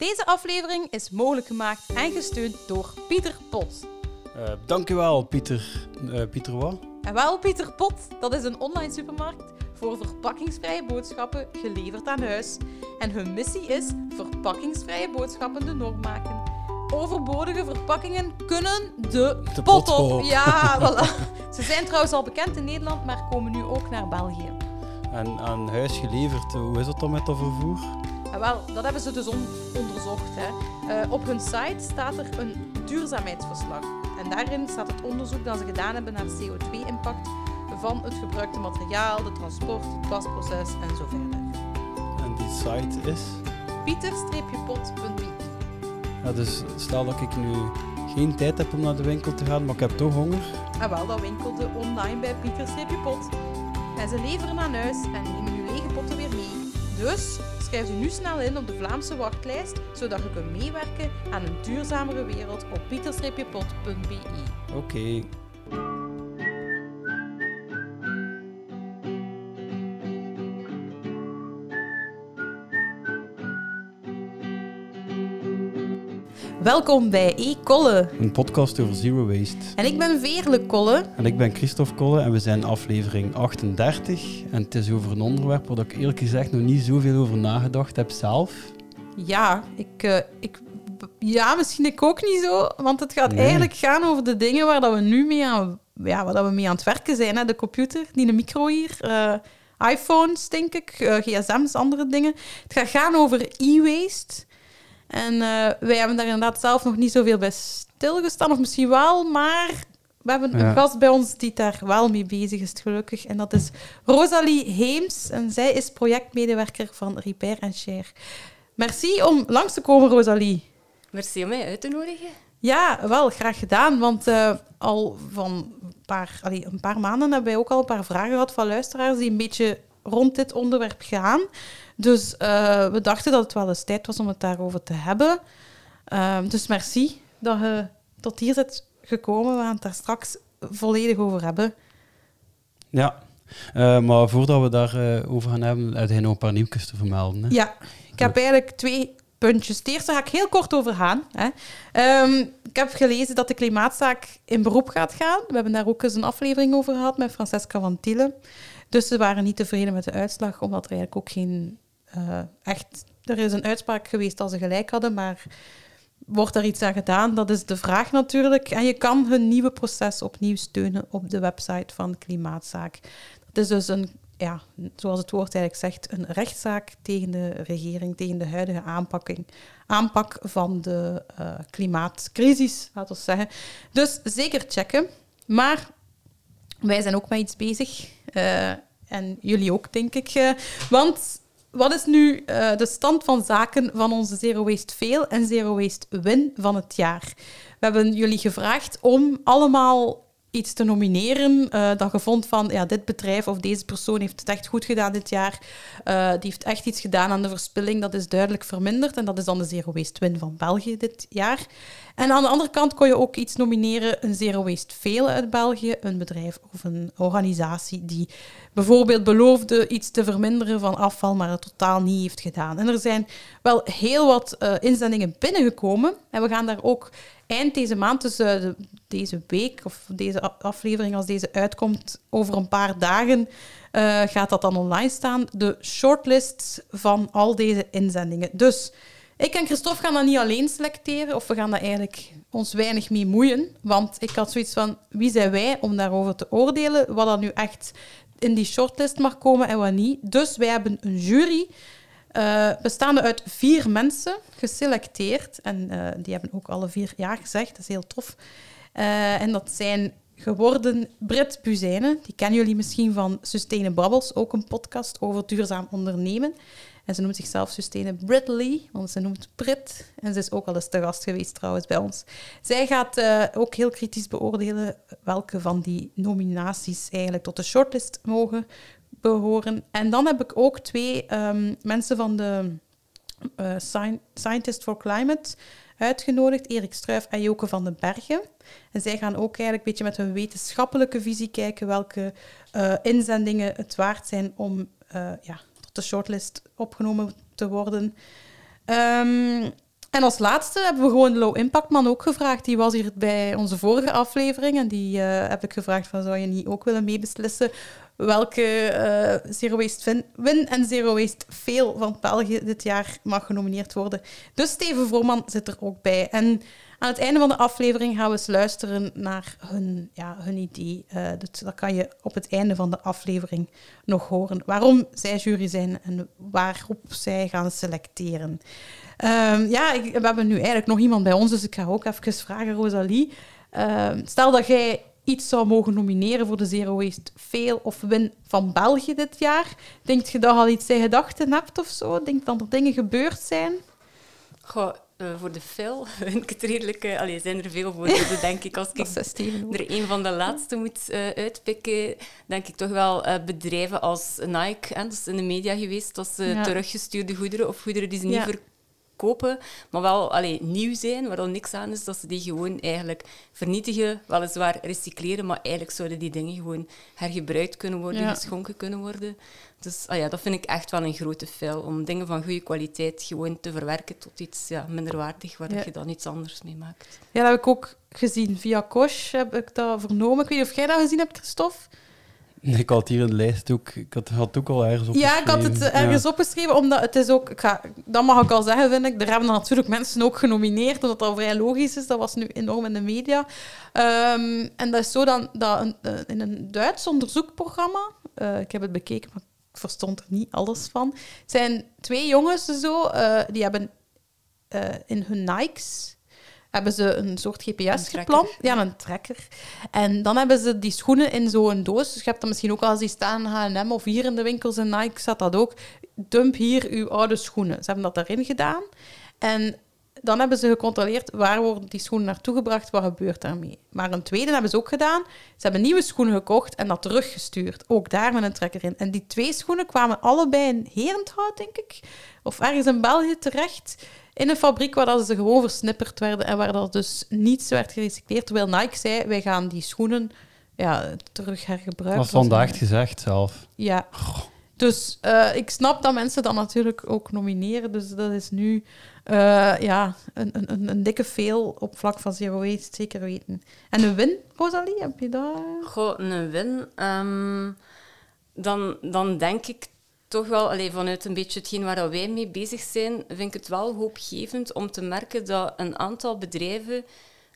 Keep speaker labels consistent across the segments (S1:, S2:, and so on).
S1: Deze aflevering is mogelijk gemaakt en gesteund door Pieter Pot.
S2: Uh, dankjewel, Pieter. Uh, Pieter wat?
S1: En wel, Pieter Pot, dat is een online supermarkt voor verpakkingsvrije boodschappen geleverd aan huis. En hun missie is verpakkingsvrije boodschappen de norm maken. Overbodige verpakkingen kunnen de,
S2: de
S1: pot op. Ja, voilà. Ze zijn trouwens al bekend in Nederland, maar komen nu ook naar België.
S2: En aan huis geleverd, hoe is het dan met dat vervoer?
S1: Ja, wel, dat hebben ze dus onderzocht. Hè. Uh, op hun site staat er een duurzaamheidsverslag. En daarin staat het onderzoek dat ze gedaan hebben naar CO2-impact van het gebruikte materiaal, de transport, het wasproces en zo verder.
S2: En die site is?
S1: pieter-pot.be
S2: ja, Dus stel dat ik nu geen tijd heb om naar de winkel te gaan, maar ik heb toch honger?
S1: En wel, dan winkelde online bij pieter-pot. En ze leveren aan huis en nemen uw lege potten weer. Dus schrijf u nu snel in op de Vlaamse wachtlijst, zodat je kunt meewerken aan een duurzamere wereld op pieter-pot.be.
S2: Oké.
S1: Welkom bij E-Kolle.
S2: Een podcast over zero waste.
S1: En ik ben Veerle Kolle.
S2: En ik ben Christophe Kolle en we zijn aflevering 38. En het is over een onderwerp waar ik eerlijk gezegd nog niet zoveel over nagedacht heb zelf.
S1: Ja, ik, uh, ik, ja misschien ik ook niet zo. Want het gaat eigenlijk gaan over de dingen waar dat we nu mee aan, ja, waar dat we mee aan het werken zijn. Hè. De computer, die de micro hier... Uh, iPhones, denk ik, uh, gsm's, andere dingen. Het gaat gaan over e-waste. En uh, wij hebben daar inderdaad zelf nog niet zoveel bij stilgestaan, of misschien wel, maar we hebben een gast bij ons die daar wel mee bezig is, gelukkig. En dat is Rosalie Heems. En zij is projectmedewerker van Repair and Share. Merci om langs te komen, Rosalie.
S3: Merci om mij uit te nodigen.
S1: Ja, wel, graag gedaan. Want uh, al van een paar, allee, een paar maanden hebben wij ook al een paar vragen gehad van luisteraars die een beetje rond dit onderwerp gaan. Dus uh, we dachten dat het wel eens tijd was om het daarover te hebben. Uh, dus merci dat je tot hier bent gekomen. We gaan het daar straks volledig over hebben.
S2: Ja, uh, maar voordat we daarover over gaan hebben, heb je nog een paar nieuwtjes te vermelden. Hè?
S1: Ja, ik heb eigenlijk twee puntjes. Het eerste ga ik heel kort over gaan. Hè. Um, ik heb gelezen dat de klimaatzaak in beroep gaat gaan. We hebben daar ook eens een aflevering over gehad met Francesca van Tielen. Dus ze waren niet tevreden met de uitslag, omdat er eigenlijk ook geen uh, echt... Er is een uitspraak geweest dat ze gelijk hadden, maar wordt er iets aan gedaan? Dat is de vraag natuurlijk. En je kan hun nieuwe proces opnieuw steunen op de website van Klimaatzaak. Dat is dus een, ja, zoals het woord eigenlijk zegt, een rechtszaak tegen de regering, tegen de huidige aanpakking, aanpak van de uh, klimaatcrisis, laten we zeggen. Dus zeker checken. Maar wij zijn ook met iets bezig. Uh, en jullie ook, denk ik. Want wat is nu uh, de stand van zaken van onze Zero Waste Fail en Zero Waste Win van het jaar? We hebben jullie gevraagd om allemaal iets te nomineren uh, dat je vond van ja, dit bedrijf of deze persoon heeft het echt goed gedaan dit jaar. Uh, die heeft echt iets gedaan aan de verspilling. Dat is duidelijk verminderd. En dat is dan de Zero Waste Win van België dit jaar. En aan de andere kant kon je ook iets nomineren, een Zero Waste Fail uit België. Een bedrijf of een organisatie die bijvoorbeeld beloofde iets te verminderen van afval, maar het totaal niet heeft gedaan. En er zijn wel heel wat uh, inzendingen binnengekomen. En we gaan daar ook eind deze maand, dus uh, deze week of deze aflevering als deze uitkomt, over een paar dagen uh, gaat dat dan online staan. De shortlist van al deze inzendingen. Dus ik en Christophe gaan dat niet alleen selecteren, of we gaan daar eigenlijk ons weinig mee moeien. Want ik had zoiets van, wie zijn wij om daarover te oordelen, wat dan nu echt in die shortlist mag komen en wat niet. Dus wij hebben een jury uh, bestaande uit vier mensen geselecteerd. En uh, die hebben ook alle vier ja gezegd. Dat is heel tof. Uh, en dat zijn geworden Brit Buzijnen. Die kennen jullie misschien van Sustainable ook een podcast over duurzaam ondernemen. En ze noemt zichzelf Sustainable Britley, want ze noemt Brit. En ze is ook al eens te gast geweest trouwens bij ons. Zij gaat ook heel kritisch beoordelen welke van die nominaties eigenlijk tot de shortlist mogen behoren. En dan heb ik ook twee um, mensen van de uh, Scientist for Climate uitgenodigd, Erik Struif en Joke van den Bergen. En zij gaan ook eigenlijk een beetje met hun wetenschappelijke visie kijken welke uh, inzendingen het waard zijn om uh, ja, tot de shortlist opgenomen te worden. Um, En als laatste hebben we gewoon de Low Impact Man ook gevraagd. Die was hier bij onze vorige aflevering. En die eh, heb ik gevraagd van, zou je niet ook willen meebeslissen welke eh, Zero Waste win, en Zero Waste Fail van België dit jaar mag genomineerd worden. Dus Steven Vrooman zit er ook bij. En aan het einde van de aflevering gaan we eens luisteren naar hun, ja, hun idee. Dus dat kan je op het einde van de aflevering nog horen. Waarom zij jury zijn en waarop zij gaan selecteren. Um, ja, ik, we hebben nu eigenlijk nog iemand bij ons, dus ik ga ook even vragen, Rosalie. Um, stel dat jij iets zou mogen nomineren voor de Zero Waste Fail of Win van België dit jaar. Denk je dat al iets in gedachten hebt of zo? Denk dat er dingen gebeurd zijn?
S3: Goh, uh, voor de fail vind ik het redelijk... Uh, allee, zijn er veel voorbeelden, denk ik. Als ik er een van de laatste moet uh, uitpikken, denk ik toch wel bedrijven als Nike. Hè, dat is in de media geweest, dat ze ja. teruggestuurde goederen of goederen die ze niet ja kopen, maar wel allee, nieuw zijn, waar al niks aan is, dat ze die gewoon eigenlijk vernietigen, weliswaar recycleren, maar eigenlijk zouden die dingen gewoon hergebruikt kunnen worden, ja. geschonken kunnen worden. Dus ah ja, dat vind ik echt wel een grote fail, om dingen van goede kwaliteit gewoon te verwerken tot iets ja, minderwaardig, waar ja. je dan iets anders mee maakt.
S1: Ja, dat heb ik ook gezien. Via Kosh heb ik dat vernomen. Ik weet niet of jij dat gezien hebt, Christophe?
S2: Ik had hier de lijst ook, ik had, het ook al ergens opgeschreven.
S1: Ja, ik had het ergens opgeschreven, omdat het is ook, ik ga, dat mag ik al zeggen, vind ik. Er hebben natuurlijk mensen ook genomineerd, omdat dat vrij logisch is. Dat was nu enorm in de media. Um, en dat is zo dan, dat een, uh, in een Duits onderzoekprogramma, uh, ik heb het bekeken, maar ik verstond er niet alles van. Zijn twee jongens zo, uh, die hebben in hun Nikes hebben ze een soort GPS gepland. Ja, een trekker. En dan hebben ze die schoenen in zo'n doos. Dus je hebt dan misschien ook al eens die staan H&M of hier in de winkels in Nike staat dat ook. Dump hier uw oude schoenen. Ze hebben dat erin gedaan. En dan hebben ze gecontroleerd waar worden die schoenen naartoe gebracht, wat gebeurt daarmee. Maar een tweede hebben ze ook gedaan. Ze hebben nieuwe schoenen gekocht en dat teruggestuurd. Ook daar met een trekker in. En die twee schoenen kwamen allebei in Herenthout, denk ik. Of ergens in België terecht in een fabriek waar dat ze gewoon versnipperd werden en waar dat dus niets werd gerecycleerd. Terwijl Nike zei, wij gaan die schoenen ja, terug hergebruiken.
S2: Wat vandaag gezegd zelf.
S1: Ja. Dus uh, ik snap dat mensen dat natuurlijk ook nomineren. Dus dat is nu uh, ja, een, een, een dikke veel op vlak van zero waste, zeker weten. En een win, Rosalie, heb je dat?
S3: Goh, een win. Um, dan, dan denk ik toch wel, allee, vanuit een beetje hetgeen waar wij mee bezig zijn, vind ik het wel hoopgevend om te merken dat een aantal bedrijven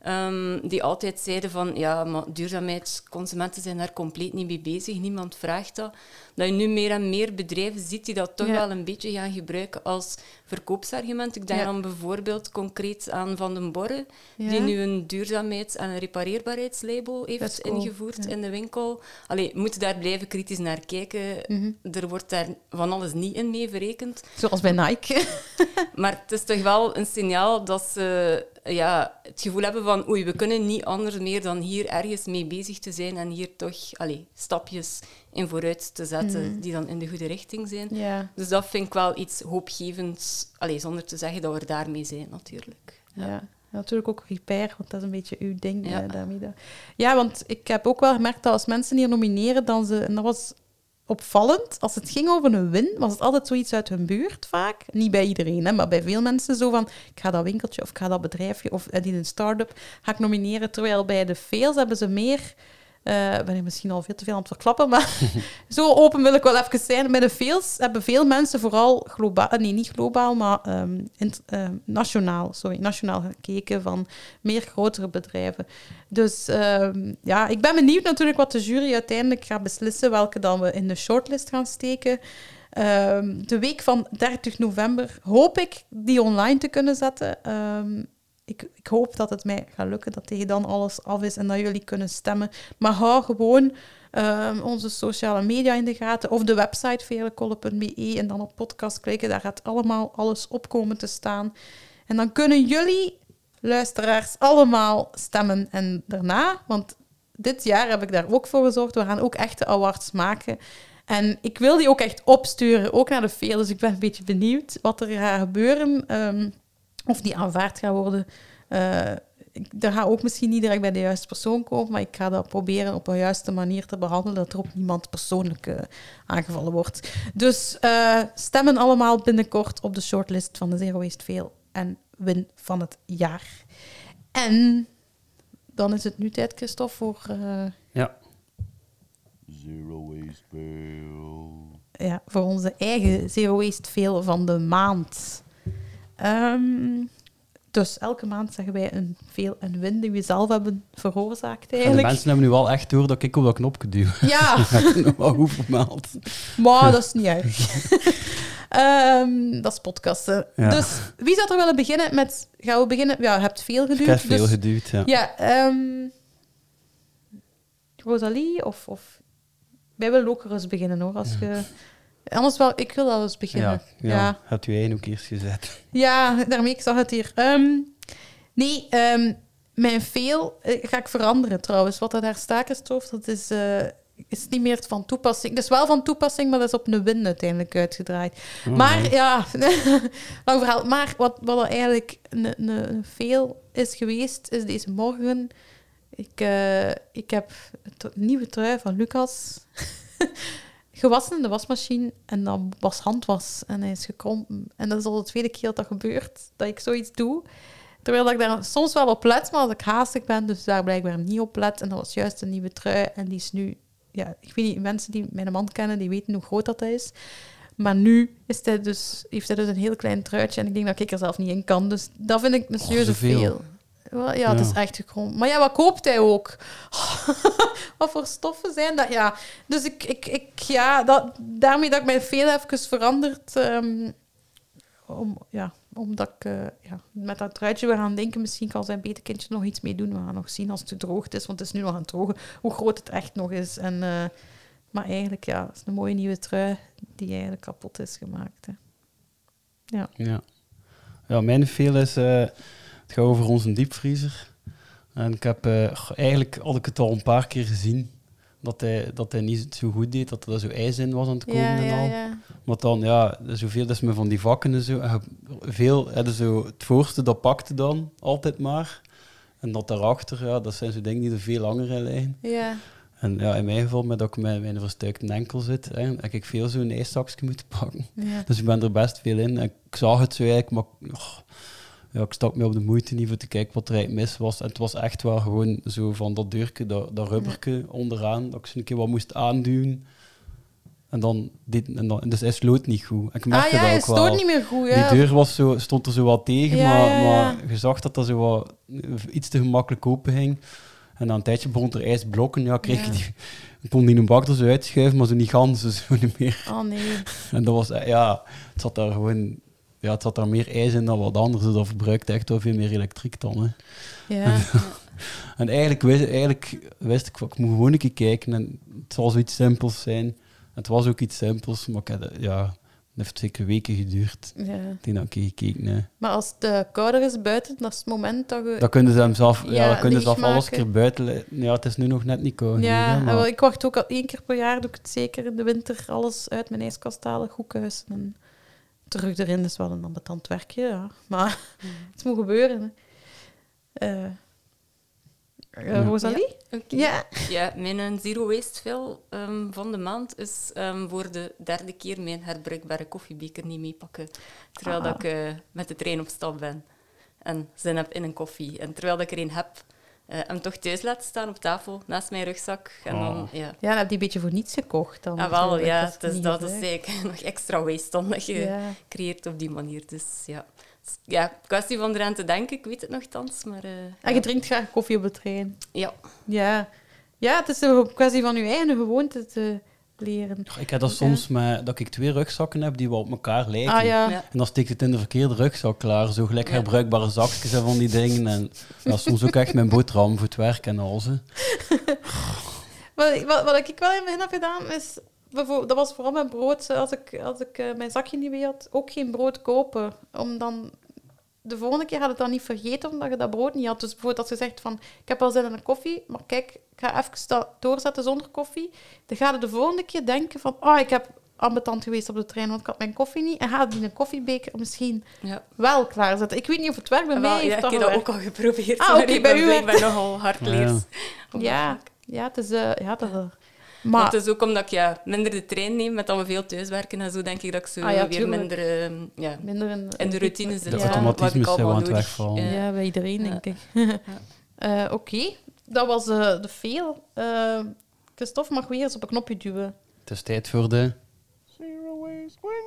S3: um, die altijd zeiden van ja, maar duurzaamheid, consumenten zijn daar compleet niet mee bezig, niemand vraagt dat. Dat je nu meer en meer bedrijven ziet die dat toch wel een beetje gaan gebruiken als verkoopsargument. Ik denk dan bijvoorbeeld concreet aan Van den Borre, die nu een duurzaamheids- en een repareerbaarheidslabel heeft ingevoerd in de winkel. Allee, moeten daar blijven kritisch naar kijken. Mhm. Er wordt daar van alles niet in mee verrekend.
S1: Zoals bij Nike.
S3: maar het is toch wel een signaal dat ze ja, het gevoel hebben van oei, we kunnen niet anders meer dan hier ergens mee bezig te zijn en hier toch allee, stapjes in vooruit te zetten mhm. die dan in de goede richting zijn. Dus dat vind ik wel iets hoopgevends, allee, zonder te zeggen dat we daarmee zijn natuurlijk.
S1: Ja. ja. Natuurlijk ook repair, want dat is een beetje uw ding ja. daarmee. Ja, want ik heb ook wel gemerkt dat als mensen hier nomineren, dan ze, en dat was opvallend. Als het ging over een win, was het altijd zoiets uit hun buurt vaak. Niet bij iedereen, hè, maar bij veel mensen zo van... Ik ga dat winkeltje of ik ga dat bedrijfje of uh, die een start-up ga ik nomineren. Terwijl bij de fails hebben ze meer uh, ben ik misschien al veel te veel aan het verklappen, maar zo open wil ik wel even zijn. Bij de Fails hebben veel mensen vooral globaal, nee, niet globaal, maar in, uh, nationaal, sorry, nationaal gekeken van meer grotere bedrijven. Dus um, ja, ik ben benieuwd natuurlijk wat de jury uiteindelijk gaat beslissen, welke dan we in de shortlist gaan steken. De week van 30 november hoop ik die online te kunnen zetten ik, ik hoop dat het mij gaat lukken, dat tegen dan alles af is en dat jullie kunnen stemmen. Maar hou gewoon um, onze sociale media in de gaten of de website velekolle.be en dan op podcast klikken. Daar gaat allemaal alles op komen te staan. En dan kunnen jullie, luisteraars, allemaal stemmen. En daarna, want dit jaar heb ik daar ook voor gezorgd, we gaan ook echte awards maken. En ik wil die ook echt opsturen, ook naar de veel. Dus ik ben een beetje benieuwd wat er gaat gebeuren. Um, of die aanvaard gaat worden. Uh, ik, dat gaat ook misschien niet direct bij de juiste persoon komen, maar ik ga dat proberen op een juiste manier te behandelen, dat er ook niemand persoonlijk uh, aangevallen wordt. Dus uh, stemmen allemaal binnenkort op de shortlist van de Zero Waste Fail en win van het jaar. En dan is het nu tijd, Christophe, voor, eh,
S2: Ja.
S4: Zero waste fail.
S1: ja, voor onze eigen Zero Waste Fail van de maand. Ehm, dus elke maand zeggen wij een veel en win die we zelf hebben veroorzaakt
S2: En de
S1: eigenlijk.
S2: mensen hebben nu al echt door dat ik op dat knopje duw.
S1: Ja,
S2: Dat heb ik nog wel goed vermeld.
S1: maar dat is niet erg. Ehm, dat is podcasten.
S2: Ja.
S1: Dus wie zou er willen beginnen met... Gaan we beginnen? Ja, je hebt veel
S2: Ik
S1: geduurd.
S2: heb veel
S1: dus,
S2: geduwd, ja.
S1: Ja, ehm Rosalie of, of... Wij willen ook eens beginnen, hoor. Als je... Anders wel, ik wil wel eens beginnen.
S2: Ja, ja.
S1: ja.
S2: Hebt u eigen ook eerst gezet.
S1: Ja, daarmee, ik zag het hier. Ehm, nee, ehm, mijn veel eh, ga ik veranderen trouwens. Wat er daar staat, Christophe, dat is, eh, is niet meer van toepassing. Dat is wel van toepassing, maar dat is op een win uiteindelijk uitgedraaid.
S2: Oh,
S1: maar
S2: nee.
S1: ja, lang verhaal. Maar wat, wat er eigenlijk een, een, veel is geweest, is deze morgen... Ik, eh, ik heb een nieuwe trui van Lucas gewassen in de wasmachine en dat was handwas en hij is gekrompen. En dat is al de tweede keer dat dat gebeurt, dat ik zoiets doe. Terwijl ik daar soms wel op let, maar als ik haastig ben, dus daar blijkbaar niet op let. En dat was juist een nieuwe trui en die is nu... Ja, ik weet niet, mensen die mijn man kennen, die weten hoe groot dat is. Maar nu is hij dus, heeft hij dus een heel klein truitje en ik denk dat ik er zelf niet in kan. Dus dat vind ik een serieuze veel. Wel, Ja, het is
S2: Ja.
S1: echt gekrompen. Maar ja, wat koopt hij ook? wat voor stoffen zijn dat? Ja, dus ik, ik, ik ja, dat, daarmee dat ik mij veel even veranderd. ehm, om, ja, omdat ik eh, ja, met dat truitje weer aan denken, misschien kan zijn beter kindje nog iets mee doen. We gaan nog zien als het gedroogd is, want het is nu nog aan het drogen, hoe groot het echt nog is. En, eh, maar eigenlijk, ja, het is een mooie nieuwe trui die eigenlijk kapot is gemaakt. Hè.
S2: Ja. ja, mijn veel is... eh, het gaat over onze diepvriezer. En ik heb... eh, eigenlijk had ik het al een paar keer gezien. Dat hij, dat hij niet zo goed deed. Dat er zo ijs in was aan het komen
S1: Ja,
S2: en al.
S1: ja.
S2: Maar dan, ja, zoveel dat is me van die vakken en zo. en Veel, zo, het voorste, dat pakte dan altijd maar. En dat daarachter, ja, dat zijn zo dingen die er veel langer in liggen.
S1: ja.
S2: En ja, in mijn geval, met dat ik met mijn verstuikte enkel zit, hè, heb ik veel zo'n ijszakje moeten pakken.
S1: ja.
S2: Dus ik ben er best veel in. En ik zag het zo eigenlijk, maar oh, ja, ik stak me op de moeite niet voor te kijken wat er eigenlijk mis was. En het was echt wel gewoon zo van dat deurke, dat, dat rubberke onderaan, dat ik zo een keer wat moest aanduwen. En dan, dit, en dan, dus hij sloot niet goed. Ik
S1: Ah
S2: merkte
S1: ja,
S2: dat ook wel.
S1: niet meer goed. Ja.
S2: Die deur was zo, stond er zo wat tegen,
S1: Ja,
S2: maar, maar je zag dat dat zo wat, iets te gemakkelijk open ging. En na een tijdje begon er ijsblokken. Ja, kreeg ik die, ik kon die een bak er zo uitschuiven, maar zo niet ganzen, zo niet meer.
S1: Oh nee.
S2: En dat was, ja, het zat daar gewoon, ja, het zat daar meer ijs in dan wat anders. Dus dat verbruikte echt wel veel meer elektriek dan. Hè.
S1: Ja.
S2: En eigenlijk wist, eigenlijk wist ik, ik moet gewoon een keer kijken en het zal zoiets simpels zijn. Het was ook iets simpels, maar ik had, ja, het heeft zeker weken geduurd.
S1: ja.
S2: Toen ik gekeken. hè.
S1: Maar als het kouder is buiten, dat is het moment dat je...
S2: Dan kunnen ze hem zelf, ja,
S1: Ja,
S2: dan kunnen ze zelf alles keer buiten. Ja, het is nu nog net niet koud.
S1: Ja,
S2: maar-
S1: ik wacht ook al één keer per jaar, doe ik het zeker in de winter, alles uit mijn ijskast halen, goed kuisen en terug erin. is wel een ambetant werkje, ja. Maar het moet gebeuren. Hè. Eh, eh,
S2: Ja.
S1: Rosalie?
S3: Oké.
S1: Ja.
S3: Ja, mijn eh, zero waste fill ehm, van de maand is ehm, voor de derde keer mijn herbruikbare koffiebeker niet meepakken. Terwijl
S1: Ah.
S3: dat ik met de trein op stap ben en zin heb in een koffie. En terwijl dat ik er een heb, eh, hem toch thuis laten staan op tafel, naast mijn rugzak. En dan,
S2: Oh.
S3: ja.
S1: Ja, dan heb je die een beetje voor niets gekocht. Dan,
S3: Ah, wel, ja.
S1: het
S3: Dus dat is eigenlijk nog extra waste dan dat je
S1: Ja.
S3: creëert op die manier. Dus ja, ja kwestie van eraan te denken. Ik weet het nogthans, maar... eh,
S1: En
S3: ja.
S1: je drinkt graag koffie op de trein.
S3: Ja.
S1: Ja. Ja, het is een kwestie van je eigen gewoonte te leren.
S2: Ik heb dat soms met, dat ik twee rugzakken heb die wel op elkaar lijken.
S1: Ah ja.
S3: Ja.
S2: En dan steek ik het in de verkeerde rugzak klaar. Zo gelijk
S3: Ja.
S2: herbruikbare zakjes en van die dingen. En ja, soms ook echt mijn boterham voor het werk en alles. hè.
S1: Wat, ik- wat, wat ik wel in het begin heb gedaan, is... Dat was vooral met brood. Als ik, als ik eh, mijn zakje niet mee had, ook geen brood kopen. Om dan... De volgende keer had het dan niet vergeten, omdat je dat brood niet had. Dus bijvoorbeeld als je zegt van... Ik heb wel zin in een koffie, maar kijk, ik ga even dat doorzetten zonder koffie. Dan ga je de volgende keer denken van... Oh, ik heb ambetant geweest op de trein, want ik had mijn koffie niet. En ga die een koffiebeker misschien
S3: Ja.
S1: wel klaarzetten. Ik weet niet of het werkt bij mij.
S3: Wel,
S1: heeft
S3: ja, ik
S1: dat
S3: heb dat ook al geprobeerd.
S1: Ah,
S3: maar
S1: oké,
S3: ik
S1: bij
S3: ben
S1: u
S3: blijkbaar nogal hardleers.
S2: Ja.
S1: Ja, ja, het is... eh, ja, dat, Maar
S3: Want het is ook omdat ik ja, minder de trein neem, met dat we veel thuiswerken en zo, denk ik dat ik zo
S1: Ah ja,
S3: weer
S1: tuurlijk.
S3: minder ehm, ja,
S1: minder in,
S3: in de routine zit.
S2: De
S1: Ja,
S2: automatismes
S3: wat ik
S2: zijn aan het wegvallen.
S3: Ja.
S1: Bij iedereen,
S3: Ja.
S1: denk ik. Eh, Oké, dat was eh, de veel. Eh Christophe mag weer eens op een knopje duwen.
S2: Het is tijd voor de...
S4: Zero waste win.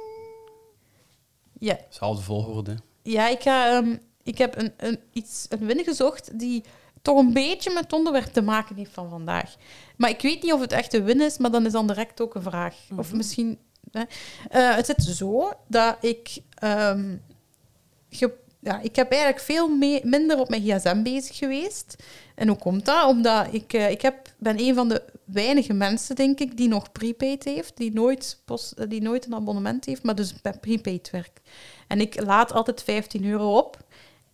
S1: Ja,
S2: Zelfde volgorde.
S1: ja ik, ga, ehm, ik heb een, een, iets, een win gezocht die toch een beetje met het onderwerp te maken heeft van vandaag. Maar ik weet niet of het echt een win is, maar dan is dan direct ook een vraag. Of misschien... Hè. Eh, het zit zo dat ik... ge- ja, ik heb eigenlijk veel minder op mijn gsm bezig geweest. En hoe komt dat? Omdat ik, eh, ik heb, ben een van de weinige mensen, denk ik, die nog prepaid heeft. Die nooit, post, die nooit een abonnement heeft, maar dus bij prepaid werkt. En ik laat altijd 15 euro op.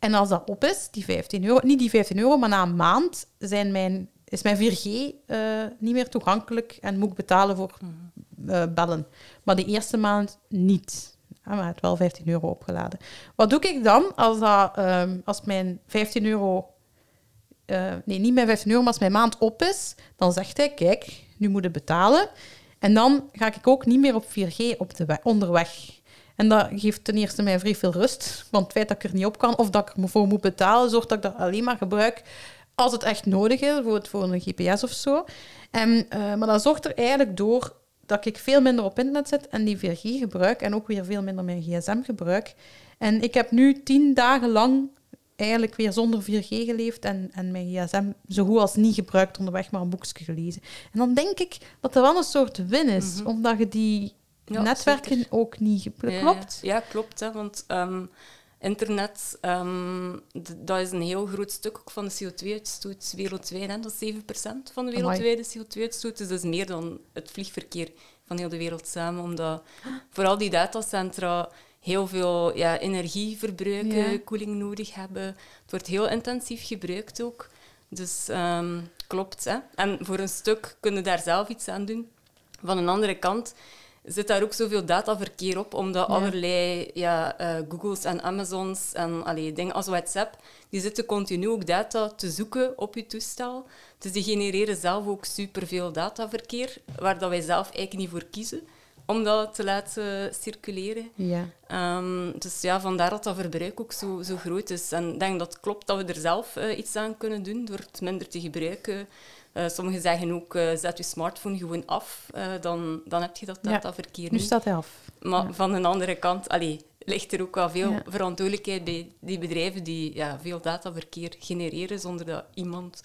S1: En als dat op is, die 15 euro, niet die 15 euro, maar na een maand zijn mijn, is mijn 4G eh, niet meer toegankelijk en moet ik betalen voor eh, bellen. Maar de eerste maand niet. Ja, maar het wel 15 euro opgeladen. Wat doe ik dan als, dat, ehm, als mijn 15 euro... eh, nee, niet mijn 15 euro, maar als mijn maand op is, dan zegt hij, kijk, nu moet je betalen. En dan ga ik ook niet meer op 4G op de we- onderweg. En dat geeft ten eerste mij vrij veel rust. Want het feit dat ik er niet op kan of dat ik ervoor moet betalen, zorgt dat ik dat alleen maar gebruik als het echt nodig is, bijvoorbeeld voor een GPS of zo. En, eh, maar dat zorgt er eigenlijk door dat ik veel minder op internet zit en die 4G gebruik en ook weer veel minder mijn gsm gebruik. En ik heb nu tien dagen lang eigenlijk weer zonder 4G geleefd en, en mijn gsm zo goed als niet gebruikt onderweg, maar een boekje gelezen. En dan denk ik dat er wel een soort win is,
S3: Mhm.
S1: omdat je die
S3: Ja,
S1: netwerken
S3: zeker.
S1: ook niet...
S3: ja.
S1: Klopt?
S3: Ja, klopt. Hè, want ehm, internet, ehm, dat is een heel groot stuk ook van de CO2-uitstoot wereldwijd. Hè. Dat is 7% van de wereldwijde CO2-uitstoot. Dus dat is meer dan het vliegverkeer van heel de wereld samen. Omdat vooral die datacentra heel veel ja, energie verbruiken,
S1: Ja.
S3: koeling nodig hebben. Het wordt heel intensief gebruikt ook. Dus ehm, klopt. Hè. En voor een stuk kunnen daar zelf iets aan doen. Van een andere kant zit daar ook zoveel dataverkeer op, omdat
S1: Ja.
S3: allerlei ja, eh, Googles en Amazons en allee, dingen als WhatsApp, die zitten continu ook data te zoeken op je toestel. Dus die genereren zelf ook superveel dataverkeer, waar dat wij zelf eigenlijk niet voor kiezen om dat te laten circuleren.
S1: Ja.
S3: Ehm, dus ja, vandaar dat dat verbruik ook zo, zo groot is. En ik denk dat het klopt dat we er zelf eh, iets aan kunnen doen door het minder te gebruiken. Eh, sommigen zeggen ook, eh, zet je smartphone gewoon af, eh, dan, dan heb je dat
S1: Ja,
S3: dataverkeer
S1: Nu
S3: niet.
S1: staat hij af.
S3: Maar
S1: Ja.
S3: van een andere kant allee, ligt er ook wel veel
S1: Ja.
S3: verantwoordelijkheid bij die bedrijven die ja, veel dataverkeer genereren zonder dat iemand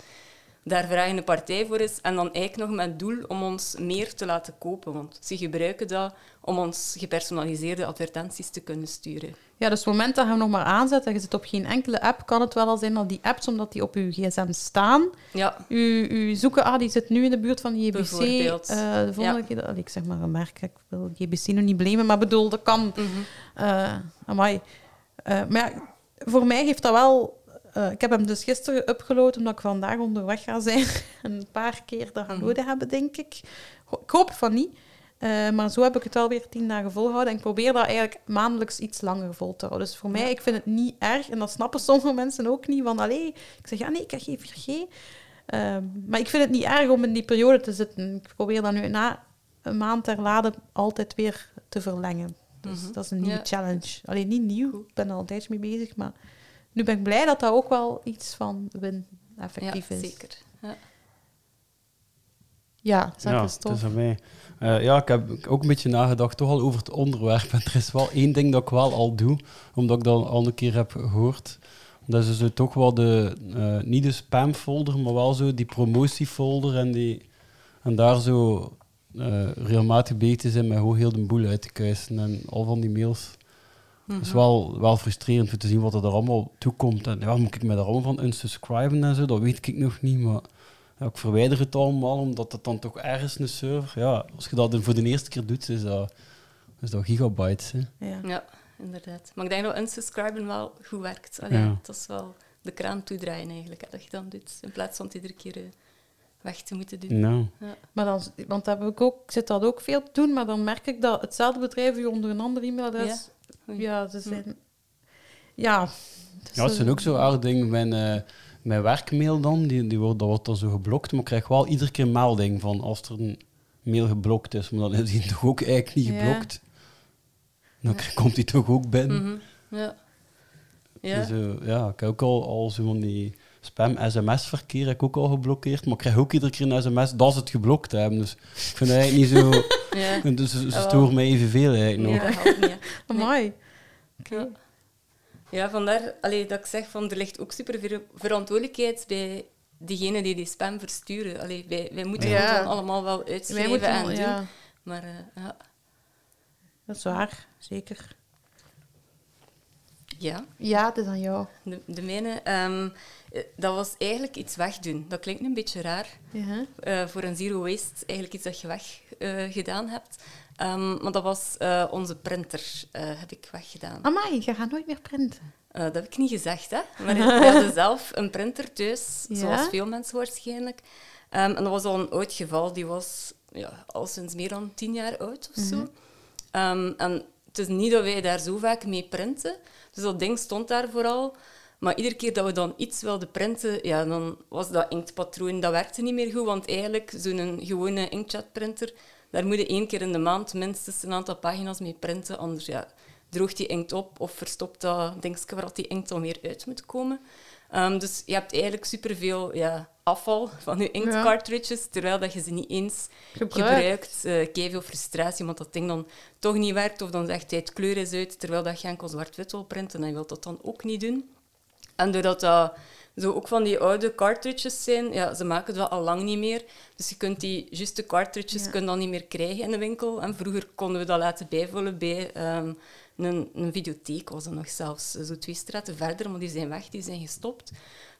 S3: daar vragende partij voor is. En dan eigenlijk nog met doel om ons meer te laten kopen. Want ze gebruiken dat om ons gepersonaliseerde advertenties te kunnen sturen.
S1: Ja, dus op het moment dat je hem nog maar aanzet en je zit op geen enkele app, kan het wel al zijn dat die apps, omdat die op je gsm staan,
S3: Ja,
S1: u, u zoeken, ah, die zit nu in de buurt van JBC.
S3: Bijvoorbeeld.
S1: eh, de volgende
S3: Ja.
S1: keer, dat- ik zeg maar een merk, ik wil JBC nog niet blamen, maar bedoel, dat kan. eh amai. Eh, maar ja, voor mij heeft dat wel... eh, ik heb hem dus gisteren upgeload, omdat ik vandaag onderweg ga zijn. en een paar keer dat gaan
S3: Mhm.
S1: nodig hebben, denk ik. Ik hoop van niet. Eh, maar zo heb ik het alweer tien dagen volgehouden. En ik probeer dat eigenlijk maandelijks iets langer vol te houden. Dus voor mij, ik vind het niet erg. En dat snappen sommige mensen ook niet. Van, allee, ik zeg, ja nee, ik heb geen 4G. Ehm, maar ik vind het niet erg om in die periode te zitten. Ik probeer dat nu na een maand herladen altijd weer te verlengen. Dus
S3: Mhm.
S1: dat is een nieuwe
S3: Ja.
S1: challenge. Alleen niet nieuw, ik ben er al een tijdje mee bezig. Maar nu ben ik blij dat dat ook wel iets van win
S3: ja
S1: effectief is.
S3: zeker. Ja.
S1: Ja, zeg
S2: Ja,
S1: eens
S2: het
S1: tof.
S2: is aan mij. Eh, ja, ik heb ook een beetje nagedacht toch al over het onderwerp. En er is wel één ding dat ik wel al doe, omdat ik dat al een keer heb gehoord. Dat is dus toch wel de, eh, niet de spamfolder, maar wel zo die promotiefolder en, die, en daar zo eh, regelmatig bezig zijn met gewoon heel de boel uit te kuisen en al van die mails. Het is wel, wel frustrerend om te zien wat er allemaal toekomt. En ja, moet ik me daar allemaal van unsubscriben en zo, dat weet ik nog niet, maar ja, ik verwijder het allemaal, omdat het dan toch ergens een server... Ja, als je dat voor de eerste keer doet, is dat, is dat gigabytes. Hè.
S1: Ja.
S3: Ja, inderdaad. Maar ik denk dat unsubscriben wel goed werkt. Allee,
S2: Ja.
S3: Dat is wel de kraan toedraaien eigenlijk, hè, dat je dan doet. In plaats van het iedere keer eh, weg te moeten doen.
S2: Nou,
S1: Maar dan, want dat heb ik ook, ik zit dat ook veel te doen, maar dan merk ik dat hetzelfde bedrijf u onder een ander e-mailadres...
S3: Oei.
S1: Ja, ze zijn... Ja. dus
S2: ja, het zijn ook zo aardige dingen. Mijn, eh, mijn werkmail dan, die, die wordt, dat wordt dan zo geblokt, maar ik krijg wel iedere keer een melding van als er een, mail geblokt is. Maar dan is hij toch ook eigenlijk niet
S1: Ja.
S2: geblokt. Dan komt hij toch ook binnen.
S3: Mhm. Ja. Ja.
S2: Dus, eh, ja, ik heb ook al, al zo van die spam-sms-verkeer heb ik ook al geblokkeerd. Maar ik krijg ook iedere keer een sms dat ze het geblokt hebben. Dus ik vind het eigenlijk niet zo...
S3: ja.
S2: Dus ze, ze storen mij evenveel eigenlijk nog.
S3: dat helpt niet. hè.
S1: Amai.
S3: Ja. Vandaar allee, dat ik zeg van er ligt ook super veel verantwoordelijkheid bij diegenen die die spam versturen. Allee, wij, wij moeten
S1: Ja.
S3: het allemaal wel uitschrijven en doen.
S1: ja,
S3: Maar eh, ja.
S1: dat is waar. Zeker.
S3: ja,
S1: Ja, het is aan jou.
S3: de, de mijne. ehm, eh, dat was eigenlijk iets wegdoen. Dat klinkt een beetje raar.
S1: Ja.
S3: eh, voor een zero waste eigenlijk iets dat je weg eh, gedaan hebt. Ehm, maar dat was eh, onze printer, eh, heb ik weggedaan.
S1: Amai, je gaat nooit meer printen.
S3: Eh, dat heb ik niet gezegd, hè. Maar we hadden zelf een printer thuis,
S1: Ja?
S3: zoals veel mensen waarschijnlijk. Ehm, en dat was al een oud geval. Die was ja, al sinds meer dan tien jaar oud of zo. Ehm, en het is niet dat wij daar zo vaak mee printen. Dus dat ding stond daar vooral. Maar iedere keer dat we dan iets wilden printen, ja, dan was dat inktpatroon, dat werkte niet meer goed. Want eigenlijk, zo'n gewone inkjetprinter, daar moet je één keer in de maand minstens een aantal pagina's mee printen. Anders ja, droogt die inkt op of verstopt dat dingetje waar die inkt al meer uit moet komen. Ehm, dus je hebt eigenlijk superveel ja, afval van je inktcartridges, terwijl dat je ze niet eens
S1: Gebruikt.
S3: gebruikt. Uh, veel frustratie, omdat dat ding dan toch niet werkt. Of dan zegt hij het kleur is uit, terwijl dat je enkel zwart-wit wil printen. En je wilt dat dan ook niet doen. En doordat dat zo ook van die oude cartridges zijn, ja, ze maken dat al lang niet meer. Dus je kunt die juiste cartridges
S1: Ja.
S3: kun je dan niet meer krijgen in de winkel. En vroeger konden we dat laten bijvullen bij ehm, een, een videotheek, was dat nog zelfs. Zo twee straten verder, maar die zijn weg, die zijn gestopt.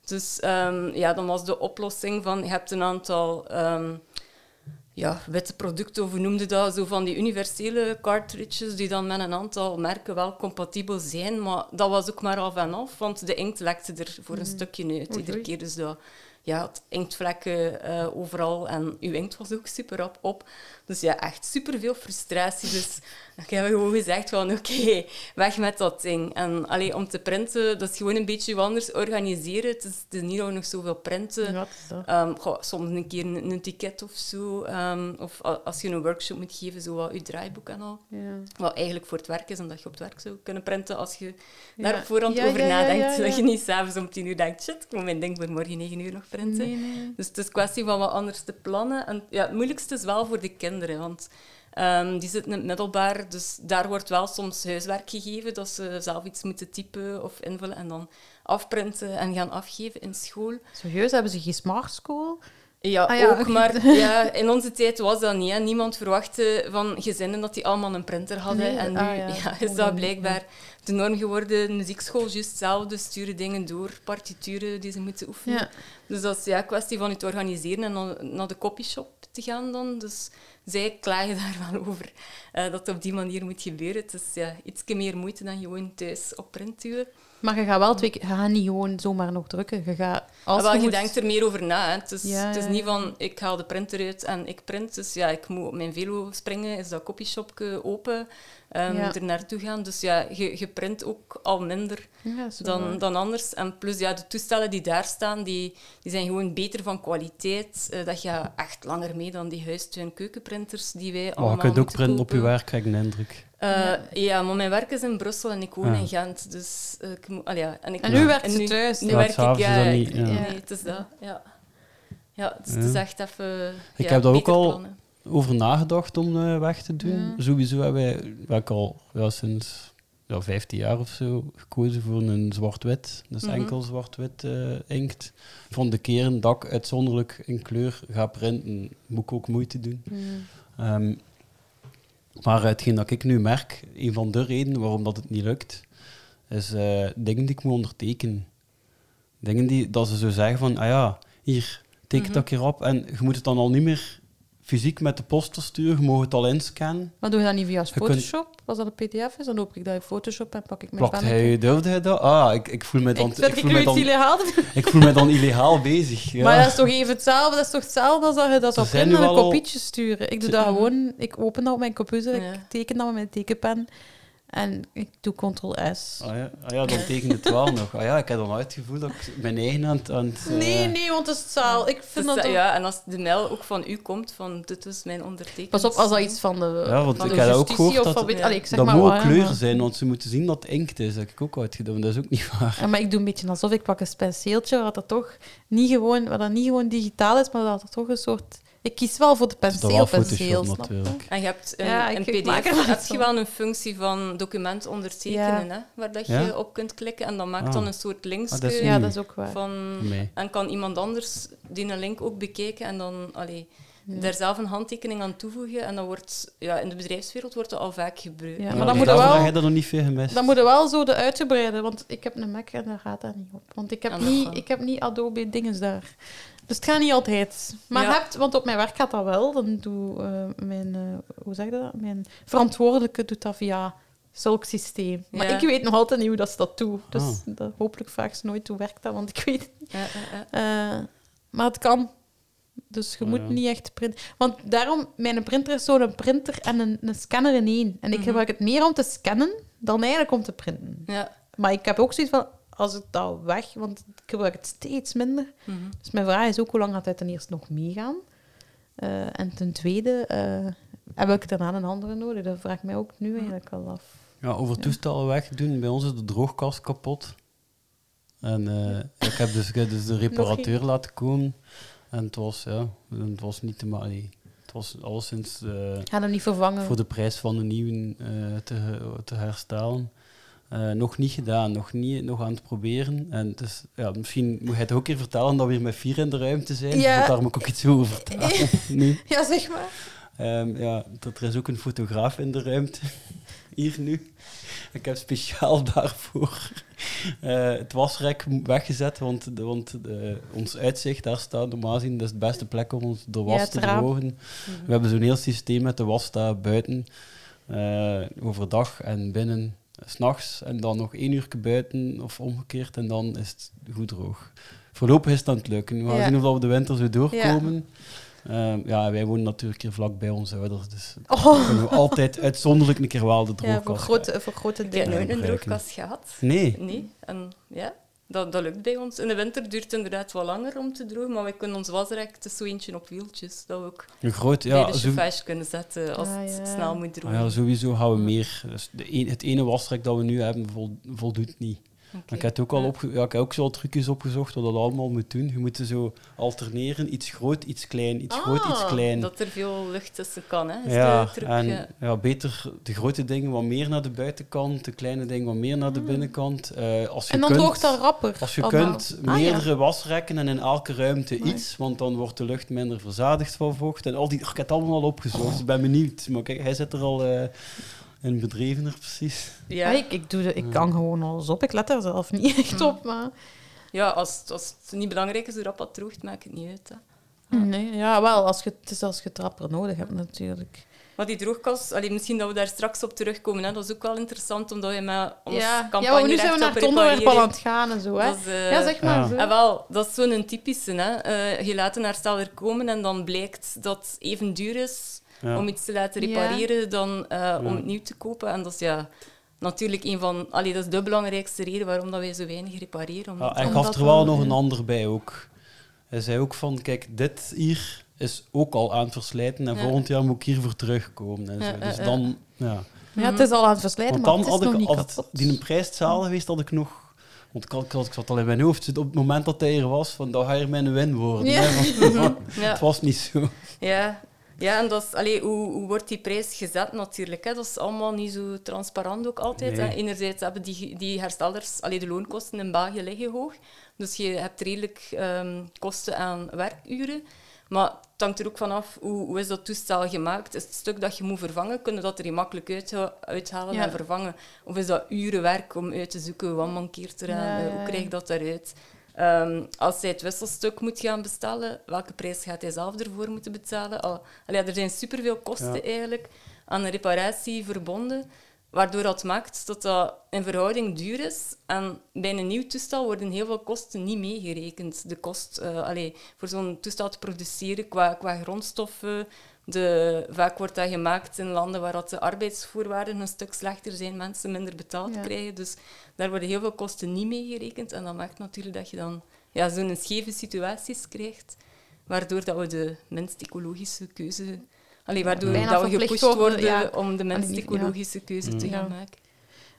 S3: Dus ehm, ja, dan was de oplossing van, je hebt een aantal ehm, ja, witte producten, of hoe noemde dat, zo van die universele cartridges die dan met een aantal merken wel compatibel zijn, maar dat was ook maar af en af, want de inkt lekte er voor een stukje uit iedere keer. Dus dat, ja, het inktvlekken eh, overal en uw inkt was ook super op. op. Dus ja, echt super veel frustratie. Dus ik heb gewoon gezegd van oké, weg met dat ding. En allee, om te printen, dat is gewoon een beetje anders organiseren. Het is, het is niet nog zoveel printen.
S1: Ja.
S3: Ehm, goh, soms een keer een, een ticket of zo. ehm, of als je een workshop moet geven, zo wat je draaiboek en al.
S1: Ja.
S3: Wat eigenlijk voor het werk is, omdat je op het werk zou kunnen printen als je daar
S1: Ja.
S3: op voorhand over nadenkt. Dat je niet s'avonds om tien uur denkt, shit, ik moet mijn ding voor morgen negen uur nog printen.
S1: Nee, nee.
S3: Dus het is kwestie van wat anders te plannen. En ja, het moeilijkste is wel voor de kinderen, want ehm, die zitten in het middelbaar, dus daar wordt wel soms huiswerk gegeven, dat ze zelf iets moeten typen of invullen en dan afprinten en gaan afgeven in school.
S1: Serieus, hebben ze geen smart school?
S3: Ja,
S1: Ah ja,
S3: ook, maar ja, in onze tijd was dat niet. Hè. Niemand verwachtte van gezinnen dat die allemaal een printer hadden.
S1: Nee,
S3: en nu
S1: ah ja,
S3: ja, is
S1: kon
S3: dat blijkbaar de norm geworden. Muziekschool, juist hetzelfde, sturen dingen door, partituren die ze moeten oefenen. Dus dat is ja, een kwestie van het organiseren en dan naar de copyshop te gaan dan. Dus zij klagen daar wel over eh, dat het op die manier moet gebeuren. Het is ja, iets meer moeite dan gewoon thuis op print duwen.
S1: Maar je gaat wel twee keer... Je gaat niet gewoon zomaar nog drukken. Je gaat... Als je
S3: je
S1: moet-
S3: denkt er meer over na. Hè. Het is,
S1: Ja,
S3: het is
S1: ja,
S3: niet van, ik haal de printer uit en ik print. Dus ja, ik moet op mijn velo springen, is dat copyshopje open, ehm
S1: Ja.
S3: er naartoe gaan. Dus ja, je, je print ook al minder dan, dan anders. En plus, ja, de toestellen die daar staan, die, die zijn gewoon beter van kwaliteit. Eh, dat gaat echt langer mee dan die huistuin keukenprinters die wij
S2: Maar
S3: allemaal
S2: je kunt ook printen op je werk, krijg ik de indruk.
S3: Eh, ja. maar mijn werk is in Brussel en ik woon
S2: Ja.
S3: in Gent. Dus eh, ik moet... ja, en ik
S1: En nu werkt ze
S3: nu-
S1: thuis.
S3: nu
S2: Ja,
S3: werk ik, ja,
S2: niet.
S3: Nee, het is dat, ja. Ja, dus het is echt even
S2: Ik
S3: ja,
S2: heb dat ook al-
S3: plannen.
S2: Over nagedacht om eh, weg te doen.
S1: Ja.
S2: Sowieso hebben wij, wij ik al ja, sinds ja, 15 jaar of zo gekozen voor een zwart-wit. Dus
S3: Mhm.
S2: enkel zwart-wit eh, inkt. Van de keren dat ik uitzonderlijk in kleur ga printen, moet ik ook moeite doen.
S1: Mm.
S2: Ehm, maar hetgeen dat ik nu merk, een van de redenen waarom dat het niet lukt, is eh, dingen die ik moet ondertekenen. Dingen die, dat ze zo zeggen van, ah ja, hier, teken
S3: Mhm.
S2: dat keer op. En je moet het dan al niet meer fysiek met de post sturen, je mag het al inscannen.
S1: Maar doe je dat niet via
S2: kunt-
S1: Photoshop? Als dat een pdf is, dan open ik dat in Photoshop en pak ik mijn
S2: Plakt hij, durfde hij dat? Ah, ik, ik voel me dan,
S1: Ik
S2: ik voel
S1: nu
S2: me
S1: iets
S2: dan,
S1: illegaal.
S2: ik voel me dan illegaal bezig. Ja.
S1: Maar dat is toch even hetzelfde? Dat is toch hetzelfde als dat je dat zou
S2: Er zijn
S1: printen en
S2: nu
S1: een
S2: wel al-
S1: kopietje sturen? Ik doe dat gewoon. Ik open dat op mijn computer,
S3: Ja.
S1: ik teken dat met mijn tekenpen. En ik doe ctrl-s.
S2: Ah ja, ah ja, dan tekent het wel nog. Ah ja, ik heb dan uitgevoeld dat ik mijn eigen aan het... aan het, eh,
S1: Nee, nee, want het is taal. Ik vind
S3: Dus,
S1: dat...
S3: ja, en als de mail ook van u komt, van dit is mijn ondertekening.
S1: Pas op, als dat iets van de,
S2: Ja, want
S1: van
S2: ik heb ook
S1: justitie
S2: gehoord
S1: of
S2: dat-
S1: van... weet-
S3: Ja.
S1: Allee, ik zeg
S2: dat
S1: maar
S2: moet
S1: wat,
S2: kleuren zijn, want ze moeten zien dat het inkt is. Dat heb ik ook uitgedaan, dat is ook niet waar.
S1: Ja, maar ik doe een beetje alsof ik pak een penseeltje, waar dat toch niet gewoon, waar dat niet gewoon digitaal is, maar dat er toch een soort... Ik kies wel voor de snap je?
S2: natuurlijk.
S3: En je hebt een,
S1: Ja,
S3: een pdf,
S1: wel
S3: heb je wel een functie van document ondertekenen,
S1: Ja.
S3: hè, waar dat
S2: Ja?
S3: je op kunt klikken. En dan maakt
S2: Ah.
S3: dan een soort linkje
S2: Ah, dat is
S1: Ja, dat is ook waar.
S3: van...
S2: Nee.
S3: En kan iemand anders die een link ook bekijken en dan allee, daar zelf een handtekening aan toevoegen. En dan wordt, ja, in de bedrijfswereld wordt dat al vaak gebruikt.
S1: Ja, maar dan moet je wel-
S2: er nog niet veel gemist.
S1: Dan moet je wel zo de uitgebreide, want ik heb een Mac en daar gaat dat niet op. Want ik heb, niet, ik heb niet Adobe dinges daar. Dus het gaat niet altijd. Maar
S3: Ja.
S1: hebt, want op mijn werk gaat dat wel. Dan doe eh, mijn, eh, hoe zeg je dat? Mijn verantwoordelijke doet dat via zulk systeem. Maar
S3: Ja.
S1: ik weet nog altijd niet hoe dat ze dat doen. Dus
S2: Ah.
S1: dat, hopelijk vraag ze nooit hoe werkt dat, want ik weet het niet.
S3: Ja, ja, ja.
S1: Eh, maar het kan. Dus je
S2: Ah,
S1: moet
S2: ja.
S1: niet echt printen. Want daarom, mijn printer is zo'n printer en een, een scanner in één. En ik
S3: Mhm.
S1: gebruik het meer om te scannen dan eigenlijk om te printen.
S3: ja.
S1: Maar ik heb ook zoiets van, als ik dat weg, want ik gebruik het steeds minder.
S3: Mhm.
S1: Dus mijn vraag is ook, hoe lang gaat het ten eerste nog meegaan? Eh, en ten tweede, eh, heb ik daarna een andere nodig? Dat vraag ik mij ook nu eigenlijk al af.
S2: Ja, over toestellen wegdoen. Bij ons is de droogkast kapot. En eh, ik, heb dus, ik heb dus de reparateur laten komen. En het was, ja, het was niet te maken. Het was alleszins
S1: Ga hem niet vervangen.
S2: voor de prijs van een nieuwe eh, te, te herstellen. Eh, nog niet gedaan, nog, niet, nog aan het proberen. En dus, ja, misschien moet je het ook keer vertellen dat we hier met vier in de ruimte zijn.
S1: Ja.
S2: Daar moet ik ook iets over vertellen.
S1: Ja, zeg maar.
S2: Ehm, ja, dat er is ook een fotograaf in de ruimte. Hier nu. Ik heb speciaal daarvoor eh, het wasrek weggezet, want, de, want ons uitzicht, daar staat normaal gezien, dat is de beste plek om ons de was
S1: Ja,
S2: te drogen. We hebben zo'n heel systeem met de was staat buiten, eh, overdag en binnen, s'nachts. En dan nog één uur buiten of omgekeerd en dan is het goed droog. Voorlopig is het aan het lukken. We gaan
S1: Ja.
S2: zien of we de winter zo doorkomen. Ehm, ja, wij wonen natuurlijk hier vlak bij onze ouders, dus
S1: Oh.
S2: kunnen we altijd uitzonderlijk een keer wel de
S1: Ja,
S2: droogkast
S1: voor grote, voor grote dingen.
S3: nooit een droogkast gehad.
S2: Nee.
S3: Nee. En ja, dat, dat lukt bij ons. In de winter duurt het inderdaad wat langer om te drogen, maar we kunnen ons wasrek, het is zo eentje op wieltjes, dat we ook
S2: Een groot,
S3: bij
S2: ja,
S3: de
S2: zo,
S3: chauffage kunnen zetten als
S1: Ah,
S3: het
S1: ja.
S3: snel moet
S2: ah
S3: drogen.
S2: ja, sowieso gaan we meer. Dus de een- het ene wasrek dat we nu hebben vol- voldoet niet.
S3: Oké.
S2: Ik heb, ook al opge- ja, ik heb ook zo al trucjes opgezocht wat dat allemaal moet doen. Je moet ze zo alterneren, iets groot, iets klein, iets groot, iets
S1: Ah,
S2: klein.
S3: Dat er veel lucht tussen kan, hè? Is
S2: ja,
S3: de truc,
S2: en
S3: ja.
S2: ja, beter de grote dingen wat meer naar de buitenkant, de kleine dingen wat meer naar de binnenkant. Eh, als je
S1: En dan
S2: kunt,
S1: droogt dat rapper.
S2: Als je
S1: allemaal.
S2: kunt,
S1: Ah, ja.
S2: meerdere wasrekken en in elke ruimte iets, want dan wordt de lucht minder verzadigd van vocht. En al die, ik heb het allemaal al opgezocht, dus ik ben benieuwd. Maar kijk, hij zit er al eh in bedrevener, precies.
S3: Ja.
S1: Ja, ik, ik, doe de, ik kan gewoon alles op. Ik let er zelf niet echt op. Maar...
S3: Ja, als, als het niet belangrijk is hoe rap dat droogt, maakt het niet uit. Hè.
S1: Nee, ja, wel. Als je, het is als je het rapper nodig hebt, natuurlijk.
S3: Maar die droogkast, allee, misschien dat we daar straks op terugkomen, hè, dat is ook wel interessant, omdat je met ons
S1: Ja,
S3: campagne
S1: ja maar nu zijn we naar het onderwerp al aan het gaan en zo. Hè?
S3: Dat is, eh,
S1: ja, zeg maar.
S2: Ja.
S1: Zo.
S3: En wel, dat is zo'n typische. Hè. Eh, je laat een hersteller komen en dan blijkt dat het even duur is
S2: Ja.
S3: om iets te laten
S1: Ja.
S3: repareren dan eh, om het nieuw te kopen. En dat is ja, natuurlijk een van... Allee, dat is de belangrijkste reden waarom dat wij zo weinig repareren. Omdat,
S2: Ja, hij gaf er
S1: we-
S2: wel nog een ander bij ook. Hij zei ook van, kijk, dit hier is ook al aan het verslijten en
S3: Ja.
S2: volgend jaar moet ik hiervoor terugkomen. En zo.
S3: ja,
S2: Dus
S3: ja.
S2: dan, ja.
S1: Ja, het is al aan het verslijten,
S2: Want
S1: maar
S2: dan
S1: het is
S2: had
S1: nog
S2: ik,
S1: niet
S2: als
S1: kapot.
S2: die een prijs geweest, had ik nog... Want ik, had, ik, had- ik zat al in mijn hoofd, dus op het moment dat hij er was, van, dan ga je mijn win worden.
S1: Ja.
S2: hè, want-
S3: Ja.
S2: Het was niet zo.
S3: Ja, ja en dat is, allee, hoe, hoe wordt die prijs gezet natuurlijk? Hè? Dat is allemaal niet zo transparant ook altijd.
S2: Nee.
S3: Hè? Enerzijds hebben die, die herstellers, allee, de loonkosten in België liggen hoog. Dus je hebt redelijk ehm, kosten aan werkuren. Maar het hangt er ook vanaf hoe, hoe is dat toestel gemaakt. Is het stuk dat je moet vervangen, kunnen dat er makkelijk uit, uithalen
S1: Ja.
S3: en vervangen? Of is dat uren werk om uit te zoeken wat mankeert er aan,
S1: Ja,
S3: eh,
S1: ja,
S3: hoe krijg je dat eruit? Ehm, als hij het wisselstuk moet gaan bestellen, welke prijs gaat hij zelf ervoor moeten betalen? Al, allee, er zijn superveel kosten
S2: Ja.
S3: eigenlijk aan een reparatie verbonden, waardoor dat maakt dat dat in verhouding duur is. En bij een nieuw toestel worden heel veel kosten niet meegerekend. De kost allee, voor zo'n toestel te produceren qua, qua grondstoffen, De, vaak wordt dat gemaakt in landen waar dat de arbeidsvoorwaarden een stuk slechter zijn, mensen minder betaald
S1: Ja.
S3: krijgen. Dus daar worden heel veel kosten niet mee gerekend. En dat maakt natuurlijk dat je dan ja, zo'n scheve situaties krijgt, waardoor dat we de minst ecologische keuze... Allee, waardoor dat we gepusht
S1: worden,
S3: worden
S1: ja.
S3: om de minst
S1: Allee, niet- ja.
S3: ecologische keuze te
S2: Mm.
S3: gaan
S1: Ja.
S3: maken.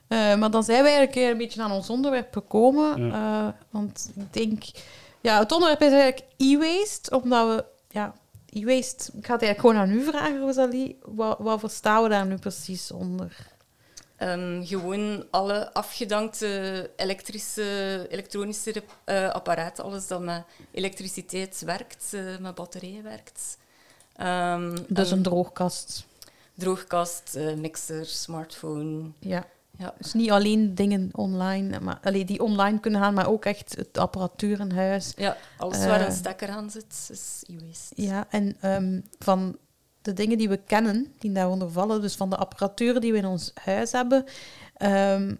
S1: Eh, maar dan zijn we eigenlijk een beetje aan ons onderwerp gekomen. Eh, want ik denk... Ja, het onderwerp is eigenlijk e-waste, omdat we... Ja, Ik ga het eigenlijk gewoon aan u vragen, Rosalie. Wat, wat verstaan we daar nu precies onder?
S3: Ehm, gewoon alle afgedankte elektrische, elektronische eh, apparaten, alles dat met elektriciteit werkt, eh, met batterijen werkt.
S1: Dus
S3: en
S1: een droogkast.
S3: droogkast, eh, mixer, smartphone.
S1: Ja.
S3: Ja.
S1: Dus niet alleen dingen online, maar, allee, die online kunnen gaan, maar ook echt het apparatuur in huis.
S3: Ja, alles waar
S1: Eh.
S3: een stekker aan zit, is e-waste.
S1: Ja, en ehm, van de dingen die we kennen, die daaronder vallen, dus van de apparatuur die we in ons huis hebben. ehm,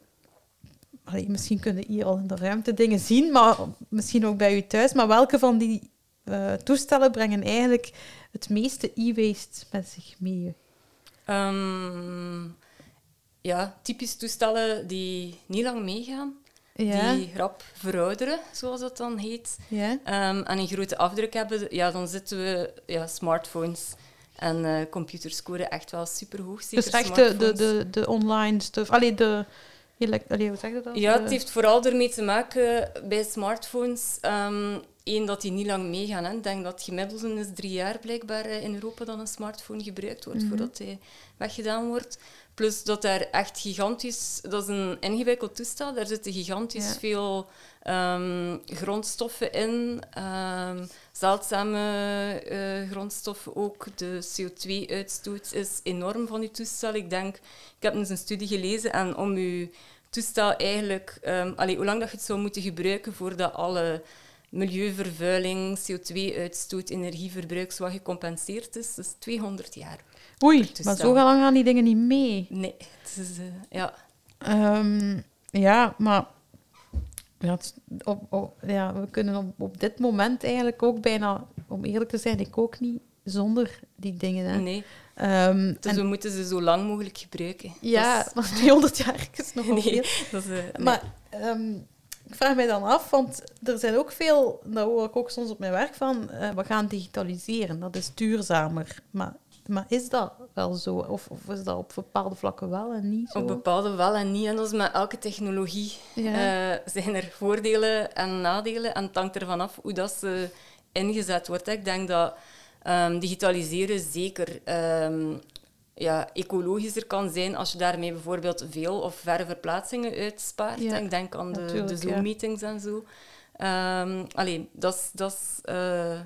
S1: allee, misschien kunnen hier al in de ruimte dingen zien, maar misschien ook bij u thuis. Maar welke van die eh, toestellen brengen eigenlijk het meeste e-waste met zich mee?
S3: Ehm, ja, typisch toestellen die niet lang meegaan,
S1: Ja,
S3: die rap verouderen, zoals dat dan heet.
S1: ja.
S3: Ehm, en een grote afdruk hebben, ja, dan zitten we ja, smartphones en eh, computers scoren echt wel superhoog. Zeker
S1: Dus echt de, de, de, de online stuff. Allee, de... Allee, hoe zeg je dat?
S3: Ja, het heeft vooral ermee te maken bij smartphones. ehm Eén, dat die niet lang meegaan. Hè. Ik denk dat het gemiddelde is drie jaar blijkbaar eh, in Europa dat een smartphone gebruikt wordt
S1: Mhm.
S3: voordat hij weggedaan wordt. Plus dat daar echt gigantisch... Dat is een ingewikkeld toestel. Daar zitten gigantisch
S1: Ja.
S3: veel ehm, grondstoffen in. ehm, zeldzame eh, grondstoffen ook. De CO2-uitstoot is enorm van die toestel. Ik denk... Ik heb eens een studie gelezen en om uw toestel eigenlijk... allee, hoe lang dat je het zou moeten gebruiken voordat alle milieuvervuiling, CO2-uitstoot, energieverbruik wat gecompenseerd is, is 200 jaar.
S1: Oei, maar zo lang gaan die dingen niet mee.
S3: Nee, het is... eh, ja.
S1: Ehm, ja, maar ja, het- op, op- ja, we kunnen op, op dit moment eigenlijk ook bijna, om eerlijk te zijn, ik ook niet zonder die dingen. Hè.
S3: Nee,
S1: Ehm,
S3: dus
S1: en-
S3: we moeten ze zo lang mogelijk gebruiken.
S1: ja,
S3: Dus-
S1: maar 200 jaar is nog
S3: nee,
S1: veel.
S3: dat is... eh, nee.
S1: Maar ehm, ik vraag mij dan af, want er zijn ook veel, daar hoor ik ook soms op mijn werk van, eh, we gaan digitaliseren, dat is duurzamer. Maar, maar is dat wel zo? Of, of is dat op bepaalde vlakken wel en niet zo?
S3: Op bepaalde wel en niet. En dat is met elke technologie.
S1: Ja.
S3: eh, zijn er voordelen en nadelen. En het hangt ervan af hoe dat ze ingezet wordt. Ik denk dat ehm, digitaliseren zeker ehm, ja, ecologischer kan zijn als je daarmee bijvoorbeeld veel of verre verplaatsingen uitspaart.
S1: Ja,
S3: Ik denk aan de, de
S1: ja.
S3: Zoom-meetings en zo. Ehm allee, dat is- is eh,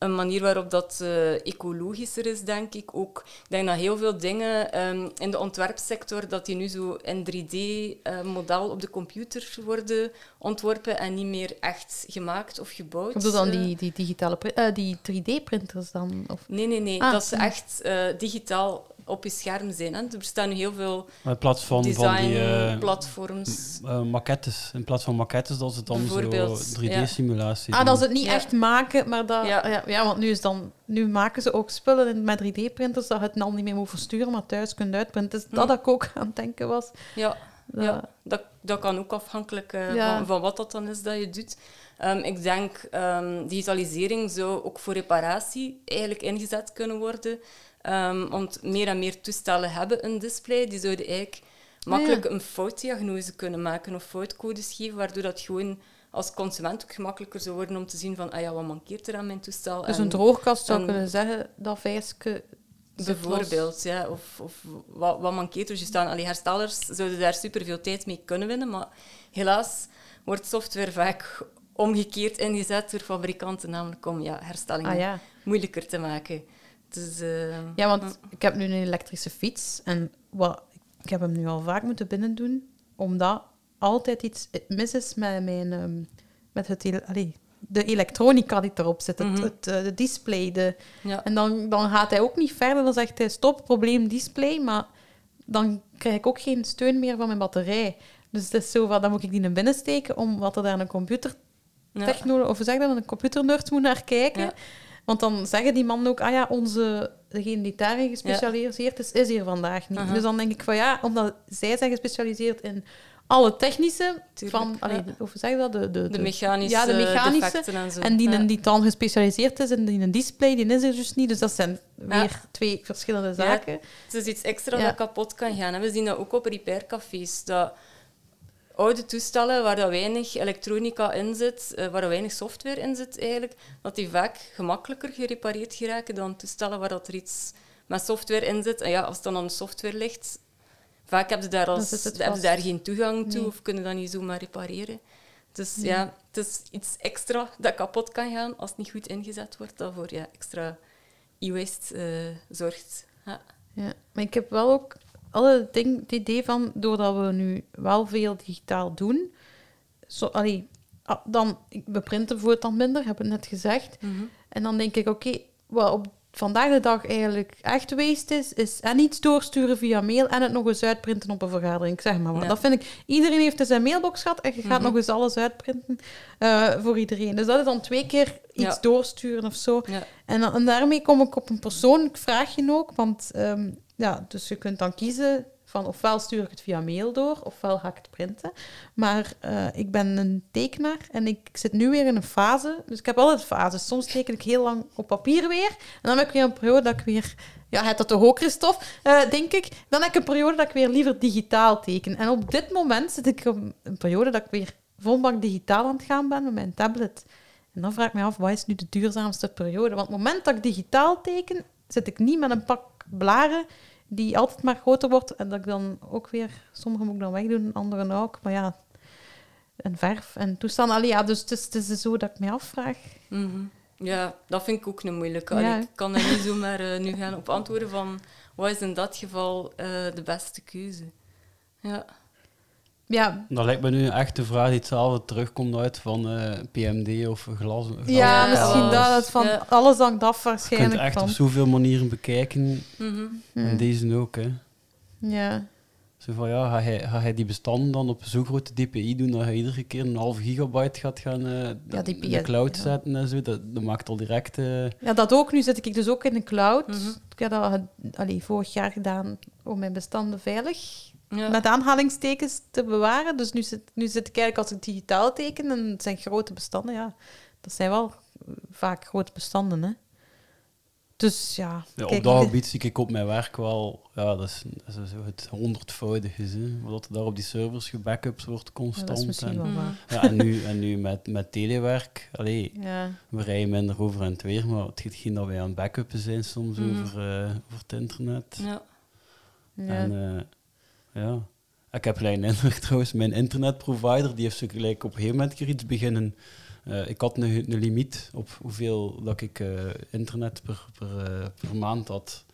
S3: een manier waarop dat eh, ecologischer is, denk ik. Ook, ik denk dat heel veel dingen ehm, in de ontwerpsector, dat die nu zo in 3D-model op de computer worden ontworpen en niet meer echt gemaakt of gebouwd.
S1: Ik bedoel dan
S3: eh.
S1: die, die, digitale eh, die 3D-printers dan? Of...
S3: Nee, nee, nee.
S1: Ah,
S3: dat ze
S1: hm.
S3: echt eh, digitaal op je scherm zijn. Hè. Er bestaan nu heel veel
S2: In plaats van, van die eh,
S3: design-platforms.
S2: eh, maquettes. In plaats van maquettes, dat is het dan zo
S3: Bijvoorbeeld,
S2: 3D-simulatie.
S1: Ah, dat is het niet
S3: Ja.
S1: echt maken, maar dat... Ja.
S3: Ja.
S1: Ja, want nu, is dan, nu maken ze ook spullen met 3D-printers dat je het dan niet meer moet versturen, maar thuis kunt uitprinten. Dus dat
S3: Hm.
S1: dat ik ook aan het denken was.
S3: ja,
S1: Dat-
S3: ja dat, dat kan ook afhankelijk eh,
S1: Ja.
S3: van, van wat dat dan is dat je doet. Ehm, ik denk um, digitalisering zou ook voor reparatie eigenlijk ingezet kunnen worden. Ehm, want meer en meer toestellen hebben een display. Die zouden eigenlijk makkelijk een foutdiagnose kunnen maken of foutcodes geven, waardoor dat gewoon als consument ook gemakkelijker zou worden om te zien van ah ja, wat mankeert er aan mijn toestel.
S1: Dus
S3: En
S1: een droogkast zou
S3: en-
S1: kunnen zeggen, dat los.
S3: Bijvoorbeeld, ja. Of, of wat, wat mankeert er juist aan? Allee, herstellers zouden daar superveel tijd mee kunnen winnen, maar helaas wordt software vaak omgekeerd ingezet door fabrikanten, namelijk om ja, herstellingen
S1: Ah ja.
S3: moeilijker te maken. Dus, eh,
S1: Ja, want ik heb nu een elektrische fiets en wat, ik heb hem nu al vaak moeten binnendoen, omdat altijd iets mis is met, mijn, ehm, met het, allee, de elektronica die erop zit, het,
S3: Mhm.
S1: het, eh, de display. De,
S3: ja.
S1: en dan, dan gaat hij ook niet verder, dan zegt hij stop, probleem display, maar dan krijg ik ook geen steun meer van mijn batterij. Dus het is zo van, dan moet ik die naar binnen steken, omdat er daar een computertechnoloog,
S3: Ja.
S1: of zeg dat, een computernerd moet naar kijken.
S3: Ja.
S1: Want dan zeggen die mannen ook, ah ja, onze, degene die daarin gespecialiseerd is, is hier vandaag niet. Dus dan denk ik van ja, omdat zij zijn gespecialiseerd in alle technische,
S3: Tuurlijk,
S1: van, allee,
S3: ja.
S1: hoe zeg je dat? De, de,
S3: De mechanische,
S1: ja, de mechanische
S3: en zo.
S1: en die,
S3: Ja.
S1: die dan gespecialiseerd is in die een display, die is er dus niet. Dus dat zijn weer twee verschillende zaken.
S3: Het is iets extra dat kapot kan gaan. En we zien dat ook op repaircafés. Dat oude toestellen waar dat weinig elektronica in zit, eh, waar dat weinig software in zit eigenlijk, dat die vaak gemakkelijker gerepareerd geraken dan toestellen waar dat er iets met software in zit. En ja, als het dan aan de software ligt, vaak hebben ze daar, als, hebben ze daar geen toegang toe
S1: Nee.
S3: of kunnen dat niet zomaar repareren. Dus
S1: Nee.
S3: ja, het is iets extra dat kapot kan gaan als het niet goed ingezet wordt, dat voor ja, extra e-waste eh, zorgt. Ja.
S1: Ja, maar ik heb wel ook alle ding, het idee van, doordat we nu wel veel digitaal doen, zo, allee, ah, dan, we printen dan minder, heb ik net gezegd. En dan denk ik, oké, wat op vandaag de dag eigenlijk echt waste is, is en iets doorsturen via mail en het nog eens uitprinten op een vergadering. Zeg maar.
S3: Ja.
S1: Dat vind ik, iedereen heeft zijn mailbox gehad en je gaat
S3: Mhm.
S1: nog eens alles uitprinten eh, voor iedereen. Dus dat is dan twee keer iets
S3: Ja.
S1: doorsturen of zo.
S3: Ja.
S1: En, dan- en daarmee kom ik op een persoonlijk vraagje ook. Want ehm, ja, dus je kunt dan kiezen van ofwel stuur ik het via mail door, ofwel ga ik het printen. Maar eh, ik ben een tekenaar en ik zit nu weer in een fase. Dus ik heb altijd fases. Soms teken ik heel lang op papier weer. En dan heb ik weer een periode dat ik weer... Ja, het dat toch ook, Christophe, eh, denk ik. Dan heb ik een periode dat ik weer liever digitaal teken. En op dit moment zit ik een periode dat ik weer volbak digitaal aan het gaan ben met mijn tablet. En dan vraag ik me af, wat is nu de duurzaamste periode? Want op het moment dat ik digitaal teken, zit ik niet met een pak blaren die altijd maar groter wordt. En dat ik dan ook weer, sommige moet ik dan wegdoen, andere ook. Maar ja, en verf en toestand. Allee, ja, dus het is, het is zo dat ik me afvraag.
S3: Mhm. Ja, dat vind ik ook een moeilijke.
S1: Ja.
S3: Ik kan er niet zomaar eh, nu gaan op antwoorden van wat is in dat geval eh, de beste keuze. Ja.
S1: Ja,
S2: Dat lijkt me nu echt de vraag die hetzelfde terugkomt uit van eh, PMD of glas.
S1: ja, misschien dat. het Van
S3: Ja.
S1: alles hangt af
S2: Je kunt
S1: waarschijnlijk
S2: het echt
S1: van.
S2: op zoveel manieren bekijken.
S1: Hmm.
S2: En deze ook, hè.
S1: Ja.
S2: Zo van, ja, ga hij, ga hij die bestanden dan op zo'n grote DPI doen dat je iedere keer een half gigabyte gaat gaan eh,
S1: Ja, die
S2: in de cloud
S1: ja.
S2: zetten en zo? Dat, dat maakt al direct... eh,
S1: ja, dat ook. Nu zit ik dus ook in de cloud.
S3: Mhm.
S1: Ik heb dat allee, vorig jaar gedaan om mijn bestanden veilig
S3: Ja.
S1: met aanhalingstekens te bewaren. Dus nu zit, nu zit ik eigenlijk als ik digitaal teken en het zijn grote bestanden. Ja, dat zijn wel vaak grote bestanden, hè. Dus ja...
S2: ja, op dat gebied zie ik op mijn werk wel... Ja, dat is, dat is zo het honderdvoudige, hè. Wat er daar op die servers gebackups wordt
S1: Ja,
S2: constant.
S1: dat is misschien
S2: en,
S1: wel
S3: Mhm.
S1: waar.
S2: ja, en nu, en nu met, met telewerk... Allee,
S1: Ja.
S2: we rijden minder over en het weer, maar hetgeen dat wij aan het backuppen zijn soms
S3: Mhm.
S2: over, eh, over het internet.
S3: Ja.
S1: Ja.
S2: En eh, ja, ik heb gelijk een indruk trouwens. Mijn internetprovider die heeft zo gelijk op een gegeven moment iets beginnen. eh, ik had een, een limiet op hoeveel dat ik eh, internet per, per, eh, per maand had.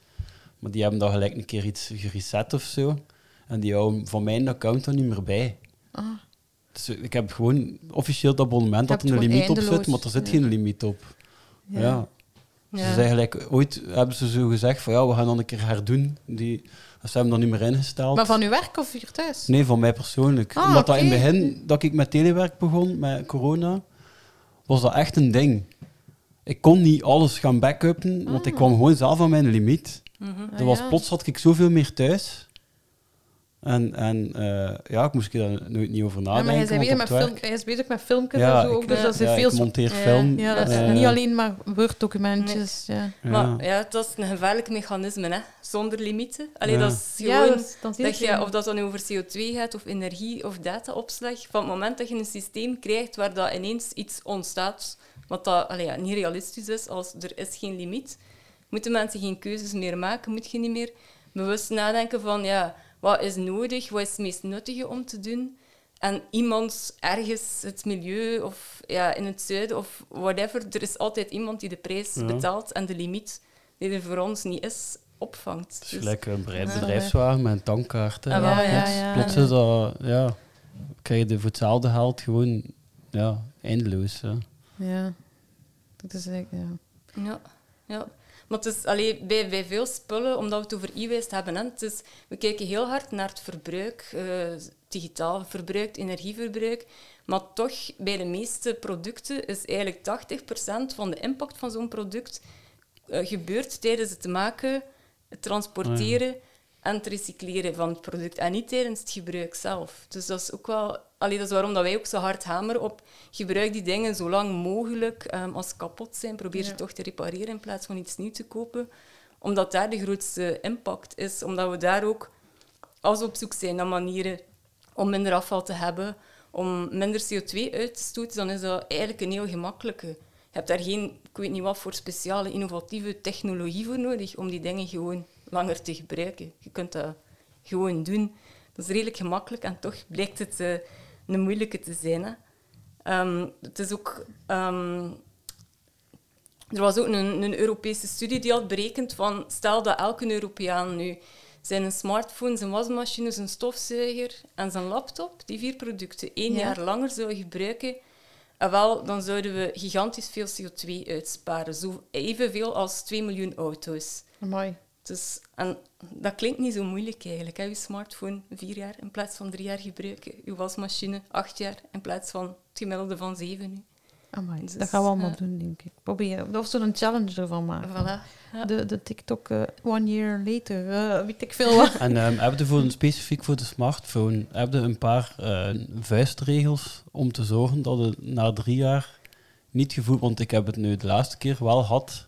S2: Maar die hebben dan gelijk een keer iets gereset of zo. En die houden van mijn account dan niet meer bij.
S1: Ah,
S2: Dus ik heb gewoon officieel het abonnement dat er een limiet op zit, maar er zit
S1: ja.
S2: geen limiet op.
S1: ja.
S2: Ja. Ze
S3: Ja.
S2: zijn gelijk, ooit hebben ze zo gezegd van ja, we gaan dan een keer herdoen. Die, ze hebben dat niet meer ingesteld.
S1: Maar van uw werk of hier thuis?
S2: Nee, van mij persoonlijk.
S1: Ah,
S2: Omdat dat in het begin, dat ik met telewerk begon, met corona, was dat echt een ding. Ik kon niet alles gaan backuppen, want ik kwam gewoon zelf aan mijn limiet.
S1: Ah,
S2: er was
S1: ja.
S2: plots had ik zoveel meer thuis. En, en eh, ja, ik moest er daar nooit niet over
S1: Ja, maar
S2: nadenken.
S1: hij is,
S2: op
S1: met
S2: het
S1: film, hij is bezig met filmpjes
S2: Ja,
S1: en zo ook,
S2: ik-
S1: dus dat
S2: ja,
S1: veel...
S2: ik monteer
S3: Ja,
S2: film.
S1: Ja, dat is
S2: eh,
S1: niet alleen maar Word-documentjes. Ja.
S2: ja.
S3: Maar ja, dat is een gevaarlijk mechanisme, hè. zonder limieten. Allee,
S2: Ja.
S3: dat is
S1: Ja,
S3: gewoon...
S1: dat je het
S3: of dat dan over CO2 gaat, of energie, of dataopslag, van het moment dat je een systeem krijgt waar dat ineens iets ontstaat, wat dat, allee, ja, niet realistisch is, als er is geen limiet, moeten mensen geen keuzes meer maken, moet je niet meer bewust nadenken van, ja, wat is nodig, wat is het meest nuttige om te doen, en iemand ergens, het milieu, of ja, in het zuiden, of whatever, er is altijd iemand die de prijs
S2: Ja.
S3: betaalt en de limiet die er voor ons niet is, opvangt.
S2: Het is
S3: Dus-
S2: gelijk een bedrijf- bedrijfswagen met een tankkaart.
S3: Ah,
S1: ja,
S3: ja.
S1: ja, ja.
S2: Plots is dat, ja, krijg je voor hetzelfde geld gewoon ja, eindeloos. Ja.
S1: Ja. Dat is echt, ja.
S3: Ja, ja. Maar het is bij, bij veel spullen, omdat we het over e-waste hebben, hè, het is, we kijken heel hard naar het verbruik, eh, digitaal verbruik, energieverbruik. Maar toch, bij de meeste producten is eigenlijk 80% van de impact van zo'n product eh, gebeurt tijdens het maken, het transporteren en het recycleren van het product. En niet tijdens het gebruik zelf. Dus dat is ook wel... Allee, dat is waarom dat wij ook zo hard hameren op gebruik die dingen zo lang mogelijk. ehm, als ze kapot zijn, probeer ze
S1: Ja.
S3: toch te repareren in plaats van iets nieuws te kopen. Omdat daar de grootste impact is. Omdat we daar ook als op zoek zijn naar manieren om minder afval te hebben, om minder CO2 uit te stoten, dan is dat eigenlijk een heel gemakkelijke. Je hebt daar geen, ik weet niet wat voor speciale, innovatieve technologie voor nodig om die dingen gewoon langer te gebruiken. Je kunt dat gewoon doen. Dat is redelijk gemakkelijk en toch blijkt het eh, een moeilijke te zijn. Hè. Ehm, het is ook... ehm, er was ook een, een Europese studie die had berekend van... Stel dat elke Europeaan nu zijn smartphone, zijn wasmachine, zijn stofzuiger en zijn laptop, die vier producten, één
S1: Ja.
S3: jaar langer zou gebruiken, en wel, dan zouden we gigantisch veel CO2 uitsparen. Zo evenveel als 2 miljoen auto's.
S1: Mooi.
S3: Dus, en dat klinkt niet zo moeilijk eigenlijk. Hè? Je smartphone vier jaar in plaats van drie jaar gebruiken. Je wasmachine acht jaar in plaats van het gemiddelde van zeven nu.
S1: Amai,
S3: Dus,
S1: dat gaan we allemaal doen, denk ik. Proberen. Of zo'n challenge ervan maken.
S3: Voilà. Ja.
S1: De, de TikTok eh, one year later, eh, weet ik veel wat.
S2: En ehm heb je voor een, specifiek voor de smartphone heb je een paar eh, vuistregels om te zorgen dat het na drie jaar niet gevoeld... Want ik heb het nu de laatste keer wel gehad.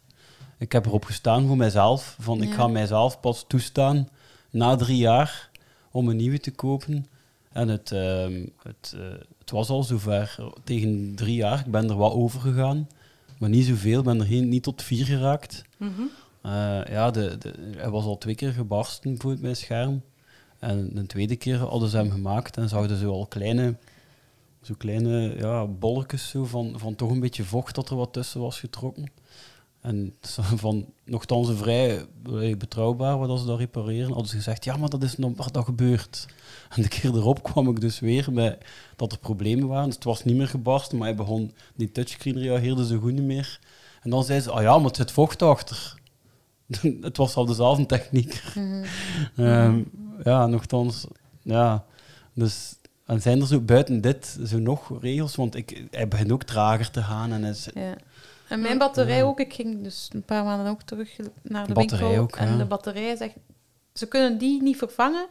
S2: Ik heb erop gestaan voor mijzelf. Van ik ga mijzelf pas toestaan na drie jaar om een nieuwe te kopen. En het, ehm, het, eh, het was al zover. Tegen drie jaar. Ik ben er wat over gegaan. Maar niet zoveel. Ik ben er geen, niet tot vier geraakt.
S3: Mhm.
S2: Eh, ja, de, de, hij was al twee keer gebarsten voor mijn scherm. En de tweede keer hadden ze hem gemaakt en zouden ze al kleine, zo kleine ja, bolletjes zo van, van toch een beetje vocht dat er wat tussen was getrokken. En van, nogthans vrij betrouwbaar wat ze dat repareren, hadden ze gezegd, ja, maar dat is nog wat dat gebeurt. En de keer erop kwam ik dus weer bij dat er problemen waren. Dus het was niet meer gebarsten, maar hij begon, die touchscreen reageerde zo goed niet meer. En dan zei ze, ah ja, maar het zit vocht achter. het was al dezelfde techniek. Ehm, ja, nogthans, ja. Dus, en zijn er zo buiten dit zo nog regels? Want ik, hij begint ook trager te gaan. En is,
S1: Ja. En mijn batterij ook. Ik ging dus een paar maanden ook terug naar de
S2: Batterij
S1: winkel.
S2: ook,
S1: en
S2: ja.
S1: de batterij zegt... Ze kunnen die niet vervangen.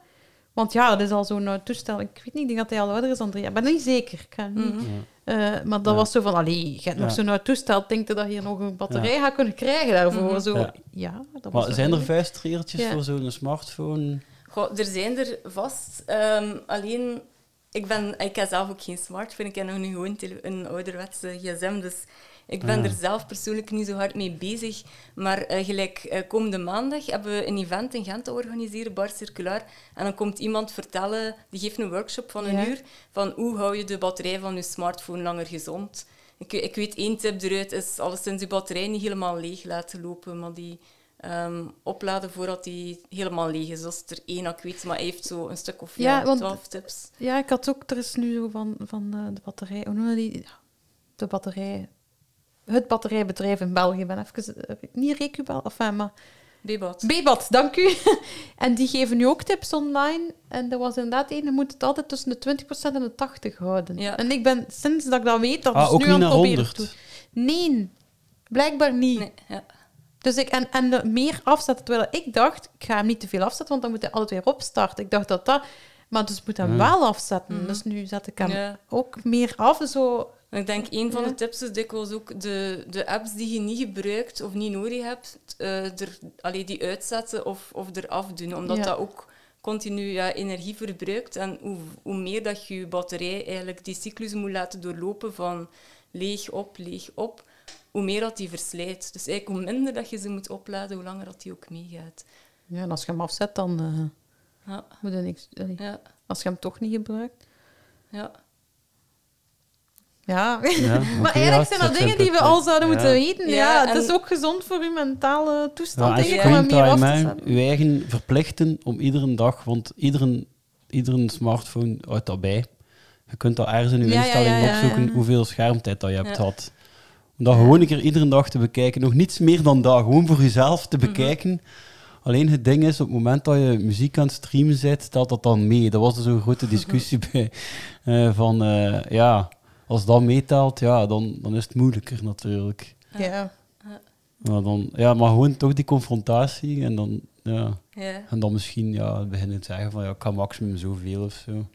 S1: Want ja, dat is al zo'n eh, toestel. Ik weet niet, ik denk dat hij al ouder is dan drie jaar. Ik ben niet zeker. Ik ga niet...
S3: Mhm.
S1: Eh, maar dat
S2: Ja.
S1: was zo van, allee, je hebt nog
S2: Ja.
S1: zo'n oud toestel. Denk je dat je nog een batterij gaat kunnen krijgen daarvoor?
S3: Mhm.
S1: Zo,
S2: Ja.
S1: ja. dat was
S2: maar zijn er
S1: Ja.
S2: voor zo'n smartphone?
S3: Goh, er zijn er vast. Ehm, alleen, ik, ben, ik heb zelf ook geen smartphone. Ik heb nog nu gewoon een ouderwetse gsm. Dus ik ben
S2: Ah.
S3: er zelf persoonlijk niet zo hard mee bezig. Maar eh, gelijk eh, komende maandag hebben we een event in Gent te organiseren, Bar Circulair. En dan komt iemand vertellen, die geeft een workshop van een
S1: Ja.
S3: uur, van hoe hou je de batterij van je smartphone langer gezond. Ik, ik weet één tip eruit is alleszins je batterij niet helemaal leeg laten lopen, maar die ehm, opladen voordat die helemaal leeg is. Dat is er één, ik weet, maar hij heeft zo een stuk of
S1: Ja,
S3: ja,
S1: want-
S3: twaalf tips.
S1: Ja, ik had ook... Er is nu zo van, van eh, de batterij... Hoe noemen die? De batterij... Het batterijbedrijf in België. Ben even... eh, niet Recubel, enfin, maar...
S3: Bebat.
S1: Bebat, dank u. en die geven nu ook tips online. En er was inderdaad één, je moet het altijd tussen de 20% en de 80% houden.
S3: Ja.
S1: En ik ben, sinds dat ik dat weet, dat
S2: Ah,
S1: dus
S2: ook
S1: nu
S2: niet
S1: aan het proberen
S2: 100?
S1: te doen. Nee, blijkbaar niet.
S3: Nee, ja.
S1: Dus ik, en, en meer afzetten, terwijl ik dacht, ik ga hem niet te veel afzetten, want dan moet hij altijd weer opstarten. Ik dacht dat dat... Maar dus ik moet hem
S2: Ja.
S1: wel afzetten.
S3: Mhm.
S1: Dus nu zet ik hem
S3: Ja.
S1: ook meer af. Zo.
S3: Ik denk, een van de tips is dikwijls ook de, de apps die je niet gebruikt of niet nodig hebt, eh, er, allee, die uitzetten of, of eraf doen. Omdat dat ook continu ja, energie verbruikt. En hoe, hoe meer dat je je batterij eigenlijk die cyclus moet laten doorlopen van leeg op, leeg op, hoe meer dat die verslijt. Dus eigenlijk hoe minder dat je ze moet opladen, hoe langer dat die ook meegaat.
S1: Ja, en als je hem afzet, dan eh,
S3: Ja,
S1: moet je niks... allee,
S3: ja,
S1: Als je hem toch niet gebruikt.
S3: ja.
S1: Ja.
S2: Ja,
S1: Maar eigenlijk zijn dat dingen die we al zouden
S2: ja.
S1: moeten weten. Ja,
S3: Ja,
S1: het is ook gezond voor uw mentale toestand,
S2: Ja, en
S1: om meer af te
S2: uw eigen verplichten om iedere dag, want iedere, iedere smartphone houdt dat bij. Je kunt dat ergens in uw instelling
S1: ja, ja,
S2: opzoeken
S1: ja.
S2: hoeveel schermtijd dat je hebt
S3: Ja.
S2: gehad. Om dat gewoon een keer iedere dag te bekijken. Nog niets meer dan dat. Gewoon voor jezelf te bekijken. Alleen het ding is, op het moment dat je muziek aan het streamen bent, telt dat dan mee. Dat was er zo'n grote discussie bij. eh, van, eh, ja, als dat meetelt, ja, dan, dan is het moeilijker natuurlijk.
S1: Ja.
S2: Maar, dan, ja, maar gewoon toch die confrontatie en dan, ja,
S3: Ja.
S2: en dan misschien ja, beginnen te zeggen van, ja, ik kan maximum zoveel of zo.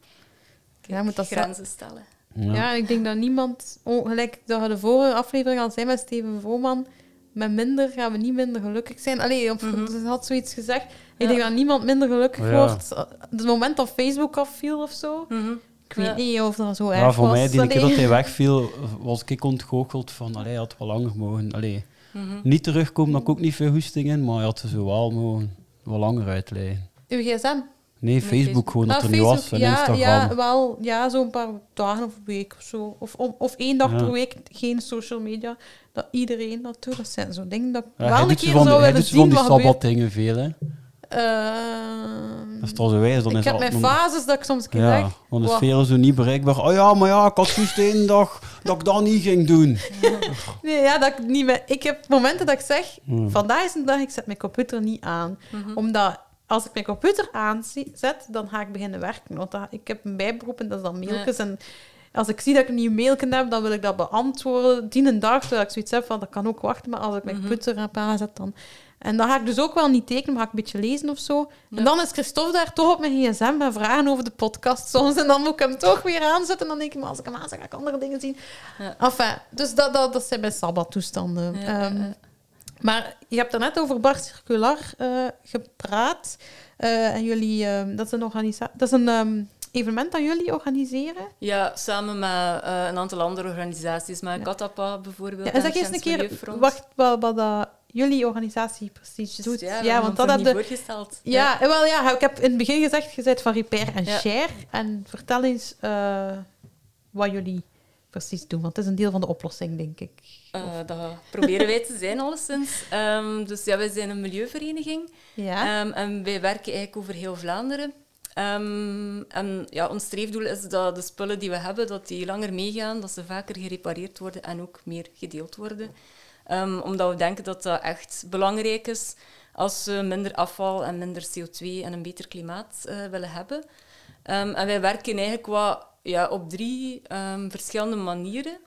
S1: Ja, moet dat
S3: Grenzen stellen.
S2: Ja.
S1: Ik denk dat niemand, oh, gelijk dat je de vorige aflevering al zei met Steven Vrooman, met minder gaan we niet minder gelukkig zijn. Allee, of,
S3: Mhm.
S1: ze had zoiets gezegd. Ik
S3: Ja.
S1: denk dat niemand minder gelukkig
S2: Ja.
S1: wordt. Het moment dat Facebook afviel of zo.
S3: Mhm.
S1: Ik weet
S3: Ja.
S1: niet of dat zo erg
S2: Ja, voor
S1: was.
S2: mij, die keer dat hij wegviel, was ik ontgoocheld van, allee, hij had wel langer mogen. Allee,
S3: Mhm.
S2: niet terugkomen, had ik ook niet veel hoesting in, maar hij had er zo wel mogen wel langer uitleggen.
S1: Uw gsm?
S2: Nee, Facebook,
S3: Facebook.
S2: gewoon dat
S1: Ah,
S2: er niet was en
S1: ja,
S2: Instagram.
S1: ja, wel, ja, zo'n paar dagen of een week of zo. Of, om, of één dag
S2: Ja.
S1: per week geen social media. Dat iedereen dat doet. Dat zijn zo'n dingen dat ik
S2: Ja,
S1: wel een keer
S2: van, die-
S1: zou
S2: hij
S1: willen
S2: doet van
S1: zien
S2: die
S1: wat
S2: sabbatdingen veel, hè.
S1: Ehm,
S2: Dat is toch zo wijs, dan
S1: ik
S2: is
S1: heb mijn fases dat ik soms een keer
S2: Ja,
S1: zeg...
S2: dan is veel zo niet bereikbaar. Oh ja, maar ja, ik had juist één dag dat ik dat niet ging doen.
S1: Nee, ja, dat ik niet meer... Ik heb momenten dat ik zeg...
S2: Hmm.
S1: Vandaag is een dag, ik zet mijn computer niet aan.
S3: Mhm.
S1: Omdat als ik mijn computer aanzet, dan ga ik beginnen werken. Want dat- ik heb een bijberoep en dat is dan mailtjes. En als ik zie dat ik een nieuw mailje heb, dan wil ik dat beantwoorden. Die een dag, terwijl ik zoiets heb van, dat kan ook wachten. Maar als ik mijn
S3: Mhm.
S1: computer heb aangezet, dan... En dan ga ik dus ook wel niet tekenen, maar ga ik een beetje lezen of zo.
S3: Ja.
S1: En dan is Christophe daar toch op mijn gsm met vragen over de podcast soms. En dan moet ik hem toch weer aanzetten. En dan denk ik, maar als ik hem aanzet, ga ik andere dingen zien.
S3: Ja.
S1: Enfin, dus dat, dat, dat zijn mijn sabbattoestanden.
S3: Ja,
S1: Ehm, maar je hebt daarnet over Bar Circular eh, gepraat. Eh, en jullie, ehm, dat is een, organisa- dat is een ehm, evenement dat jullie organiseren.
S3: Ja, samen met eh, een aantal andere organisaties, met. Katapa bijvoorbeeld.
S1: En zeg eens een keer, wacht, wat, wat dat jullie organisatie precies doet.
S3: Ja,
S1: Ja, want dat heb je...
S3: voorgesteld.
S1: Ja, eh, wel, ja, ik heb in het begin gezegd, je bent van Repair en
S3: Ja.
S1: Share. En vertel eens eh, wat jullie precies doen, want het is een deel van de oplossing, denk ik.
S3: Eh, dat proberen wij te zijn, alleszins. Ehm, dus ja, wij zijn een milieuvereniging.
S1: Ja.
S3: Ehm, en wij werken eigenlijk over heel Vlaanderen. Ehm, en ja, ons streefdoel is dat de spullen die we hebben, dat die langer meegaan, dat ze vaker gerepareerd worden en ook meer gedeeld worden. Ehm, omdat we denken dat dat echt belangrijk is als we minder afval en minder CO2 en een beter klimaat eh, willen hebben. Ehm, en wij werken eigenlijk wat, ja, op drie ehm, verschillende manieren.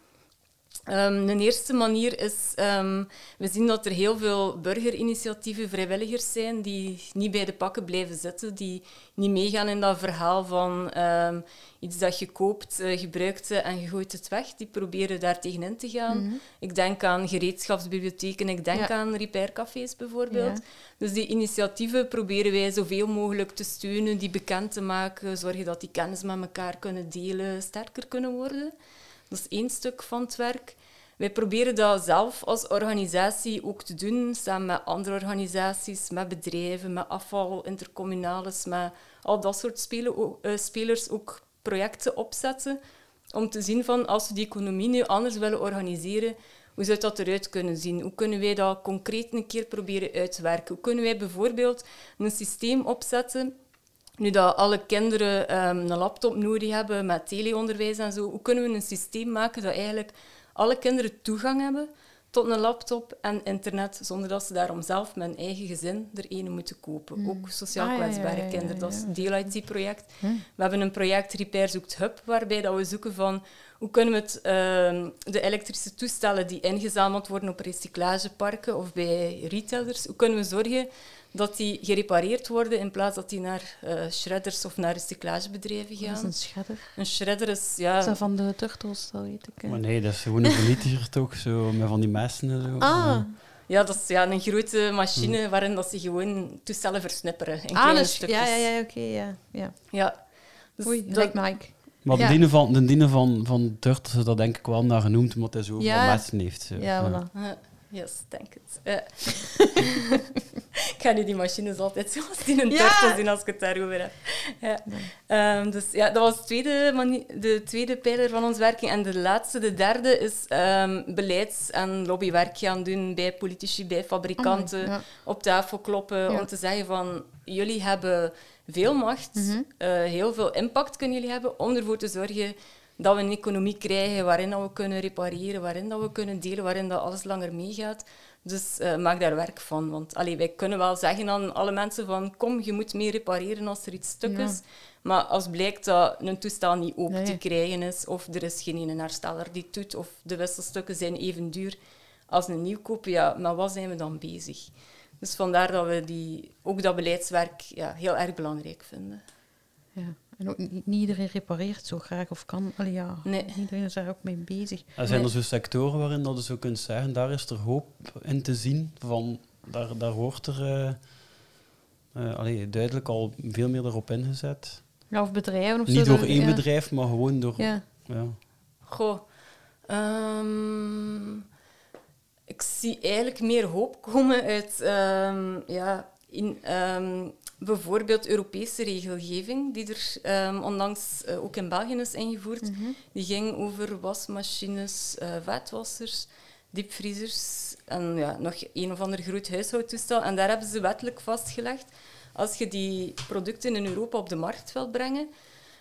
S3: Ehm een eerste manier is, ehm, we zien dat er heel veel burgerinitiatieven, vrijwilligers zijn die niet bij de pakken blijven zitten, die niet meegaan in dat verhaal van ehm, iets dat je koopt, eh, gebruikt het en je gooit het weg. Die proberen daar tegenin te gaan. Ik denk aan gereedschapsbibliotheken, ik denk
S1: Ja.
S3: aan repaircafés bijvoorbeeld.
S1: Ja.
S3: Dus die initiatieven proberen wij zoveel mogelijk te steunen, die bekend te maken, zorgen dat die kennis met elkaar kunnen delen, sterker kunnen worden. Dat is één stuk van het werk. Wij proberen dat zelf als organisatie ook te doen, samen met andere organisaties, met bedrijven, met afval, intercommunales, met al dat soort eh, spelers ook projecten opzetten om te zien van als we die economie nu anders willen organiseren, hoe zou dat eruit kunnen zien? Hoe kunnen wij dat concreet een keer proberen uitwerken? Hoe kunnen wij bijvoorbeeld een systeem opzetten nu dat alle kinderen ehm, een laptop nodig hebben met teleonderwijs en zo, hoe kunnen we een systeem maken dat eigenlijk alle kinderen toegang hebben tot een laptop en internet, zonder dat ze daarom zelf met hun eigen gezin er een moeten kopen. Ook sociaal
S1: Ah, ja,
S3: kwetsbare
S1: ja, ja,
S3: kinderen. Dat is een deel uit die project. We hebben een project Repair Zoekt Hub, waarbij dat we zoeken van hoe kunnen we het, ehm, de elektrische toestellen die ingezameld worden op recyclageparken of bij retailers, hoe kunnen we zorgen dat die gerepareerd worden in plaats dat die naar eh, shredders of naar recyclagebedrijven
S1: Dat is
S3: gaan.
S1: een shredder.
S3: Een shredder is,
S1: Dat
S3: ja...
S1: is dat van de turtles, dat weet ik. hè.
S2: Maar nee, dat is gewoon een vernietiger toch, zo, met van die messen en zo.
S1: Ah,
S3: Ja, dat is ja, een grote machine waarin dat ze gewoon toestellen versnipperen in
S1: ah
S3: kleine
S1: dus,
S3: stukjes.
S1: ja, ja, ja, oké, ja. ja.
S3: Ja. Dus
S1: Oei,
S3: dat-
S1: lijkt Mike.
S2: Maar
S1: Ja.
S2: de dienen van, de dienen van, van Turtles is dat denk ik wel naar genoemd, omdat hij zo
S1: Ja.
S2: veel messen heeft. Zo.
S1: Ja, voilà.
S3: Uh, yes, denk het. Ja. ik ga nu die machines altijd zo als die een
S1: Ja.
S3: zien als ik het daarover heb. Ja. Ehm, dus ja, dat was de tweede, de tweede pijler van ons werking. En de laatste, de derde, is ehm, beleids- en lobbywerk gaan doen bij politici, bij fabrikanten.
S1: Ja.
S3: Op tafel kloppen om te zeggen van... Jullie hebben veel macht, eh, heel veel impact kunnen jullie hebben om ervoor te zorgen dat we een economie krijgen waarin dat we kunnen repareren, waarin dat we kunnen delen, waarin dat alles langer meegaat. Dus eh, maak daar werk van. Want allee, wij kunnen wel zeggen aan alle mensen van kom, je moet meer repareren als er iets stuk
S1: Ja.
S3: is. Maar als blijkt dat een toestel niet open
S1: Nee.
S3: te krijgen is, of er is geen ene hersteller die het doet, of de wisselstukken zijn even duur als een nieuwkoop, ja, met wat zijn we dan bezig? Dus vandaar dat we die, ook dat beleidswerk ja, heel erg belangrijk vinden.
S1: Ja. En ook niet, niet iedereen repareert zo graag of kan. Allee, ja,
S3: Nee.
S1: niet iedereen is daar ook mee bezig.
S2: En zijn
S3: Nee.
S2: er zo sectoren waarin dat je zo kunt zeggen, daar is er hoop in te zien, van daar, daar wordt er eh, eh, allee, duidelijk al veel meer erop ingezet.
S1: Ja, of bedrijven of zo.
S2: Niet door één
S1: ja.
S2: bedrijf, maar gewoon door...
S1: Ja.
S2: Ja.
S3: Goh, ehm, ik zie eigenlijk meer hoop komen uit ehm, ja, in, ehm, bijvoorbeeld Europese regelgeving, die er ehm, onlangs eh, ook in België is ingevoerd.
S1: Mhm.
S3: Die ging over wasmachines, eh vetwassers, diepvriezers en ja, nog een of ander groot huishoudtoestel. En daar hebben ze wettelijk vastgelegd, als je die producten in Europa op de markt wilt brengen,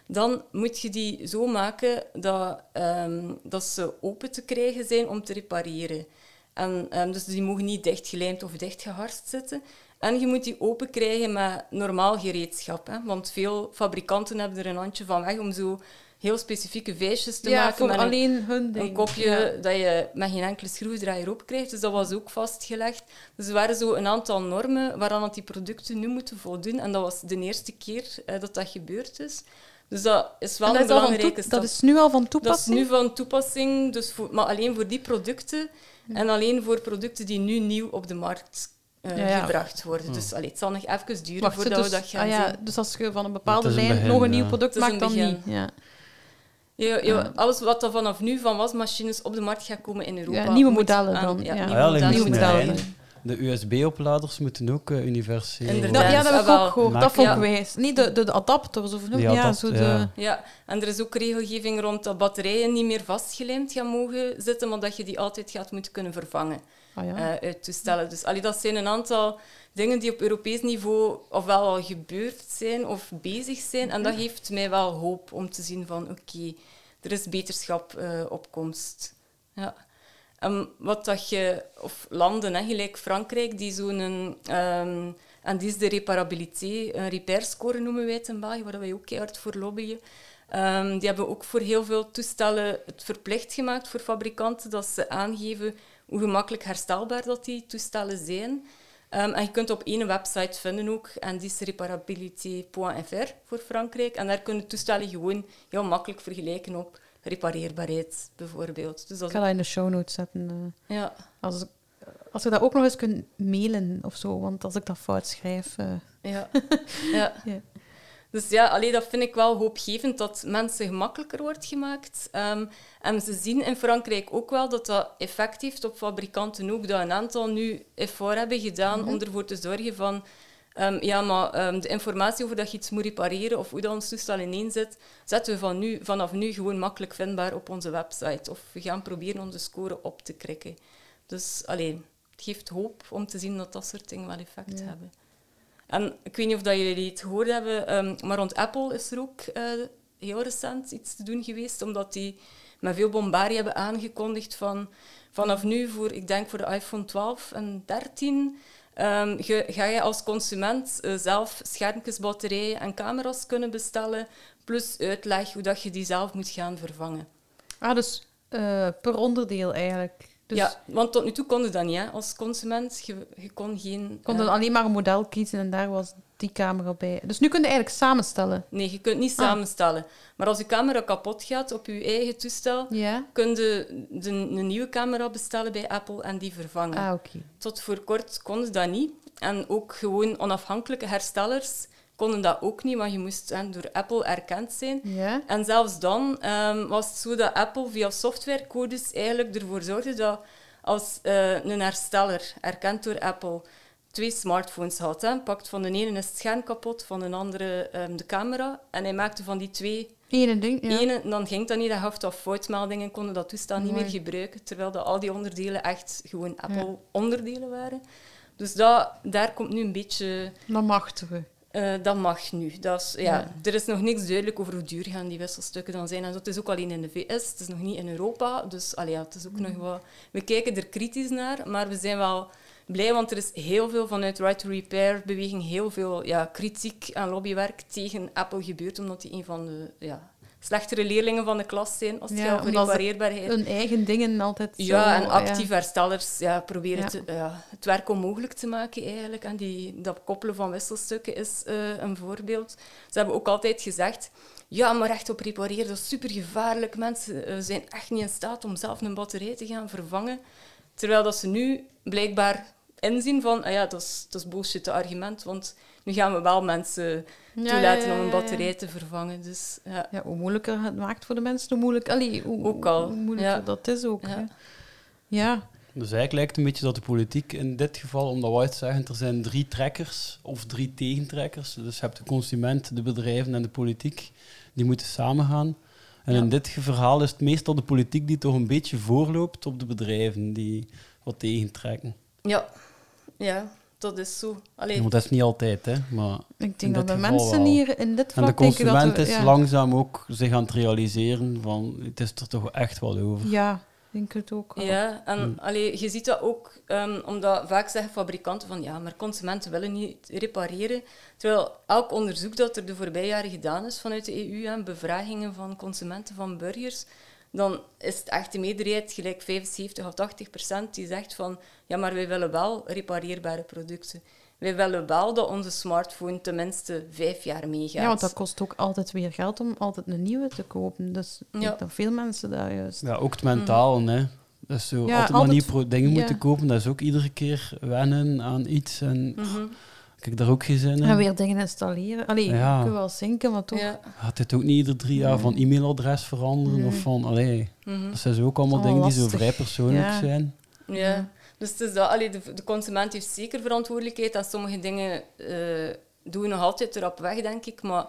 S3: dan moet je die zo maken dat, ehm, dat ze open te krijgen zijn om te repareren. En, ehm, dus die mogen niet dichtgelijmd of dichtgeharst zitten. En je moet die open krijgen met normaal gereedschap. Hè? Want veel fabrikanten hebben er een handje van weg om zo heel specifieke vijsjes te
S1: ja,
S3: maken.
S1: voor
S3: met een-
S1: alleen hun ding.
S3: een kopje
S1: Ja.
S3: dat je met geen enkele schroevendraaier op krijgt. Dus dat was ook vastgelegd. Dus er waren zo een aantal normen waaraan die producten nu moeten voldoen. En dat was de eerste keer eh, dat dat gebeurd is. Dus dat is wel
S1: dat,
S3: een belangrijke stap.
S1: dat is nu al van
S3: Dat is
S1: toepassing?
S3: nu van toepassing, dus voor, maar alleen voor die producten. En alleen voor producten die nu nieuw op de markt eh,
S1: Ja, ja.
S3: gebracht worden. Dus allee, het zal nog even duren
S1: Wacht,
S3: voordat
S1: dus,
S3: we dat gaan
S1: ah, ja,
S3: zien.
S1: dus als je van een bepaalde
S2: een
S1: lijn
S2: begin,
S1: nog een
S2: ja.
S1: nieuw product maakt, dan niet. Ja.
S3: Ja, ja,
S1: Ja.
S3: Alles wat er vanaf nu van wasmachines op de markt gaat komen in Europa.
S1: Ja, nieuwe modellen
S3: aan-
S1: dan, ja.
S3: nieuwe
S2: Ah ja,
S3: modellen.
S1: Nieuwe modellen.
S2: De USB-opladers moeten ook eh, universeel...
S3: Inderdaad.
S1: Dat, ja, dat heb ik ook gehoord. Dat vond ik
S3: Ja.
S1: wijs. Niet de, de, de adapters of
S2: Die
S1: ja, zo de...
S2: ja.
S3: Ja, en er is ook regelgeving rond dat batterijen niet meer vastgelijmd gaan mogen zitten, maar dat je die altijd gaat moeten kunnen vervangen
S1: Ah, ja.
S3: eh, uit toestellen. Dus allee, dat zijn een aantal dingen die op Europees niveau ofwel al gebeurd zijn of bezig zijn. En dat geeft mij wel hoop om te zien van oké, er is beterschap eh, op komst. Ja. En wat dat je, of landen, hè, gelijk Frankrijk, die zo'n, ehm, en die is de reparabilité, een repair score noemen wij het in België, waar wij ook keihard voor lobbyen. Ehm, die hebben ook voor heel veel toestellen het verplicht gemaakt voor fabrikanten dat ze aangeven hoe gemakkelijk herstelbaar dat die toestellen zijn. Ehm, en je kunt op één website vinden ook, en die is reparabilité.fr voor Frankrijk. En daar kunnen toestellen gewoon heel makkelijk vergelijken op repareerbaarheid, bijvoorbeeld. Dus
S1: Ik ga dat in de show notes zetten. eh.
S3: ja,
S1: als, als je dat ook nog eens kunt mailen of zo, want als ik dat fout schrijf... eh,
S3: Ja. ja.
S1: Ja.
S3: Dus ja, allee, dat vind ik wel hoopgevend dat mensen gemakkelijker wordt gemaakt. Ehm, en ze zien in Frankrijk ook wel dat dat effect heeft op fabrikanten ook, dat een aantal nu effort hebben gedaan om ervoor te zorgen van... ehm, ja, maar ehm, de informatie over dat je iets moet repareren of hoe dat ons toestel ineen zit, zetten we van nu, vanaf nu gewoon makkelijk vindbaar op onze website. Of we gaan proberen onze score op te krikken. Dus alleen, het geeft hoop om te zien dat dat soort dingen wel effect
S1: Ja.
S3: hebben. En ik weet niet of dat jullie het gehoord hebben, ehm, maar rond Apple is er ook eh, heel recent iets te doen geweest, omdat die met veel bombarie hebben aangekondigd van vanaf nu voor, ik denk voor de iPhone 12 en 13, ehm, ga je als consument eh, zelf schermpjes, batterijen en camera's kunnen bestellen, plus uitleg hoe dat je die zelf moet gaan vervangen.
S1: Ah, dus eh, per onderdeel eigenlijk. Dus
S3: ja, want tot nu toe kon je dat niet hè, als consument. Je, je kon geen...
S1: kon
S3: eh,
S1: dan alleen maar een model kiezen en daar was die camera bij. Dus nu kun je eigenlijk samenstellen.
S3: Nee, je kunt niet
S1: Ah.
S3: samenstellen. Maar als je camera kapot gaat op je eigen toestel,
S1: Ja?
S3: kun je de, een nieuwe camera bestellen bij Apple en die vervangen.
S1: Ah.
S3: Tot voor kort konden dat niet. En ook gewoon onafhankelijke herstellers konden dat ook niet, want je moest hè, door Apple erkend zijn.
S1: Ja?
S3: En zelfs dan ehm, was het zo dat Apple via softwarecodes eigenlijk ervoor zorgde dat als eh, een hersteller, erkend door Apple, twee smartphones had, hè, pakt van de ene het scherm kapot, van de andere ehm, de camera, en hij maakte van die twee
S1: Ene ding, ja.
S3: ene, dan ging dat niet, dat gaf dat foutmeldingen, konden dat toestel niet meer gebruiken, terwijl dat al die onderdelen echt gewoon Apple-onderdelen waren. Dus dat, daar komt nu een beetje...
S1: Mag
S3: Eh, dat mag nu. Dat is, ja, Er is nog niks duidelijk over hoe duur gaan die wisselstukken dan zijn. En dat is ook alleen in de VS, het is nog niet in Europa. Dus allee, ja, het is ook nog wat... We kijken er kritisch naar, maar we zijn wel blij, want er is heel veel vanuit Right to Repair beweging, heel veel ja, kritiek en lobbywerk tegen Apple gebeurd, omdat die een van de ja, slechtere leerlingen van de klas zijn als het
S1: Ja,
S3: gaat over repareerbaarheid.
S1: Hun eigen dingen altijd zo...
S3: Ja, en
S1: ja.
S3: actief herstellers ja, proberen
S1: Ja.
S3: te- ja, het werk onmogelijk te maken eigenlijk. En die, dat koppelen van wisselstukken is eh, een voorbeeld. Ze hebben ook altijd gezegd, ja, maar echt op repareren, dat is supergevaarlijk. Mensen eh, zijn echt niet in staat om zelf een batterij te gaan vervangen. Terwijl dat ze nu blijkbaar inzien van, ah ja, dat is, dat is bullshit, het argument. Want nu gaan we wel mensen
S1: Ja,
S3: toelaten
S1: ja, ja,
S3: om een
S1: ja.
S3: batterij te vervangen. Dus ja,
S1: Ja, hoe moeilijker het maakt voor de mensen, hoe, moeilijk, allee, hoe,
S3: Ook al,
S1: hoe moeilijker
S3: ja.
S1: dat is ook.
S3: Ja.
S2: Dus eigenlijk lijkt het een beetje dat de politiek in dit geval, omdat we het zeggen, er zijn drie trekkers of drie tegentrekkers. Dus je hebt de consument, de bedrijven en de politiek. Die moeten samengaan. En
S3: Ja.
S2: in dit verhaal is het meestal de politiek die toch een beetje voorloopt op de bedrijven die wat tegentrekken.
S3: ja, ja dat is zo. Allee,
S2: dat is niet altijd, hè. Maar
S1: Ik
S2: In
S1: denk dat
S2: dit
S1: de
S2: geval
S1: mensen
S2: wel.
S1: hier in dit
S2: en
S1: vlak
S2: de
S1: denken dat
S2: consument
S1: we...
S2: is
S1: ja,
S2: langzaam ook zich aan het realiseren van het is er toch echt wel over.
S1: Ja, ik denk het ook wel.
S3: Ja, en
S2: Hmm.
S3: allee, je ziet dat ook, ehm, omdat vaak zeggen fabrikanten van ja, maar consumenten willen niet repareren. Terwijl elk onderzoek dat er de voorbije jaren gedaan is vanuit de EU en bevragingen van consumenten, van burgers, dan is het echt de meerderheid, gelijk 75 of 80 procent, die zegt van ja, maar wij willen wel repareerbare producten. Wij willen wel dat onze smartphone tenminste vijf jaar meegaat.
S1: Ja, want dat kost ook altijd weer geld om altijd een nieuwe te kopen. Dus ik
S3: Ja.
S1: dat veel mensen dat juist...
S2: Ja, ook het mentaal, hè. Dus zo
S1: Ja,
S2: altijd maar
S1: altijd-
S2: nieuwe dingen
S1: ja.
S2: moeten kopen, dat is ook iedere keer wennen aan iets. En
S3: Mhm.
S2: Ik heb daar ook geen zin in.
S1: En weer dingen installeren. Allee,
S2: Ja.
S1: kunt wel zinken, maar toch...
S3: Ja.
S2: Gaat dit ook niet ieder drie jaar van e-mailadres veranderen? Of van, allee,
S3: Mhm.
S2: dat zijn zo ook allemaal dingen die zo vrij persoonlijk
S1: Ja.
S2: zijn.
S3: Ja, dus het is dat, allee, de, de consument heeft zeker verantwoordelijkheid en sommige dingen eh, doen we nog altijd erop weg, denk ik. Maar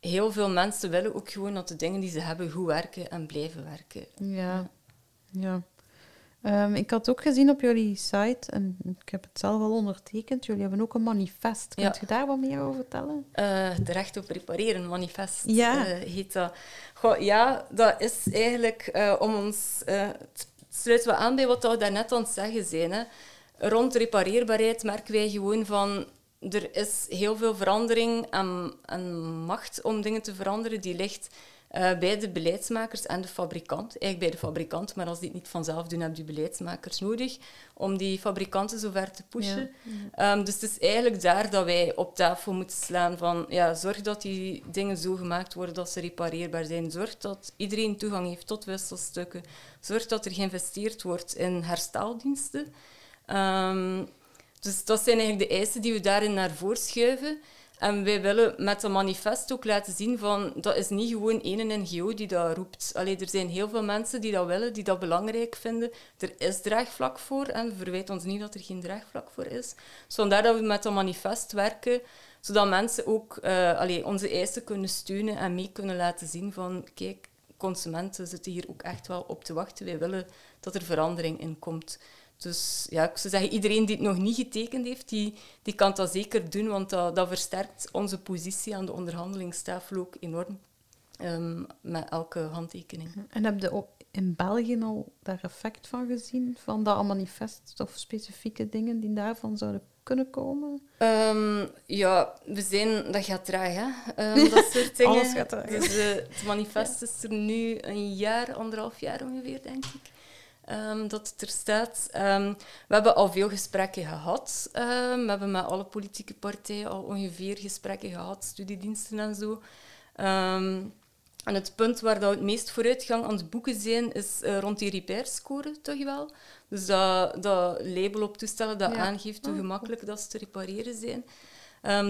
S3: heel veel mensen willen ook gewoon dat de dingen die ze hebben goed werken en blijven werken.
S1: Ja. ja. Ehm, ik had ook gezien op jullie site, en ik heb het zelf al ondertekend, jullie hebben ook een manifest. Kunt
S3: Ja.
S1: je daar wat meer over vertellen?
S3: Eh het recht op repareren, manifest,
S1: Ja.
S3: eh, heet dat. Goh, ja, dat is eigenlijk eh, om ons... het sluiten we aan bij wat we daarnet aan het zeggen zijn. Hè. Rond repareerbaarheid merken wij gewoon van... Er is heel veel verandering en, en macht om dingen te veranderen. Die ligt eh, bij de beleidsmakers en de fabrikant. Eigenlijk bij de fabrikant, maar als die het niet vanzelf doen, hebben die beleidsmakers nodig om die fabrikanten zover te pushen. Ehm, dus het is eigenlijk daar dat wij op tafel moeten slaan van ja, zorg dat die dingen zo gemaakt worden dat ze repareerbaar zijn. Zorg dat iedereen toegang heeft tot wisselstukken. Zorg dat er geïnvesteerd wordt in hersteldiensten. Ehm, dus dat zijn eigenlijk de eisen die we daarin naar voren schuiven. En wij willen met dat manifest ook laten zien van dat is niet gewoon één NGO die dat roept. Allee, er zijn heel veel mensen die dat willen, die dat belangrijk vinden. Er is draagvlak voor en we verwijten ons niet dat er geen draagvlak voor is. Dus vandaar dat we met dat manifest werken, zodat mensen ook allee, onze eisen kunnen steunen en mee kunnen laten zien van kijk, consumenten zitten hier ook echt wel op te wachten. Wij willen dat er verandering in komt. Dus ja, ik zou zeggen, iedereen die het nog niet getekend heeft, die, die kan dat zeker doen, want dat, dat versterkt onze positie aan de onderhandelingstafel ook enorm. ehm, met elke handtekening.
S1: En heb je ook in België al daar effect van gezien? Van dat manifest of specifieke dingen die daarvan zouden kunnen komen?
S3: Ehm, ja, we zijn, dat gaat traag, hè? Ehm, dat soort dingen.
S1: Alles gaat traag?
S3: Dus eh, het manifest is er nu een jaar, anderhalf jaar ongeveer, denk ik. Ehm, dat het er staat. Ehm, we hebben al veel gesprekken gehad. Ehm, we hebben met alle politieke partijen al ongeveer gesprekken gehad, studiediensten en zo. En het punt waar dat we het meest vooruitgang aan het boeken zijn, is eh, rond die repair-score, toch wel? Dus dat, dat label op toestellen dat
S1: Ja.
S3: aangeeft hoe
S1: Oh,
S3: gemakkelijk dat ze te repareren zijn.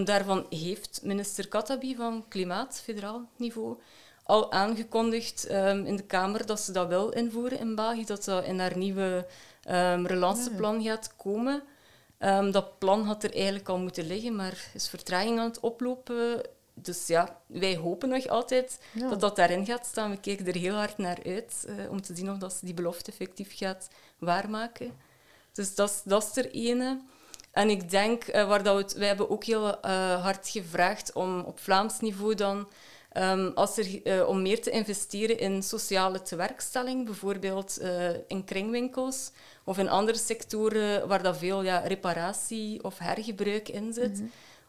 S3: Daarvan heeft minister Katabi van Klimaat, federaal niveau, al aangekondigd ehm, in de Kamer dat ze dat wil invoeren in België, dat dat in haar nieuwe ehm relanceplan gaat komen. Ehm, dat plan had er eigenlijk al moeten liggen, maar is vertraging aan het oplopen. Dus ja, wij hopen nog altijd
S1: Ja.
S3: dat dat daarin gaat staan. We kijken er heel hard naar uit eh, om te zien of dat ze die belofte effectief gaat waarmaken. Dus dat is, dat is er ene. En ik denk, eh, waar dat we het, wij hebben ook heel eh, hard gevraagd om op Vlaams niveau dan, ehm, als er, eh, om meer te investeren in sociale tewerkstelling, bijvoorbeeld eh, in kringwinkels of in andere sectoren waar dat veel ja, reparatie of hergebruik in zit.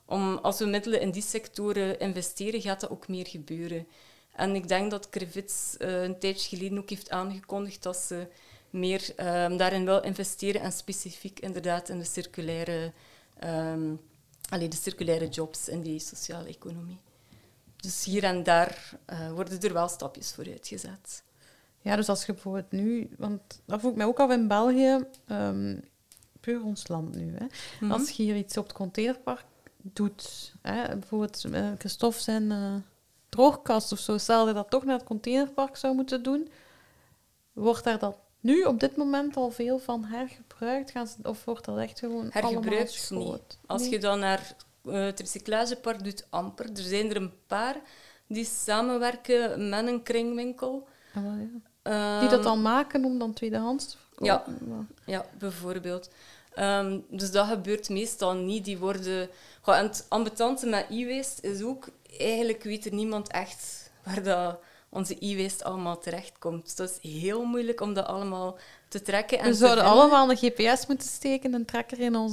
S3: om, als we middelen in die sectoren investeren, gaat dat ook meer gebeuren. En ik denk dat Krivits eh, een tijdje geleden ook heeft aangekondigd dat ze meer ehm, daarin wil investeren en specifiek inderdaad in de circulaire, allee, de circulaire jobs in die sociale economie. Dus hier en daar eh, worden er wel stapjes voor uitgezet.
S1: Ja, dus als je bijvoorbeeld nu... Want dat vroeg ik mij ook af in België. ehm, puur ons land nu. Hè.
S3: Mhm.
S1: Als je hier iets op het containerpark doet... Hè, bijvoorbeeld eh, Christophe zijn eh, droogkast of zo. Stel dat je dat toch naar het containerpark zou moeten doen. Wordt daar dat nu op dit moment al veel van hergebruikt? Gaan ze, of wordt dat echt gewoon
S3: Hergebruikt
S1: schoot?
S3: Als
S1: Nee?
S3: je dan naar het recyclagepark doet, amper. Er zijn er een paar die samenwerken met een kringwinkel.
S1: Ah, ja. Die dat
S3: Ehm,
S1: dan maken om dan tweedehands te verkopen? Ja.
S3: Ja, bijvoorbeeld. Ehm, dus dat gebeurt meestal niet. Die worden... Goh, en het ambetante met e-waste is ook... Eigenlijk weet er niemand echt waar dat onze e-waste allemaal terechtkomt. Dus dat is heel moeilijk om dat allemaal te trekken. En
S1: We zouden
S3: vinden.
S1: allemaal een GPS moeten steken, een tracker in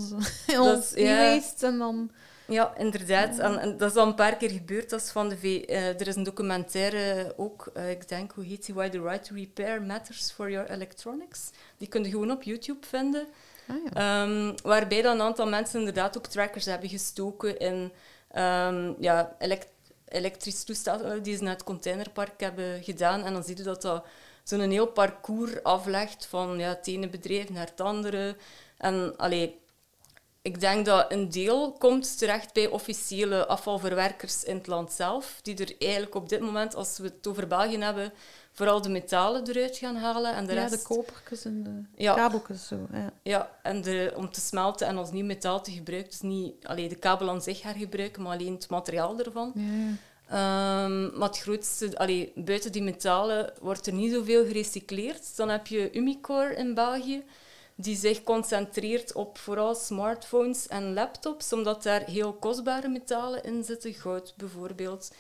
S1: ons
S3: ja.
S1: e-waste en dan...
S3: Ja, inderdaad. En, en dat is al een paar keer gebeurd. Dat is van de v eh, er is een documentaire ook, eh, ik denk, hoe heet die? Why the right to repair matters for your electronics. Die kun je gewoon op YouTube vinden.
S1: Ah, ja.
S3: Ehm, waarbij dan een aantal mensen inderdaad ook trackers hebben gestoken in ehm, ja, elek- elektrisch toestel eh, die ze naar het containerpark hebben gedaan. En dan zie je dat dat zo'n heel parcours aflegt van ja, het ene bedrijf naar het andere. En allee, ik denk dat een deel komt terecht bij officiële afvalverwerkers in het land zelf, die er eigenlijk op dit moment, als we het over België hebben, vooral de metalen eruit gaan halen. En de
S1: ja,
S3: rest,
S1: de kopertjes en de
S3: Ja.
S1: kabeltjes zo. Ja.
S3: ja, en de, om te smelten en als nieuw metaal te gebruiken. Dus niet alleen de kabel aan zich hergebruiken, maar alleen het materiaal ervan.
S1: Ja, ja.
S3: Ehm, maar het grootste, allee, buiten die metalen wordt er niet zoveel gerecycleerd. Dan heb je Umicore in België, die zich concentreert op vooral smartphones en laptops, omdat daar heel kostbare metalen in zitten, goud bijvoorbeeld.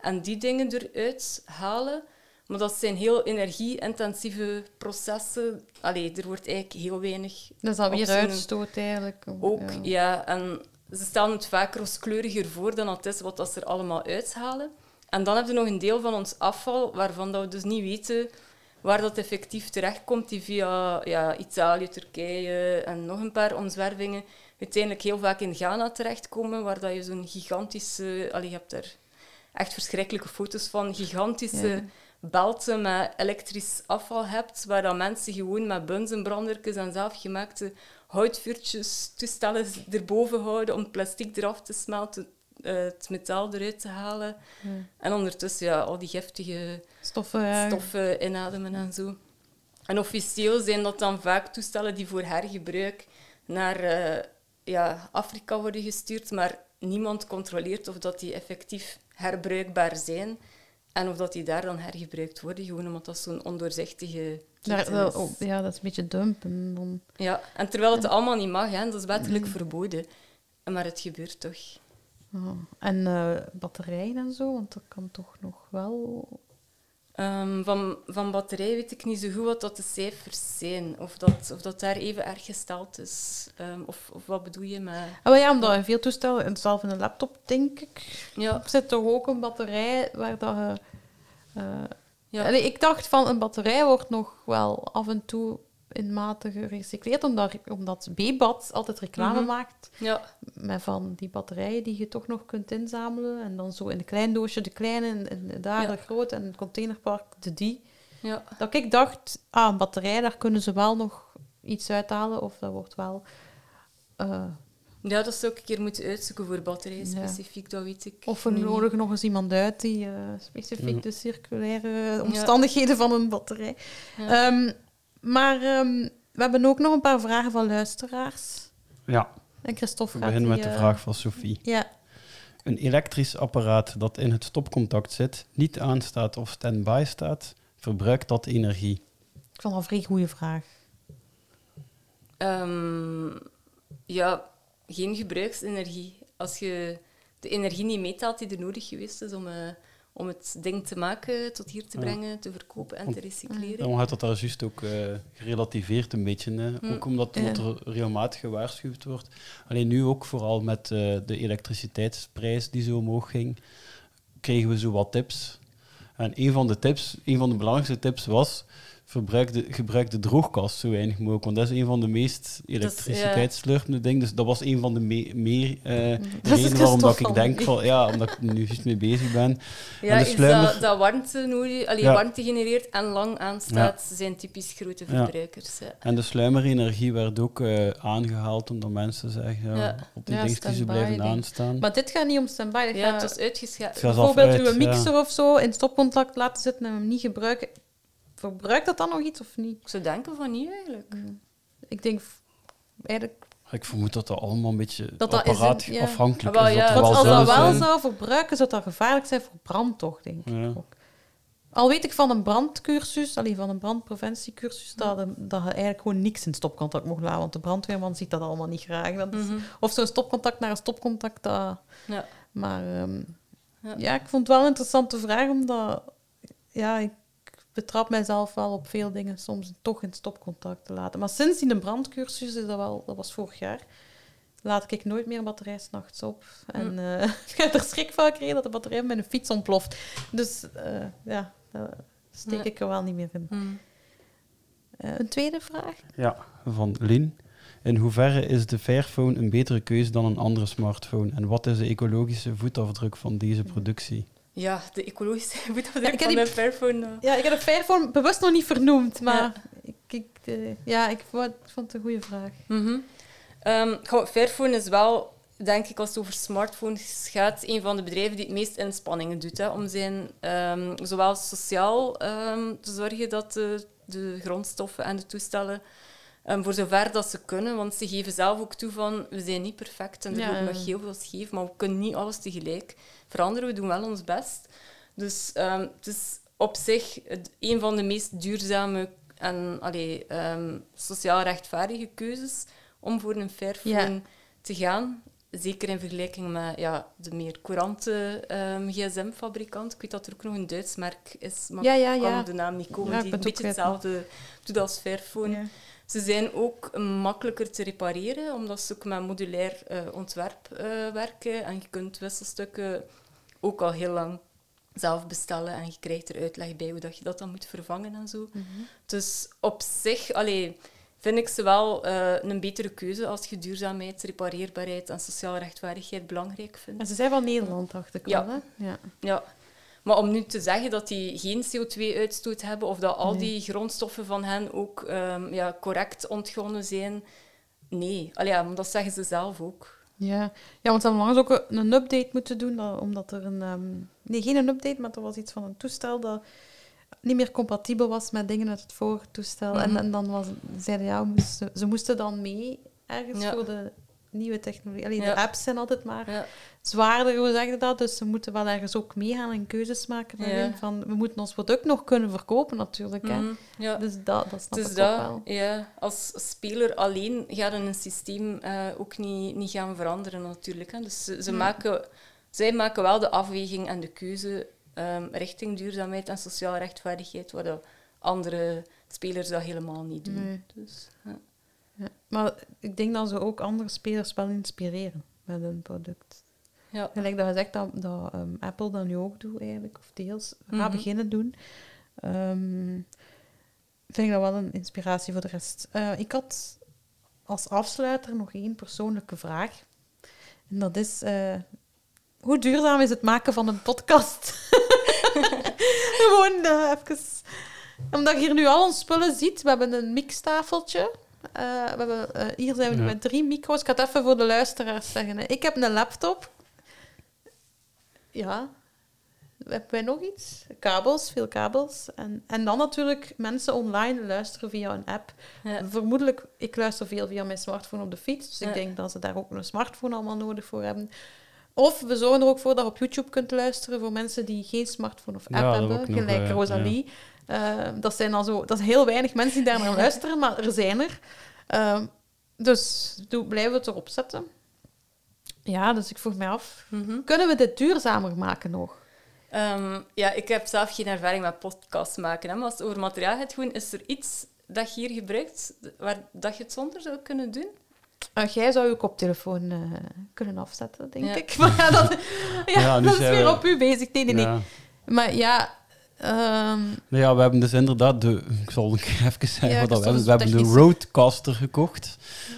S3: En die dingen eruit halen. Maar dat zijn heel energie-intensieve processen. Allee, er wordt eigenlijk heel weinig
S1: Dat is dan
S3: Op
S1: weer
S3: zo'n-
S1: uitstoot eigenlijk.
S3: ook,
S1: Ja.
S3: ja. En ze stellen het vaak rooskleuriger voor dan het is wat dat ze er allemaal uithalen. En dan heb je nog een deel van ons afval waarvan dat we dus niet weten waar dat effectief terechtkomt, die via ja, Italië, Turkije en nog een paar omzwervingen uiteindelijk heel vaak in Ghana terechtkomen, waar dat je zo'n gigantische... Allee, je hebt daar echt verschrikkelijke foto's van, gigantische
S1: Ja.
S3: belten met elektrisch afval hebt, waar dan mensen gewoon met bunzenbrandertjes en zelfgemaakte houtvuurtjes, toestellen erboven houden om plastic eraf te smelten, eh, het metaal eruit te halen. En ondertussen ja, al die giftige
S1: Stoffen, ja.
S3: stoffen inademen en zo. En officieel zijn dat dan vaak toestellen die voor hergebruik naar eh, ja, Afrika worden gestuurd, maar niemand controleert of dat die effectief herbruikbaar zijn en of dat die daar dan hergebruikt worden, gewoon omdat dat zo'n ondoorzichtige
S1: Daar, dat- oh, ja, dat is een beetje dumpen. Dan.
S3: Ja, en terwijl het allemaal niet mag, hè, dat is wettelijk
S1: Mm.
S3: verboden. Maar het gebeurt toch.
S1: Oh. En eh, batterijen en zo, want dat kan toch nog wel...
S3: Ehm, van, van batterij weet ik niet zo goed wat dat de cijfers zijn. Of dat, of dat daar even erg gesteld is. Ehm, of, of wat bedoel je met...
S1: Ah, ja, omdat in veel toestellen, en zelf in een laptop, denk ik,
S3: Ja,
S1: zit toch ook een batterij waar dat je... eh,
S3: ja.
S1: Ik dacht van, een batterij wordt nog wel af en toe in mate gerecycleerd, omdat, omdat B-Bad altijd reclame
S3: Mhm.
S1: maakt
S3: ja.
S1: met van die batterijen die je toch nog kunt inzamelen. En dan zo in een klein doosje de kleine, en, en daar
S3: Ja.
S1: de grote, en het containerpark de die.
S3: ja.
S1: Dat ik dacht, ah, een batterij, daar kunnen ze wel nog iets uithalen, of dat wordt wel... eh,
S3: Ja, dat zou ik een keer moeten uitzoeken voor batterijen
S1: Ja.
S3: specifiek, dat weet ik.
S1: of we nodigen nog eens iemand uit die eh, specifiek de circulaire omstandigheden van een batterij.
S3: Ja.
S1: Ehm, maar ehm, we hebben ook nog een paar vragen van luisteraars.
S2: Ja,
S1: En Christophe
S2: we beginnen
S1: die,
S2: met de
S1: eh,
S2: vraag van Sophie.
S1: Ja,
S2: Een elektrisch apparaat dat in het stopcontact zit, niet aanstaat of standby staat, verbruikt dat energie?
S1: ik vond dat een vrij goede vraag.
S3: Ehm, ja, geen gebruiksenergie. Als je de energie niet meetelt die er nodig geweest is om, eh, om het ding te maken, tot hier te
S2: Ja.
S3: brengen, te verkopen en te recycleren.
S2: Dan had dat daar juist ook eh, gerelativeerd een beetje. Hè.
S3: Hm.
S2: Ook omdat, omdat er regelmatig gewaarschuwd wordt. Alleen nu ook vooral met eh, de elektriciteitsprijs die zo omhoog ging, kregen we zo wat tips. En een van de tips, een van de belangrijkste tips was, verbruik de, gebruik de droogkast zo weinig mogelijk. Want dat is een van de meest elektriciteitsslurpende dingen. Dus dat was een van de me- meer eh
S1: Dat is de
S2: redenen waarom dat ik denk
S1: van-
S2: van, ja, omdat ik nu juist mee bezig ben.
S3: Ja,
S2: En de sluimer-
S3: dat, dat warmte, nodig, allee,
S2: Ja.
S3: warmte genereert en lang aanstaat, zijn typisch grote verbruikers. Ja.
S2: En de sluimerenergie werd ook eh, aangehaald omdat mensen zeggen ja,
S3: Ja.
S2: op die
S1: Ja,
S2: dingen die ze blijven aanstaan.
S1: Maar dit gaat niet om standby. Dat
S3: Ja,
S1: gaat
S3: het is uitgeschakeld.
S1: Bijvoorbeeld uw mixer
S2: ja.
S1: of zo in stopcontact laten zitten en hem niet gebruiken. Verbruikt dat dan nog iets of niet?
S3: Ik zou denken van niet eigenlijk.
S1: Ik denk eigenlijk...
S2: Ik vermoed dat dat allemaal een beetje
S1: Dat dat is een-
S2: apparaat
S1: ja.
S2: afhankelijk
S3: wel,
S2: is.
S3: ja.
S2: dat
S1: als dat wel
S2: zijn.
S1: zou verbruiken, zou dat gevaarlijk zijn voor brand, toch, denk ik ook. Al weet ik van een brandcursus, allee, van een brandpreventiecursus, dat, je- dat je eigenlijk gewoon niks in stopcontact mocht laten, want de brandweerman ziet dat allemaal niet graag. Dat is-
S3: Mhm.
S1: Of zo'n stopcontact naar een stopcontact, dat...
S3: Ja.
S1: Maar ehm,
S3: Ja.
S1: ja. ik vond het wel een interessante vraag, omdat ja, ik betrap mijzelf wel op veel dingen soms toch in stopcontact te laten. Maar sinds die een brandcursus, is dat, wel, dat was vorig jaar, laat ik nooit meer een batterij s'nachts op. En eh, ik heb er schrik van gekregen dat de batterij op mijn fiets ontploft. Dus eh, ja, daar steek ik er wel niet meer in.
S3: Mhm.
S1: Eh, een tweede vraag?
S2: Ja, van Lien. In hoeverre is de Fairphone een betere keuze dan een andere smartphone? En wat is de ecologische voetafdruk van deze productie?
S3: Ja, de ecologische voetafdruk
S1: Ja, ik heb
S3: van een Fairphone. eh.
S1: Ja, ik heb de Fairphone bewust nog niet vernoemd, maar
S3: Ja.
S1: ik, ik, eh, ja, ik vond, het een goede vraag.
S3: Goh, Fairphone is wel, denk ik, als het over smartphones gaat, een van de bedrijven die het meest inspanningen doet hè, om zijn, ehm, zowel sociaal ehm, te zorgen dat de, de grondstoffen en de toestellen voor zover dat ze kunnen, want ze geven zelf ook toe van we zijn niet perfect en er
S1: Ja,
S3: wordt
S1: ja.
S3: nog heel veel scheef, maar we kunnen niet alles tegelijk veranderen. We doen wel ons best. Dus ehm, het is op zich het, een van de meest duurzame en allee, ehm, sociaal rechtvaardige keuzes om voor een Fairphone
S1: Ja.
S3: te gaan. Zeker in vergelijking met ja, de meer courante ehm, gsm-fabrikant. Ik weet dat er ook nog een Duits merk is, maar
S1: Ja, ja,
S3: ik kan de naam niet komen. Die een beetje hetzelfde doet als Fairphone.
S1: Ja.
S3: Ze zijn ook makkelijker te repareren, omdat ze ook met modulair eh, ontwerp eh, werken. En je kunt wisselstukken ook al heel lang zelf bestellen. En je krijgt er uitleg bij hoe dat je dat dan moet vervangen en zo. Dus op zich allee, vind ik ze wel eh, een betere keuze als je duurzaamheid, repareerbaarheid en sociale rechtvaardigheid belangrijk vindt.
S1: En ze zijn van Nederland, dacht ik
S3: Ja.
S1: wel. Hè? Ja.
S3: Ja. Maar om nu te zeggen dat die geen CO2-uitstoot hebben of dat al
S1: Nee.
S3: die grondstoffen van hen ook ehm, ja, correct ontgonnen zijn, nee. Allee, ja, maar dat zeggen ze zelf ook.
S1: Ja. ja, want ze hebben langs ook een update moeten doen, dat- omdat er een... ehm, nee, geen een update, maar er was iets van een toestel dat niet meer compatibel was met dingen uit het vorige toestel. en,
S3: Mhm.
S1: en dan was, zeiden ja, moesten, ze moesten dan mee ergens
S3: Ja.
S1: voor de nieuwe technologie. Allee,
S3: Ja.
S1: De apps zijn altijd maar
S3: Ja.
S1: zwaarder, hoe zeg je dat? Dus ze moeten wel ergens ook meegaan en keuzes maken daarin. Van, we moeten ons product nog kunnen verkopen, natuurlijk. Hè?
S3: Mhm, ja.
S1: Dus dat, dat snap
S3: Dus
S1: ik
S3: dat,
S1: ook wel.
S3: ja, als speler alleen gaat een systeem eh, ook niet, niet gaan veranderen natuurlijk. Hè. Dus ze, ze maken, zij maken wel de afweging en de keuze ehm, richting duurzaamheid en sociale rechtvaardigheid, waar de andere spelers dat helemaal niet doen.
S1: Nee.
S3: Dus, ja.
S1: Maar ik denk dat ze ook andere spelers wel inspireren met hun product.
S3: Ja.
S1: Gelijk dat je zegt dat, dat ehm, Apple dat nu ook doet, eigenlijk, of deels gaat
S3: Mhm.
S1: beginnen doen. Ehm, vind ik dat wel een inspiratie voor de rest. Eh, ik had als afsluiter nog één persoonlijke vraag. En dat is, eh, hoe duurzaam is het maken van een podcast? Gewoon eh, even... Omdat je hier nu al onze spullen ziet. We hebben een mixtafeltje. Eh, we hebben, eh, hier zijn we nu
S2: Ja.
S1: met drie micro's. Ik ga het even voor de luisteraars zeggen. hè. Ik heb een laptop. Ja. Hebben wij nog iets? Kabels, veel kabels. En, en dan natuurlijk mensen online luisteren via een app.
S3: Ja.
S1: Vermoedelijk, ik luister veel via mijn smartphone op de fiets. Dus
S3: Ja.
S1: ik denk dat ze daar ook een smartphone allemaal nodig voor hebben. Of we zorgen er ook voor dat je op YouTube kunt luisteren voor mensen die geen smartphone of app hebben. gelijk
S2: eh,
S1: Rosalie. Eh, dat zijn dan zo... Dat is heel weinig mensen die daar naar luisteren, maar er zijn er. Ehm, dus doe, blijven we het erop zetten. Ja, dus ik vroeg mij af,
S3: Mhm.
S1: kunnen we dit duurzamer maken nog?
S3: Ehm, ja, ik heb zelf geen ervaring met podcasts maken. Hè, maar als het over materiaal gaat is er iets dat je hier gebruikt waar dat je het zonder zou kunnen doen?
S1: Uh, jij zou je koptelefoon eh, kunnen afzetten, denk
S3: Ja.
S1: ik. Maar ja, dat, ja, dat is weer
S2: we-
S1: op u bezig. Nee, nee, nee. Maar ja... ehm,
S2: Nou ja, we hebben dus inderdaad de... Ik zal even zeggen
S1: Ja,
S2: wat dat we hebben. We hebben de Roadcaster gekocht.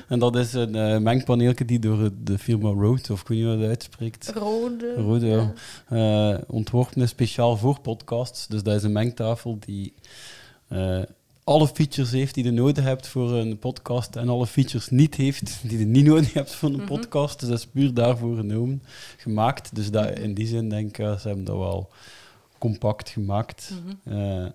S2: En dat is een mengpaneeltje die door de firma Rode, of ik weet niet hoe je dat uitspreekt,
S1: rode...
S2: Rode, ja. eh, ontworpen is speciaal voor podcasts. Dus dat is een mengtafel die eh, alle features heeft die je nodig hebt voor een podcast en alle features niet heeft die je niet nodig hebt voor een
S3: Mhm.
S2: podcast. Dus dat is puur daarvoor genomen, gemaakt. Dus dat, in die zin denk ik, ze hebben dat wel compact gemaakt.
S3: Mhm.
S2: Eh,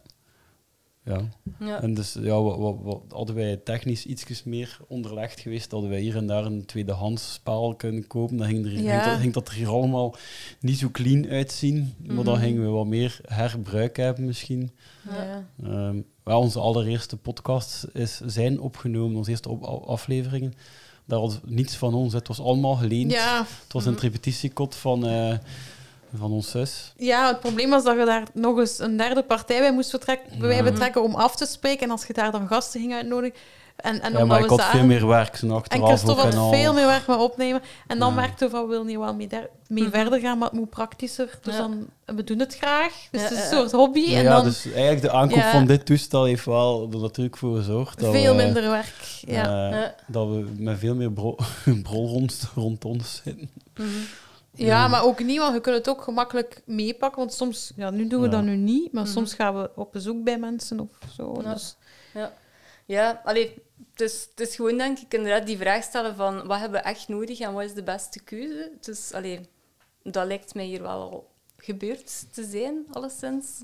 S2: ja.
S3: Ja.
S2: En dus ja, wat, wat, wat- hadden wij technisch iets meer onderlegd geweest, hadden wij hier en daar een tweedehands spaal kunnen kopen. Dan ging, er,
S1: Ja.
S2: ging, dat, ging dat er hier allemaal niet zo clean uitzien. Maar dan
S3: Mhm.
S2: gingen we wat meer herbruik hebben misschien.
S1: Ja.
S2: Ehm, wel, onze allereerste podcasts is, zijn opgenomen, onze eerste op- afleveringen. Daar was niets van ons, het was allemaal geleend.
S1: Ja,
S2: Het was een repetitiekot van, eh, van ons zus.
S1: ja, het probleem was dat je daar nog eens een derde partij bij moest vertrek- bij
S2: Ja.
S1: betrekken om af te spreken. En als je daar dan gasten ging uitnodigen... En, en
S2: ja,
S1: omdat
S2: maar
S1: we
S2: ik had
S1: zagen-
S2: veel meer werk zo
S1: En
S2: achteraf.
S1: Christophe
S2: en
S1: had
S2: al.
S1: veel meer werk met opnemen. En dan
S2: Ja.
S1: merkte we van, we willen hier wel mee, der- mee
S3: Mhm.
S1: verder gaan, maar het moet praktischer. Dus
S3: Ja.
S1: dan, we doen het graag. Dus
S3: Ja,
S1: het is een soort hobby.
S2: Ja,
S1: en
S2: ja,
S1: dan
S2: dus eigenlijk de aankoop
S1: Ja.
S2: van dit toestel heeft wel er natuurlijk voor gezorgd dat,
S1: veel
S2: we,
S1: minder werk. Ja.
S2: eh,
S3: Ja.
S2: dat we met veel meer bro brol rond, rond ons zitten.
S3: Mhm.
S1: Ja, maar ook niet, want je kunt het ook gemakkelijk meepakken. Want soms, ja, nu doen we
S2: Ja.
S1: dat nu niet, maar
S3: Mhm.
S1: soms gaan we op bezoek bij mensen of zo.
S3: Ja.
S1: Dus,
S3: Ja, allee, het, is, het is gewoon denk ik inderdaad die vraag stellen van wat hebben we echt nodig en wat is de beste keuze. Dus allee, dat lijkt mij hier wel al gebeurd te zijn, alleszins.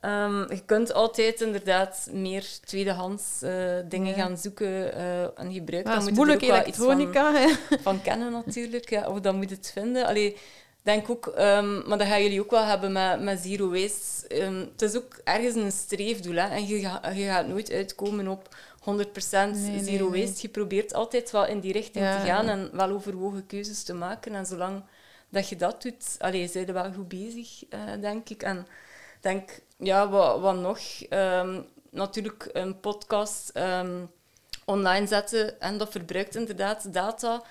S3: Ehm, je kunt altijd inderdaad meer tweedehands eh, dingen
S1: Ja.
S3: gaan zoeken eh, en gebruiken.
S1: dat is
S3: moet je
S1: moeilijk,
S3: ook wel iets van-
S1: elektronica. hè.
S3: van kennen natuurlijk. Ja, of dan moet het vinden. Allee, denk ook, ehm, maar dat gaan jullie ook wel hebben met, met zero waste. Ehm, het is ook ergens een streefdoel. Hè? En je, je gaat nooit uitkomen op 100%
S1: Nee,
S3: zero
S1: nee.
S3: waste. Je probeert altijd wel in die richting
S1: Ja,
S3: te gaan en wel overwogen keuzes te maken. En zolang dat je dat doet, allee, zijn je wel goed bezig, eh, denk ik. En ik denk, ja, wat, wat nog? Ehm, natuurlijk een podcast ehm, online zetten en dat verbruikt inderdaad data.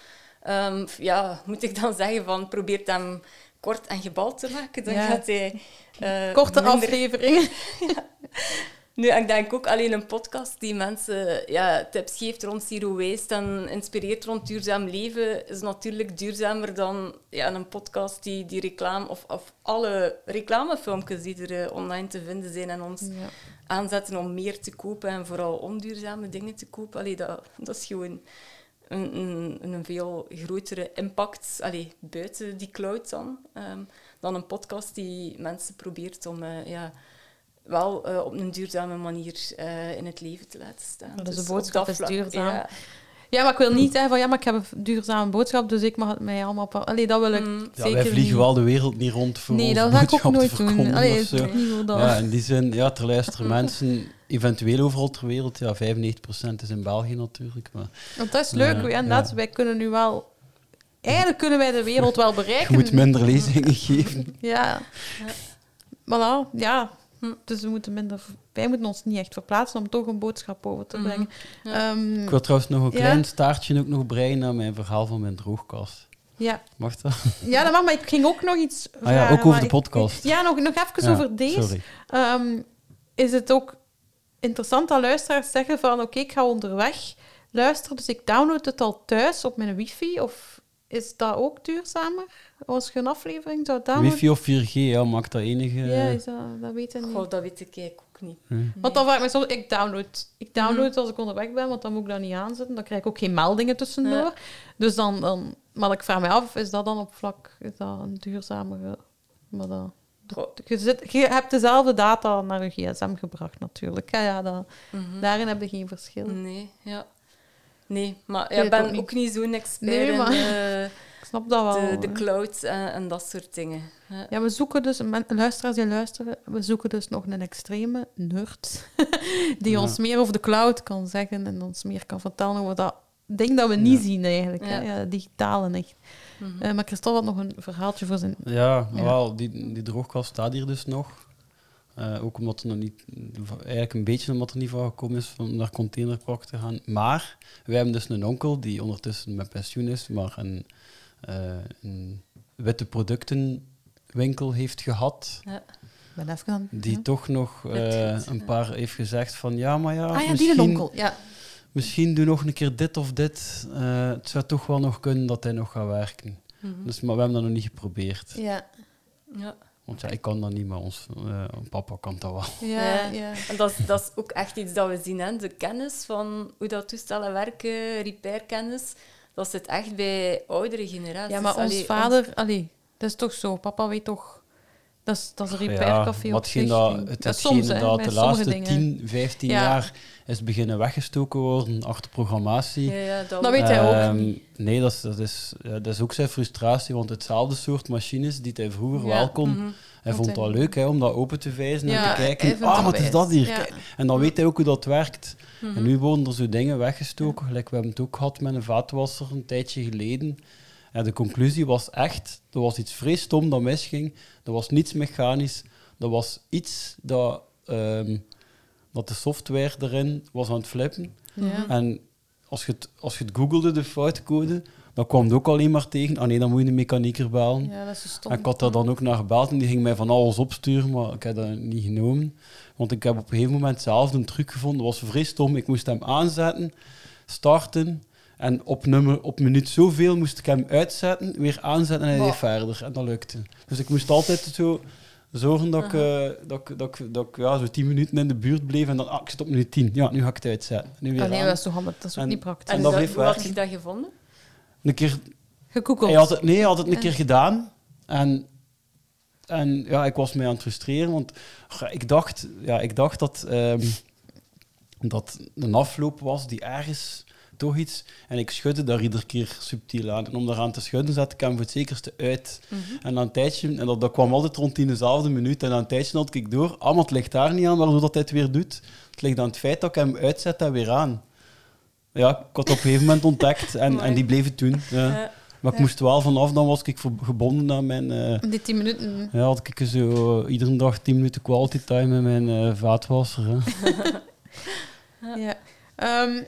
S3: Ehm, ja, moet ik dan zeggen van probeer hem kort en gebald te maken, dan
S1: Ja.
S3: gaat hij eh,
S1: Korte
S3: minder-
S1: afleveringen.
S3: Nu, ik denk ook alleen een podcast die mensen ja, tips geeft rond zero waste en inspireert rond duurzaam leven, is natuurlijk duurzamer dan ja, een podcast die, die reclame of, of alle reclamefilmpjes die er eh, online te vinden zijn en ons
S1: Ja.
S3: aanzetten om meer te kopen en vooral onduurzame dingen te kopen. Allee, dat, dat is gewoon een, een, een veel grotere impact allee, buiten die cloud dan, ehm, dan een podcast die mensen probeert om eh, ja, wel eh, op een duurzame manier eh, in het leven te laten staan.
S1: Dus de boodschap
S3: dat
S1: is duurzaam.
S3: ja.
S1: Ja, maar ik wil niet zeggen van ja, maar ik heb een duurzame boodschap, dus ik mag het mij allemaal... pa- Allee, dat wil ik
S3: Mm.
S2: Ja, wij vliegen
S1: niet.
S2: wel de wereld niet rond voor
S1: Nee,
S2: onze
S1: dat ga ik ook
S2: boodschap te
S1: nooit doen. Allee, is niet voor dat.
S2: Ja, in die zin, ja, er luisteren mensen eventueel overal ter wereld. Ja, 95% is in België natuurlijk. Maar
S1: Want dat is leuk,
S2: Ja,
S1: ja, inderdaad.
S2: ja.
S1: Wij kunnen nu wel... Eigenlijk kunnen wij de wereld wel
S2: je
S1: bereiken.
S2: moet minder lezingen geven.
S1: Ja. Voilà, ja.
S3: Hm.
S1: Dus we moeten minder... Wij moeten ons niet echt verplaatsen om toch een boodschap over te
S3: Mhm.
S1: brengen.
S3: Ja.
S1: Ehm,
S2: Ik wil trouwens nog een
S1: Ja.
S2: klein staartje ook nog breien naar mijn verhaal van mijn droogkast.
S1: ja.
S2: Mag dat?
S1: ja, dat mag, maar ik ging ook nog iets
S2: Ah ja, ook over de
S1: ik-
S2: podcast.
S1: ja, nog, nog even
S2: Ja,
S1: over deze.
S2: Sorry.
S1: Ehm, is het ook interessant dat luisteraars zeggen van oké, ik ga onderweg luisteren, dus ik download het al thuis op mijn wifi? Of is dat ook duurzamer? Als je een aflevering zou downloaden?
S2: Wifi of 4G, ja, maakt dat enige...
S1: Ja, is dat, dat weet ik niet.
S3: Goh, dat weet ik eigenlijk ook niet.
S2: Nee.
S1: Want dan vraag ik me soms, ik download, ik download
S3: Mhm.
S1: als ik onderweg ben, want dan moet ik dat niet aanzetten. Dan krijg ik ook geen meldingen tussendoor.
S3: Ja.
S1: Dus dan, dan, maar ik vraag me af, is dat dan op vlak, is dat een duurzamere... Maar dat,
S3: Goh.
S1: je, zit, je hebt dezelfde data naar je gsm gebracht natuurlijk. Ja, ja, dat,
S3: Mhm.
S1: daarin heb je geen verschil.
S3: Nee, ja. Nee, maar ja, ik
S1: ook
S3: ben
S1: niet.
S3: ook niet zo'n expert
S1: Nee,
S3: in
S1: maar-
S3: eh,
S1: Ik snap dat wel.
S3: de, cloud en, en dat soort dingen. Ja.
S1: Ja, we zoeken dus, luisteraars die luisteren, we zoeken dus nog een extreme nerd die
S2: Ja.
S1: ons meer over de cloud kan zeggen en ons meer kan vertellen over dat ding dat we niet zien eigenlijk.
S3: Ja.
S1: Ja. Ja, digitale echt.
S3: Mhm.
S1: Eh, maar Christophe had nog een verhaaltje voor zijn...
S2: Ja,
S1: Ja.
S2: wel, die, die droogkast staat hier dus nog. Eh, ook omdat er nog niet, eigenlijk een beetje omdat er niet van gekomen is om naar containerpark te gaan. Maar wij hebben dus een onkel die ondertussen met pensioen is, maar een, eh, een witte productenwinkel heeft gehad.
S1: Ik ben even aan...
S2: Die
S1: ja.
S2: toch nog eh, een
S3: ja.
S2: paar heeft gezegd van ja, maar ja,
S1: Ah ja, die
S2: misschien,
S1: een onkel. Ja.
S2: misschien doe nog een keer dit of dit. Het zou toch wel nog kunnen dat hij nog gaat werken.
S3: Mhm.
S2: Dus, maar we hebben dat nog niet geprobeerd.
S1: Ja.
S3: Ja.
S2: Want ja, ik kan dat niet, maar ons eh, papa kan dat wel.
S1: Ja,
S3: Ja.
S1: ja.
S3: En dat is, dat is ook echt iets dat we zien, hè? de kennis van hoe dat toestellen werken, repairkennis. Dat zit echt bij oudere generaties.
S1: Ja, maar ons
S3: Allee,
S1: vader... Allee, dat is toch zo. Papa weet toch... Dat is, dat is een repaircafé op zich.
S2: dat, het,
S1: soms, bij
S2: de laatste
S1: dingen.
S2: 10, 15
S1: Ja.
S2: jaar is beginnen weggestoken worden achter programmatie.
S3: Ja, ja, dat
S1: Dat weet hij ook
S2: Ehm,
S1: niet.
S2: Nee, dat is, dat, is, ja, dat is ook zijn frustratie, want hetzelfde soort machines die hij vroeger
S1: Ja.
S2: wel kon,
S3: Mhm.
S2: hij vond dat leuk hè, om dat open te vijzen
S1: Ja,
S2: en te kijken. Ah,
S1: dat
S2: wat is dat hier? En dan weet hij ook hoe dat werkt.
S3: Mhm.
S2: En nu worden er zo dingen weggestoken, gelijk we hebben het ook gehad met een vaatwasser een tijdje geleden. En de conclusie was echt, er was iets vrees stom dat misging. Er was niets mechanisch. Er was iets dat, ehm, dat de software erin was aan het flippen.
S1: Ja.
S2: En als je het, als je het googelde, de foutcode, dan kwam het ook alleen maar tegen. Ah nee, dan moet je een mechanieker bellen.
S1: ja, dat is stom.
S2: En ik had daar dan ook naar gebeld en die ging mij van alles opsturen, maar ik heb dat niet genomen. Want ik heb op een gegeven moment zelf een truc gevonden. Dat was vrij stom. Ik moest hem aanzetten, starten. En op, nummer, op minuut zoveel moest ik hem uitzetten, weer aanzetten en hij deed verder. En dat lukte. Dus ik moest altijd zo zorgen dat ik, eh, dat, ik- dat, ik- dat ik ja, zo tien minuten in de buurt bleef. En dan, ah, ik zit op minuut tien. Ja, nu ga ik het uitzetten. Nu weer
S1: Ah, nee,
S2: aan.
S1: dat is toch handig. Dat is ook
S2: En-
S1: niet praktisch.
S3: En,
S2: En dat
S3: dat, hoe had je dat gevonden?
S2: Een keer
S1: Gegoogeld.
S2: hij had het, nee, hij had het een keer gedaan. En, en ja, ik was mij aan het frustreren, want ik dacht, ja, ik dacht dat, ehm, dat een afloop was die ergens toch iets... En ik schudde daar iedere keer subtiel aan. En om daaraan te schudden, zette ik hem voor het zekerste uit.
S3: Mhm.
S2: En na een tijdje, en dat, dat kwam altijd rond in dezelfde minuut, en na een tijdje had ik door, ah, maar het ligt daar niet aan, waardoor dat hij het weer doet. Het ligt aan het feit dat ik hem uitzet en weer aan. Ja, ik had op een gegeven moment ontdekt en, en die bleef het doen. Ja.
S3: Ja.
S2: Maar ik
S1: Ja.
S2: moest wel vanaf, dan was ik gebonden aan mijn... eh,
S1: Die tien minuten.
S2: ja, had ik zo iedere dag 10 minuten quality time met mijn eh, vaatwasser. Hè.
S1: Ja. Ehm,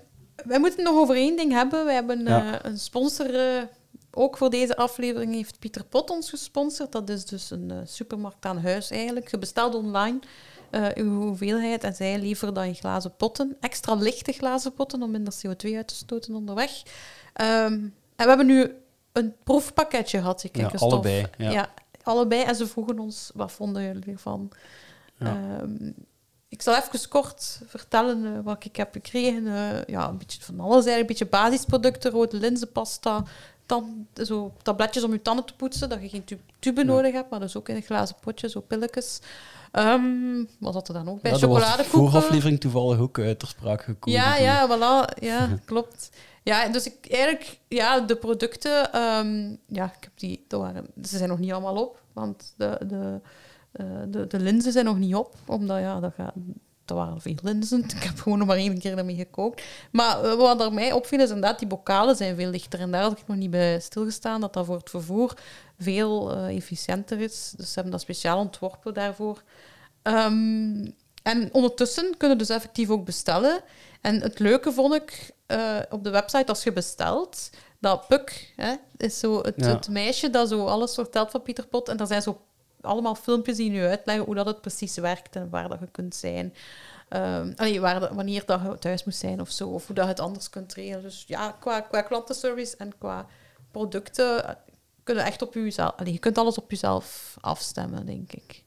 S1: wij moeten nog over één ding hebben. We hebben
S2: Ja.
S1: eh, een sponsor. eh, ook voor deze aflevering heeft Pieter Pot ons gesponsord. Dat is dus een eh, supermarkt aan huis eigenlijk. Je bestelt online uw hoeveelheid en zij leveren dan in glazen potten. Extra lichte glazen potten om minder CO2 uit te stoten onderweg. Ehm, en we hebben nu een proefpakketje gehad. Ik
S2: Ja, allebei, ja.
S1: allebei. En ze vroegen ons, wat vonden jullie ervan?
S2: Ja.
S1: Ehm, ik zal even kort vertellen eh, wat ik heb gekregen. Eh, ja, een beetje van alles eigenlijk. Een beetje basisproducten, rode linzenpasta, dan zo tabletjes om je tanden te poetsen, dat je geen tu- tube nodig hebt, maar dus ook in een glazen potje, zo pilletjes. Ehm, wat had er dan ook bij?
S2: Ja, dat
S1: Chocoladekoeken.
S2: vooraflevering toevallig ook uit ter sprake gekomen.
S1: Ja, ja, voilà. Ja, klopt. Ja, dus ik eigenlijk, ja, de producten, ehm, ja, ik heb die, dat waren, ze zijn nog niet allemaal op, want de, de, eh, de, de linzen zijn nog niet op, omdat, ja, dat gaat, dat waren veel linzen. Ik heb gewoon nog maar één keer ermee gekookt. Maar eh, wat er mij opviel, is inderdaad, die bokalen zijn veel lichter. En daar had ik nog niet bij stilgestaan, dat dat voor het vervoer veel eh, efficiënter is. Dus ze hebben dat speciaal ontworpen daarvoor. Ehm, en ondertussen kunnen dus effectief ook bestellen. En het leuke vond ik op de website als je bestelt, dat Puk hè, is zo het,
S2: Ja.
S1: het meisje dat zo alles vertelt van Pieter Pot. En er zijn zo allemaal filmpjes die nu uitleggen hoe dat het precies werkt en waar dat je kunt zijn. Ehm, allee, waar wanneer dat je thuis moet zijn of zo, of hoe dat je het anders kunt regelen. Dus ja, qua, qua klantenservice en qua producten kunnen echt op jezelf. Allee, je kunt alles op jezelf afstemmen, denk ik.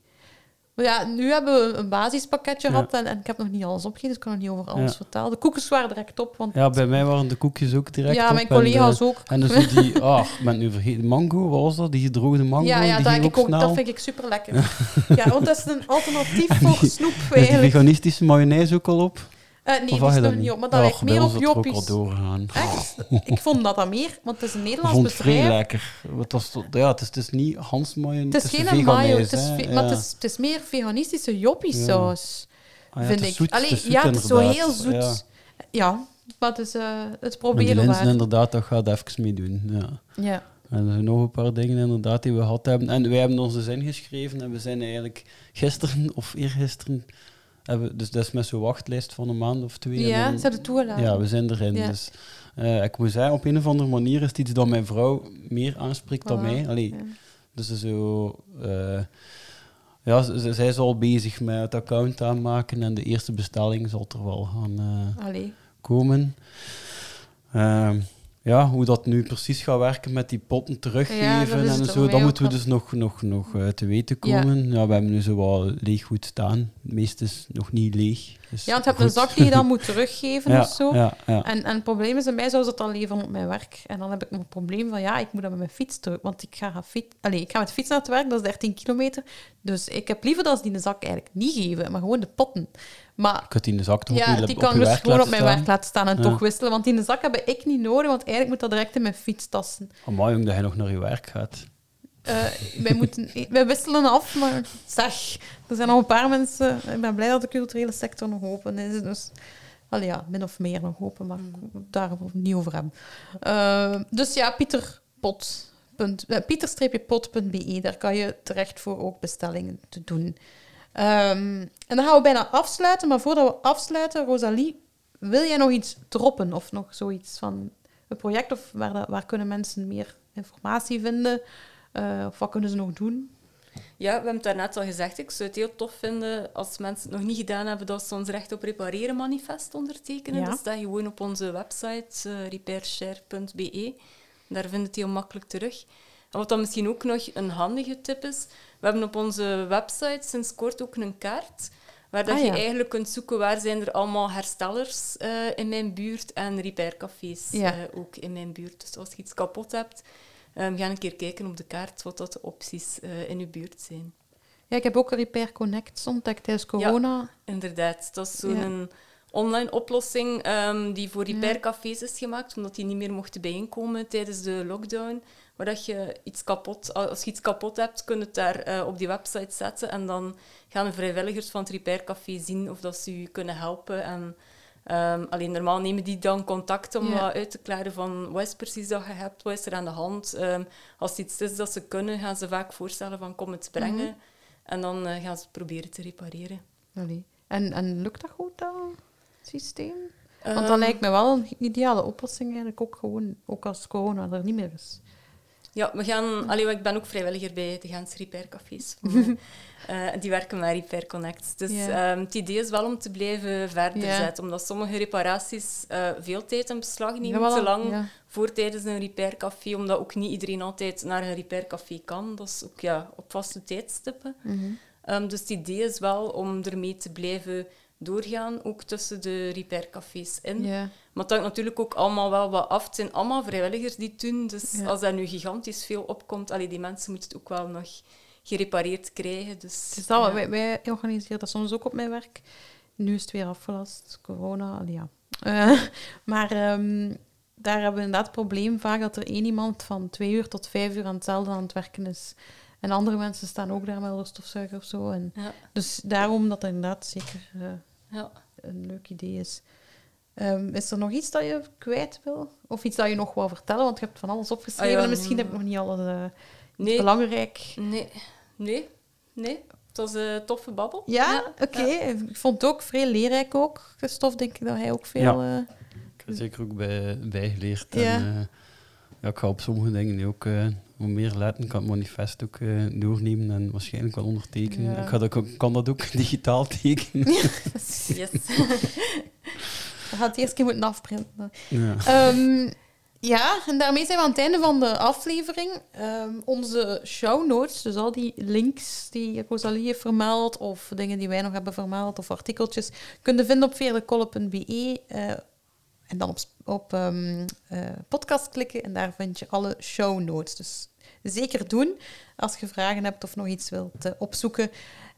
S1: Maar ja, nu hebben we een basispakketje
S2: Ja.
S1: gehad en, en ik heb nog niet alles opgegeten, dus ik kan nog niet over alles
S2: Ja.
S1: vertellen. De koekjes waren direct op, want
S2: Ja, bij mij waren de koekjes ook direct
S1: ja,
S2: op
S1: mijn
S2: en,
S1: collega's
S2: eh,
S1: ook.
S2: En dus die, ah, ik ben nu vergeten, mango, wat was dat? Die gedroogde mango,
S1: ja, ja
S2: die
S1: dat, ik
S2: ook snel.
S1: dat vind ik super lekker. ja, want dat is een alternatief voor snoep
S2: Is die
S1: eigenlijk.
S2: veganistische mayonaise ook al op?
S1: Eh, nee, die
S2: dat
S1: niet op, maar dat lijkt meer op
S2: is het ook al
S1: Joppies.
S2: doorgaan.
S1: Echt? Ik vond dat dat meer, want het is een Nederlands
S2: vond het
S1: bedrijf.
S2: lekker. Het, was, ja, het, is, het is niet Hans mayonaise,
S1: Het is geen
S2: een
S1: mayo, het is,
S2: Ja.
S1: maar het is, het is meer veganistische joppiesaus,
S2: Ah ja,
S1: vind
S2: het is
S1: ik.
S2: zoet,
S1: Allee,
S2: het zoet
S1: ja, het is zo heel zoet.
S2: Ja.
S1: Maar het is eh, het
S2: die
S1: proberen waard.
S2: inderdaad, dat gaat even mee doen. Ja.
S1: Ja.
S2: En er zijn nog een paar dingen inderdaad die we gehad hebben. En wij hebben onze zin geschreven en we zijn eigenlijk gisteren of eergisteren... Hebben, dus dat is met zo'n wachtlijst van een maand of twee.
S1: ja,
S2: dan-
S1: ze hadden toegelaten.
S2: ja, we zijn erin.
S1: Ja.
S2: Dus eh, ik moet zeggen, op een of andere manier is het iets dat mijn vrouw meer aanspreekt dan mij. Allee,
S1: Ja.
S2: Dus zo... eh, ja, zij is al bezig met het account aanmaken en de eerste bestelling zal er wel gaan eh,
S1: Allee.
S2: komen. Ja, hoe dat nu precies gaat werken met die potten teruggeven
S1: dat
S2: en zo, dat moeten we dus nog, nog, nog eh, te weten komen. Ja. we hebben nu zo wat leeg goed staan. Het meeste is nog niet leeg. Dus
S1: Ja, want je hebt een zak die je dan moet teruggeven of zo. En, en het probleem is, bij mij zou ze het al leveren op mijn werk. En dan heb ik nog een probleem van, ja, ik moet dat met mijn fiets terug. Want ik ga, gaan fiets, ik ga met de fiets naar het werk, dat is 13 kilometer. Dus ik heb liever dat ze die de zak eigenlijk niet geven, maar gewoon de potten. Maar
S2: Je kunt die in de zak toch
S1: ja, die kan dus gewoon op mijn werk laten staan en
S2: Ja.
S1: toch wisselen. Want die in de zak heb ik niet nodig, want eigenlijk moet dat direct in mijn fietstassen.
S2: Amai, jong, dat je nog naar je werk gaat.
S1: Eh, wij, moeten, wij wisselen af, maar zeg, er zijn nog een paar mensen. Ik ben blij dat de culturele sector nog open is. Dus, ja, min of meer nog open, maar daar niet over hebben. Eh, dus ja, Pieter Pot. punt- eh, Pieter-pot.be, daar kan je terecht voor ook bestellingen te doen. Ehm, en dan gaan we bijna afsluiten, maar voordat we afsluiten, Rosalie, wil jij nog iets droppen of nog zoiets van een project of waar, waar kunnen mensen meer informatie vinden? Eh, of wat kunnen ze nog doen?
S3: Ja, we hebben het daarnet al gezegd. Ik zou het heel tof vinden als mensen het nog niet gedaan hebben, dat ze ons recht op repareren manifest ondertekenen.
S1: Ja.
S3: Dat staat gewoon op onze website, uh, repairshare.be. Daar vind je het heel makkelijk terug. En wat dan misschien ook nog een handige tip is, we hebben op onze website sinds kort ook een kaart, waar dat
S1: Ah,
S3: je
S1: ja.
S3: eigenlijk kunt zoeken waar zijn er allemaal herstellers eh, in mijn buurt en repaircafés
S1: Ja.
S3: eh, ook in mijn buurt. Dus als je iets kapot hebt, um, ga een keer kijken op de kaart wat dat de opties in je buurt zijn.
S1: Ja, ik heb ook Repair Connect ontdekt tijdens corona.
S3: Inderdaad, dat is
S1: Ja.
S3: zo'n online oplossing ehm, die voor
S1: Ja.
S3: repaircafés is gemaakt, omdat die niet meer mochten bijeenkomen tijdens de lockdown. Waar dat je iets kapot, als je iets kapot hebt, kun je het daar eh, op die website zetten en dan gaan de vrijwilligers van het repaircafé zien of dat ze je kunnen helpen. En, ehm, alleen normaal nemen die dan contact om uit te klaren van wat is precies dat je hebt, wat is er aan de hand. Ehm, als iets is dat ze kunnen, gaan ze vaak voorstellen van kom het brengen.
S1: Mhm.
S3: En dan eh, gaan ze het proberen te repareren.
S1: Allee. En, en lukt dat goed, dat systeem? Want
S3: Ehm,
S1: dat lijkt me wel een ideale oplossing eigenlijk ook gewoon, ook als corona er niet meer is.
S3: Ja, we gaan... Allee, ik ben ook vrijwilliger bij de Gens Repaircafés. Eh die werken met Repair Connect. Dus ehm, het idee is wel om te blijven verder zetten. Omdat sommige reparaties eh, veel tijd in beslag nemen.
S1: Ja, voilà.
S3: te lang
S1: Ja.
S3: voor tijdens een repaircafé. Omdat ook niet iedereen altijd naar een repaircafé kan. Dat is ook ja, op vaste tijdstippen.
S1: Mhm.
S3: Ehm, dus het idee is wel om ermee te blijven doorgaan. Ook tussen de repaircafés in.
S1: Ja.
S3: Maar het hangt natuurlijk ook allemaal wel wat af. Het zijn allemaal vrijwilligers die het doen. Dus
S1: Ja.
S3: als daar nu gigantisch veel opkomt, allee, die mensen moeten het ook wel nog gerepareerd krijgen. Dus,
S1: Het is dat,
S3: ja.
S1: wij, wij organiseren dat soms ook op mijn werk. Nu is het weer afgelast, corona, allee, ja. Eh, maar ehm, daar hebben we inderdaad het probleem vaak dat er één iemand van twee uur tot vijf uur aan hetzelfde aan het werken is. En andere mensen staan ook daar met een stofzuiger of zo. En
S3: Ja,
S1: dus daarom dat het inderdaad zeker eh,
S3: ja.
S1: een leuk idee is. Ehm, is er nog iets dat je kwijt wil? Of iets dat je nog wou vertellen? Want je hebt van alles opgeschreven
S3: Ah, ja,
S1: en misschien
S3: mm.
S1: heb ik nog niet alles eh,
S3: Nee,
S1: belangrijk.
S3: nee, nee, nee. Het was een toffe babbel.
S1: Ja, oké. Ik vond het ook vrij leerrijk ook. Christophe, denk ik dat hij ook veel... eh,
S2: Ik heb er zeker ook bij, bijgeleerd.
S1: Ja.
S2: En, eh, ja, ik ga op sommige dingen nu ook eh, hoe meer letten, kan het manifest ook eh, doornemen en waarschijnlijk wel ondertekenen.
S1: Ja.
S2: Ik ga dat, kan dat ook digitaal tekenen.
S3: Yes.
S1: we gaan het eerst keer moeten afprinten.
S2: ja.
S1: Ehm, ja, en daarmee zijn we aan het einde van de aflevering. Ehm, onze show notes, dus al die links die Rosalie heeft vermeld, of dingen die wij nog hebben vermeld, of artikeltjes, kun je vinden op veerdekolle.be. eh en dan op, op ehm, eh, podcast klikken en daar vind je alle show notes. Dus zeker doen als je vragen hebt of nog iets wilt eh, opzoeken.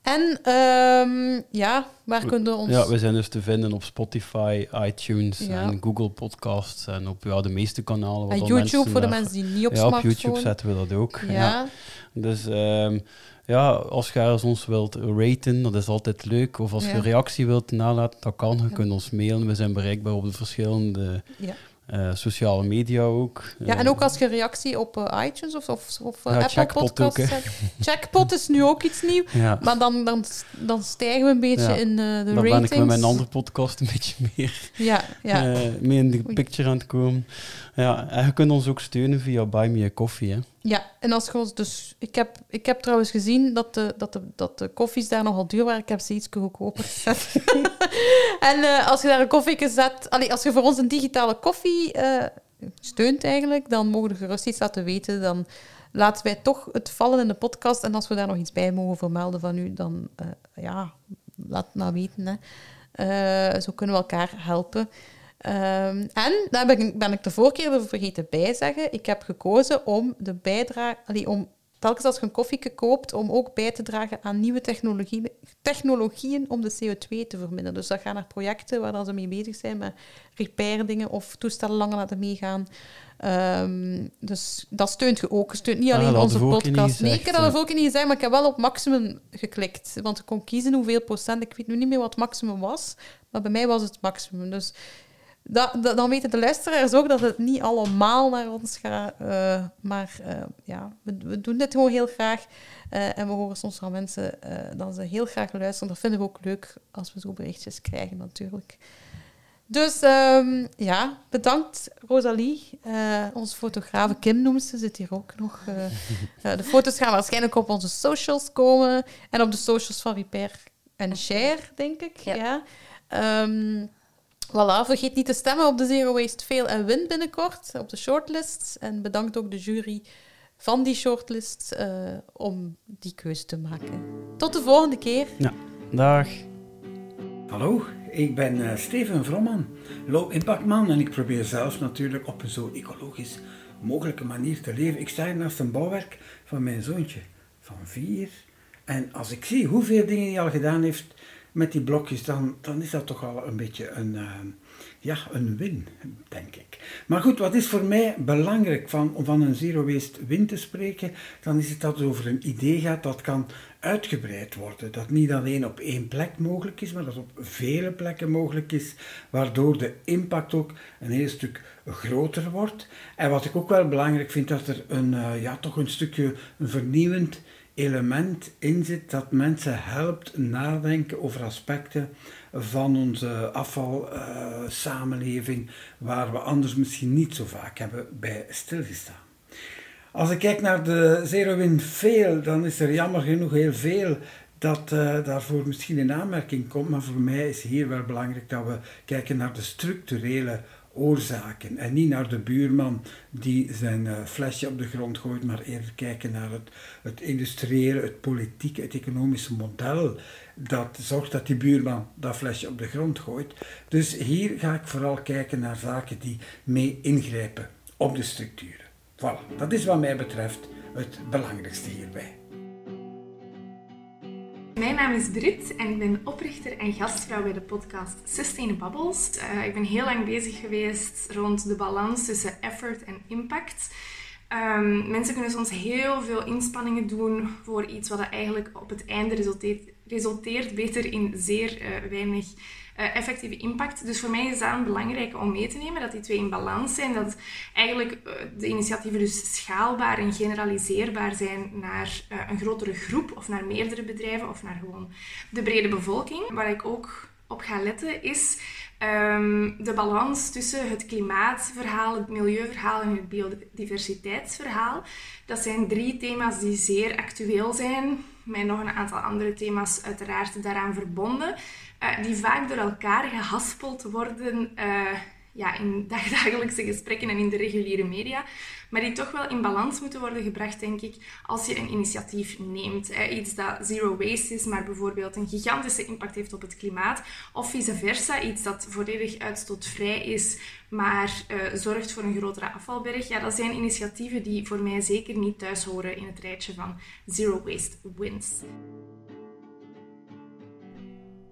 S1: En ehm, ja, waar kunnen we ons...
S2: Ja, we zijn dus te vinden op Spotify, iTunes
S1: Ja.
S2: en Google Podcasts en op ja, de meeste kanalen.
S1: en
S2: dan
S1: YouTube voor de
S2: daar-
S1: mensen die niet op
S2: Ja, op
S1: smartphone...
S2: YouTube zetten we dat ook.
S1: Ja,
S2: Ja. Dus ehm, ja, als je ons wilt raten, dat is altijd leuk. Of als je
S1: Ja.
S2: reactie wilt nalaten, dat kan. Je
S1: Ja.
S2: kunt ons mailen. We zijn bereikbaar op de verschillende
S1: ja.
S2: Eh, sociale media ook.
S1: ja,
S2: Eh,
S1: en ook als je reactie op eh, iTunes of, of, of eh,
S2: Ja,
S1: Apple Podcasts
S2: ook.
S1: Checkpot is nu ook iets nieuws.
S2: Ja,
S1: Maar dan, dan, dan stijgen we een beetje
S2: Ja.
S1: in eh, de
S2: daar
S1: ratings.
S2: ben ik met mijn andere podcast een beetje meer
S1: Ja, ja.
S2: eh, mee in de picture aan het komen. Ja, en je kunt ons ook steunen via Buy Me a Coffee. Hè.
S1: Ja, en als je ons dus... Ik heb, ik heb trouwens gezien dat de, dat, de, dat de koffies daar nogal duur waren. Ik heb ze iets goedkoper gezet. en eh, als je daar een koffie zet... Allee, als je voor ons een digitale koffie eh, steunt eigenlijk, dan mogen we gerust iets laten weten. Dan laten wij toch het vallen in de podcast. En als we daar nog iets bij mogen vermelden van u, dan eh, ja, laat het maar weten. Hè. Eh, zo kunnen we elkaar helpen. Ehm, en, daar ben ik, ben ik de vorige keer er vergeten bij zeggen, ik heb gekozen om de bijdrage, allee, om telkens als je een koffie koopt, om ook bij te dragen aan nieuwe technologieën, technologieën om de CO2 te verminderen. Dus dat gaat naar projecten waar dan ze mee bezig zijn, met repair-dingen of toestellen langer laten meegaan. Ehm, dus dat steunt je ook. Je steunt niet
S2: Ah,
S1: alleen onze podcast. Nee, ik heb dat keer niet gezegd, maar ik heb wel op maximum geklikt. Want ik kon kiezen hoeveel procent. Ik weet nu niet meer wat maximum was, maar bij mij was het maximum. Dus dat, dat- dan weten de luisteraars ook dat het niet allemaal naar ons gaat. eh, maar eh, ja, we, we doen dit gewoon heel graag. Eh, en we horen soms van mensen eh, dat ze heel graag luisteren. Dat vinden we ook leuk als we zo berichtjes krijgen, natuurlijk. Dus ehm, ja, bedankt Rosalie. Eh onze fotografe Kim noemt ze, zit hier ook nog. de foto's gaan waarschijnlijk op onze socials komen. En op de socials van Repair en Share, denk ik. Ja.
S3: Ja.
S1: Ehm, voilà, vergeet niet te stemmen op de Zero Waste Fail en Win binnenkort, op de shortlist. En bedankt ook de jury van die shortlist eh, om die keuze te maken. Tot de volgende keer.
S2: Dag.
S5: Hallo, ik ben eh, Steven Vromman, low impact man en ik probeer zelf natuurlijk op een zo ecologisch mogelijke manier te leven. Ik sta hier naast een bouwwerk van mijn zoontje van vier en als ik zie hoeveel dingen hij al gedaan heeft met die blokjes, dan, dan is dat toch al een beetje een, eh, ja, een win, denk ik. Maar goed, wat is voor mij belangrijk van, om van een zero waste win te spreken, dan is het dat het over een idee gaat dat kan uitgebreid worden. Dat niet alleen op één plek mogelijk is, maar dat op vele plekken mogelijk is, waardoor de impact ook een heel stuk groter wordt. En wat ik ook wel belangrijk vind, dat er een, eh, ja, toch een stukje vernieuwend element in zit dat mensen helpt nadenken over aspecten van onze afvalsamenleving, waar we anders misschien niet zo vaak hebben bij stilgestaan. Als ik kijk naar de Zero Win Fail, dan is er jammer genoeg heel veel dat eh, daarvoor misschien in aanmerking komt. Maar voor mij is hier wel belangrijk dat we kijken naar de structurele oorzaken. En niet naar de buurman die zijn eh, flesje op de grond gooit, maar eerder kijken naar het, het industriële, het politieke, het economische model dat zorgt dat die buurman dat flesje op de grond gooit. Dus hier ga ik vooral kijken naar zaken die mee ingrijpen op de structuren. Voilà, dat is wat mij betreft het belangrijkste hierbij.
S6: Mijn naam is Brit en ik ben oprichter en gastvrouw bij de podcast Sustain Bubbles. Eh, ik ben heel lang bezig geweest rond de balans tussen effort en impact. Ehm, mensen kunnen soms heel veel inspanningen doen voor iets wat eigenlijk op het einde resulteert, resulteert beter in zeer eh, weinig eh, effectieve impact. Dus voor mij is dat belangrijk om mee te nemen, dat die twee in balans zijn. Dat eigenlijk eh, de initiatieven dus schaalbaar en generaliseerbaar zijn naar eh, een grotere groep of naar meerdere bedrijven of naar gewoon de brede bevolking. Waar ik ook op ga letten is ehm, de balans tussen het klimaatverhaal, het milieuverhaal en het biodiversiteitsverhaal. Dat zijn drie thema's die zeer actueel zijn, met nog een aantal andere thema's uiteraard daaraan verbonden, eh, die vaak door elkaar gehaspeld worden eh, ja, in dagdagelijkse gesprekken en in de reguliere media, maar die toch wel in balans moeten worden gebracht, denk ik, als je een initiatief neemt. Iets dat zero waste is, maar bijvoorbeeld een gigantische impact heeft op het klimaat, of vice versa, iets dat volledig uitstootvrij is, maar eh, zorgt voor een grotere afvalberg. Ja, dat zijn initiatieven die voor mij zeker niet thuis horen in het rijtje van zero waste wins.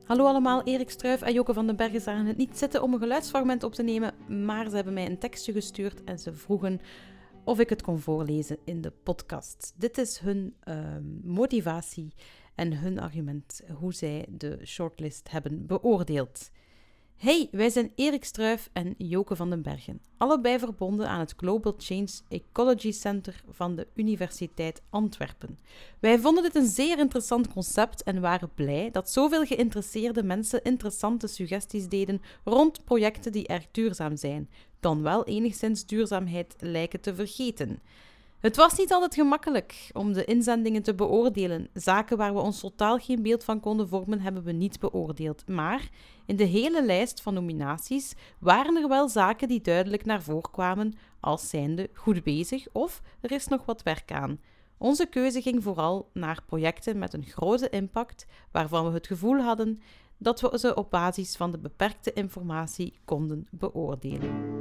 S1: Hallo allemaal, Erik Struif en Joke van den Bergen zagen het niet zitten om een geluidsfragment op te nemen, maar ze hebben mij een tekstje gestuurd en ze vroegen of ik het kon voorlezen in de podcast. Dit is hun ehm, motivatie en hun argument hoe zij de shortlist hebben beoordeeld. Hey, wij zijn Erik Struif en Joke van den Bergen, allebei verbonden aan het Global Change Ecology Center van de Universiteit Antwerpen. Wij vonden dit een zeer interessant concept en waren blij dat zoveel geïnteresseerde mensen interessante suggesties deden rond projecten die erg duurzaam zijn, dan wel enigszins duurzaamheid lijken te vergeten. Het was niet altijd gemakkelijk om de inzendingen te beoordelen. Zaken waar we ons totaal geen beeld van konden vormen, hebben we niet beoordeeld. Maar in de hele lijst van nominaties waren er wel zaken die duidelijk naar voren kwamen als zijnde goed bezig of er is nog wat werk aan. Onze keuze ging vooral naar projecten met een grote impact, waarvan we het gevoel hadden dat we ze op basis van de beperkte informatie konden beoordelen.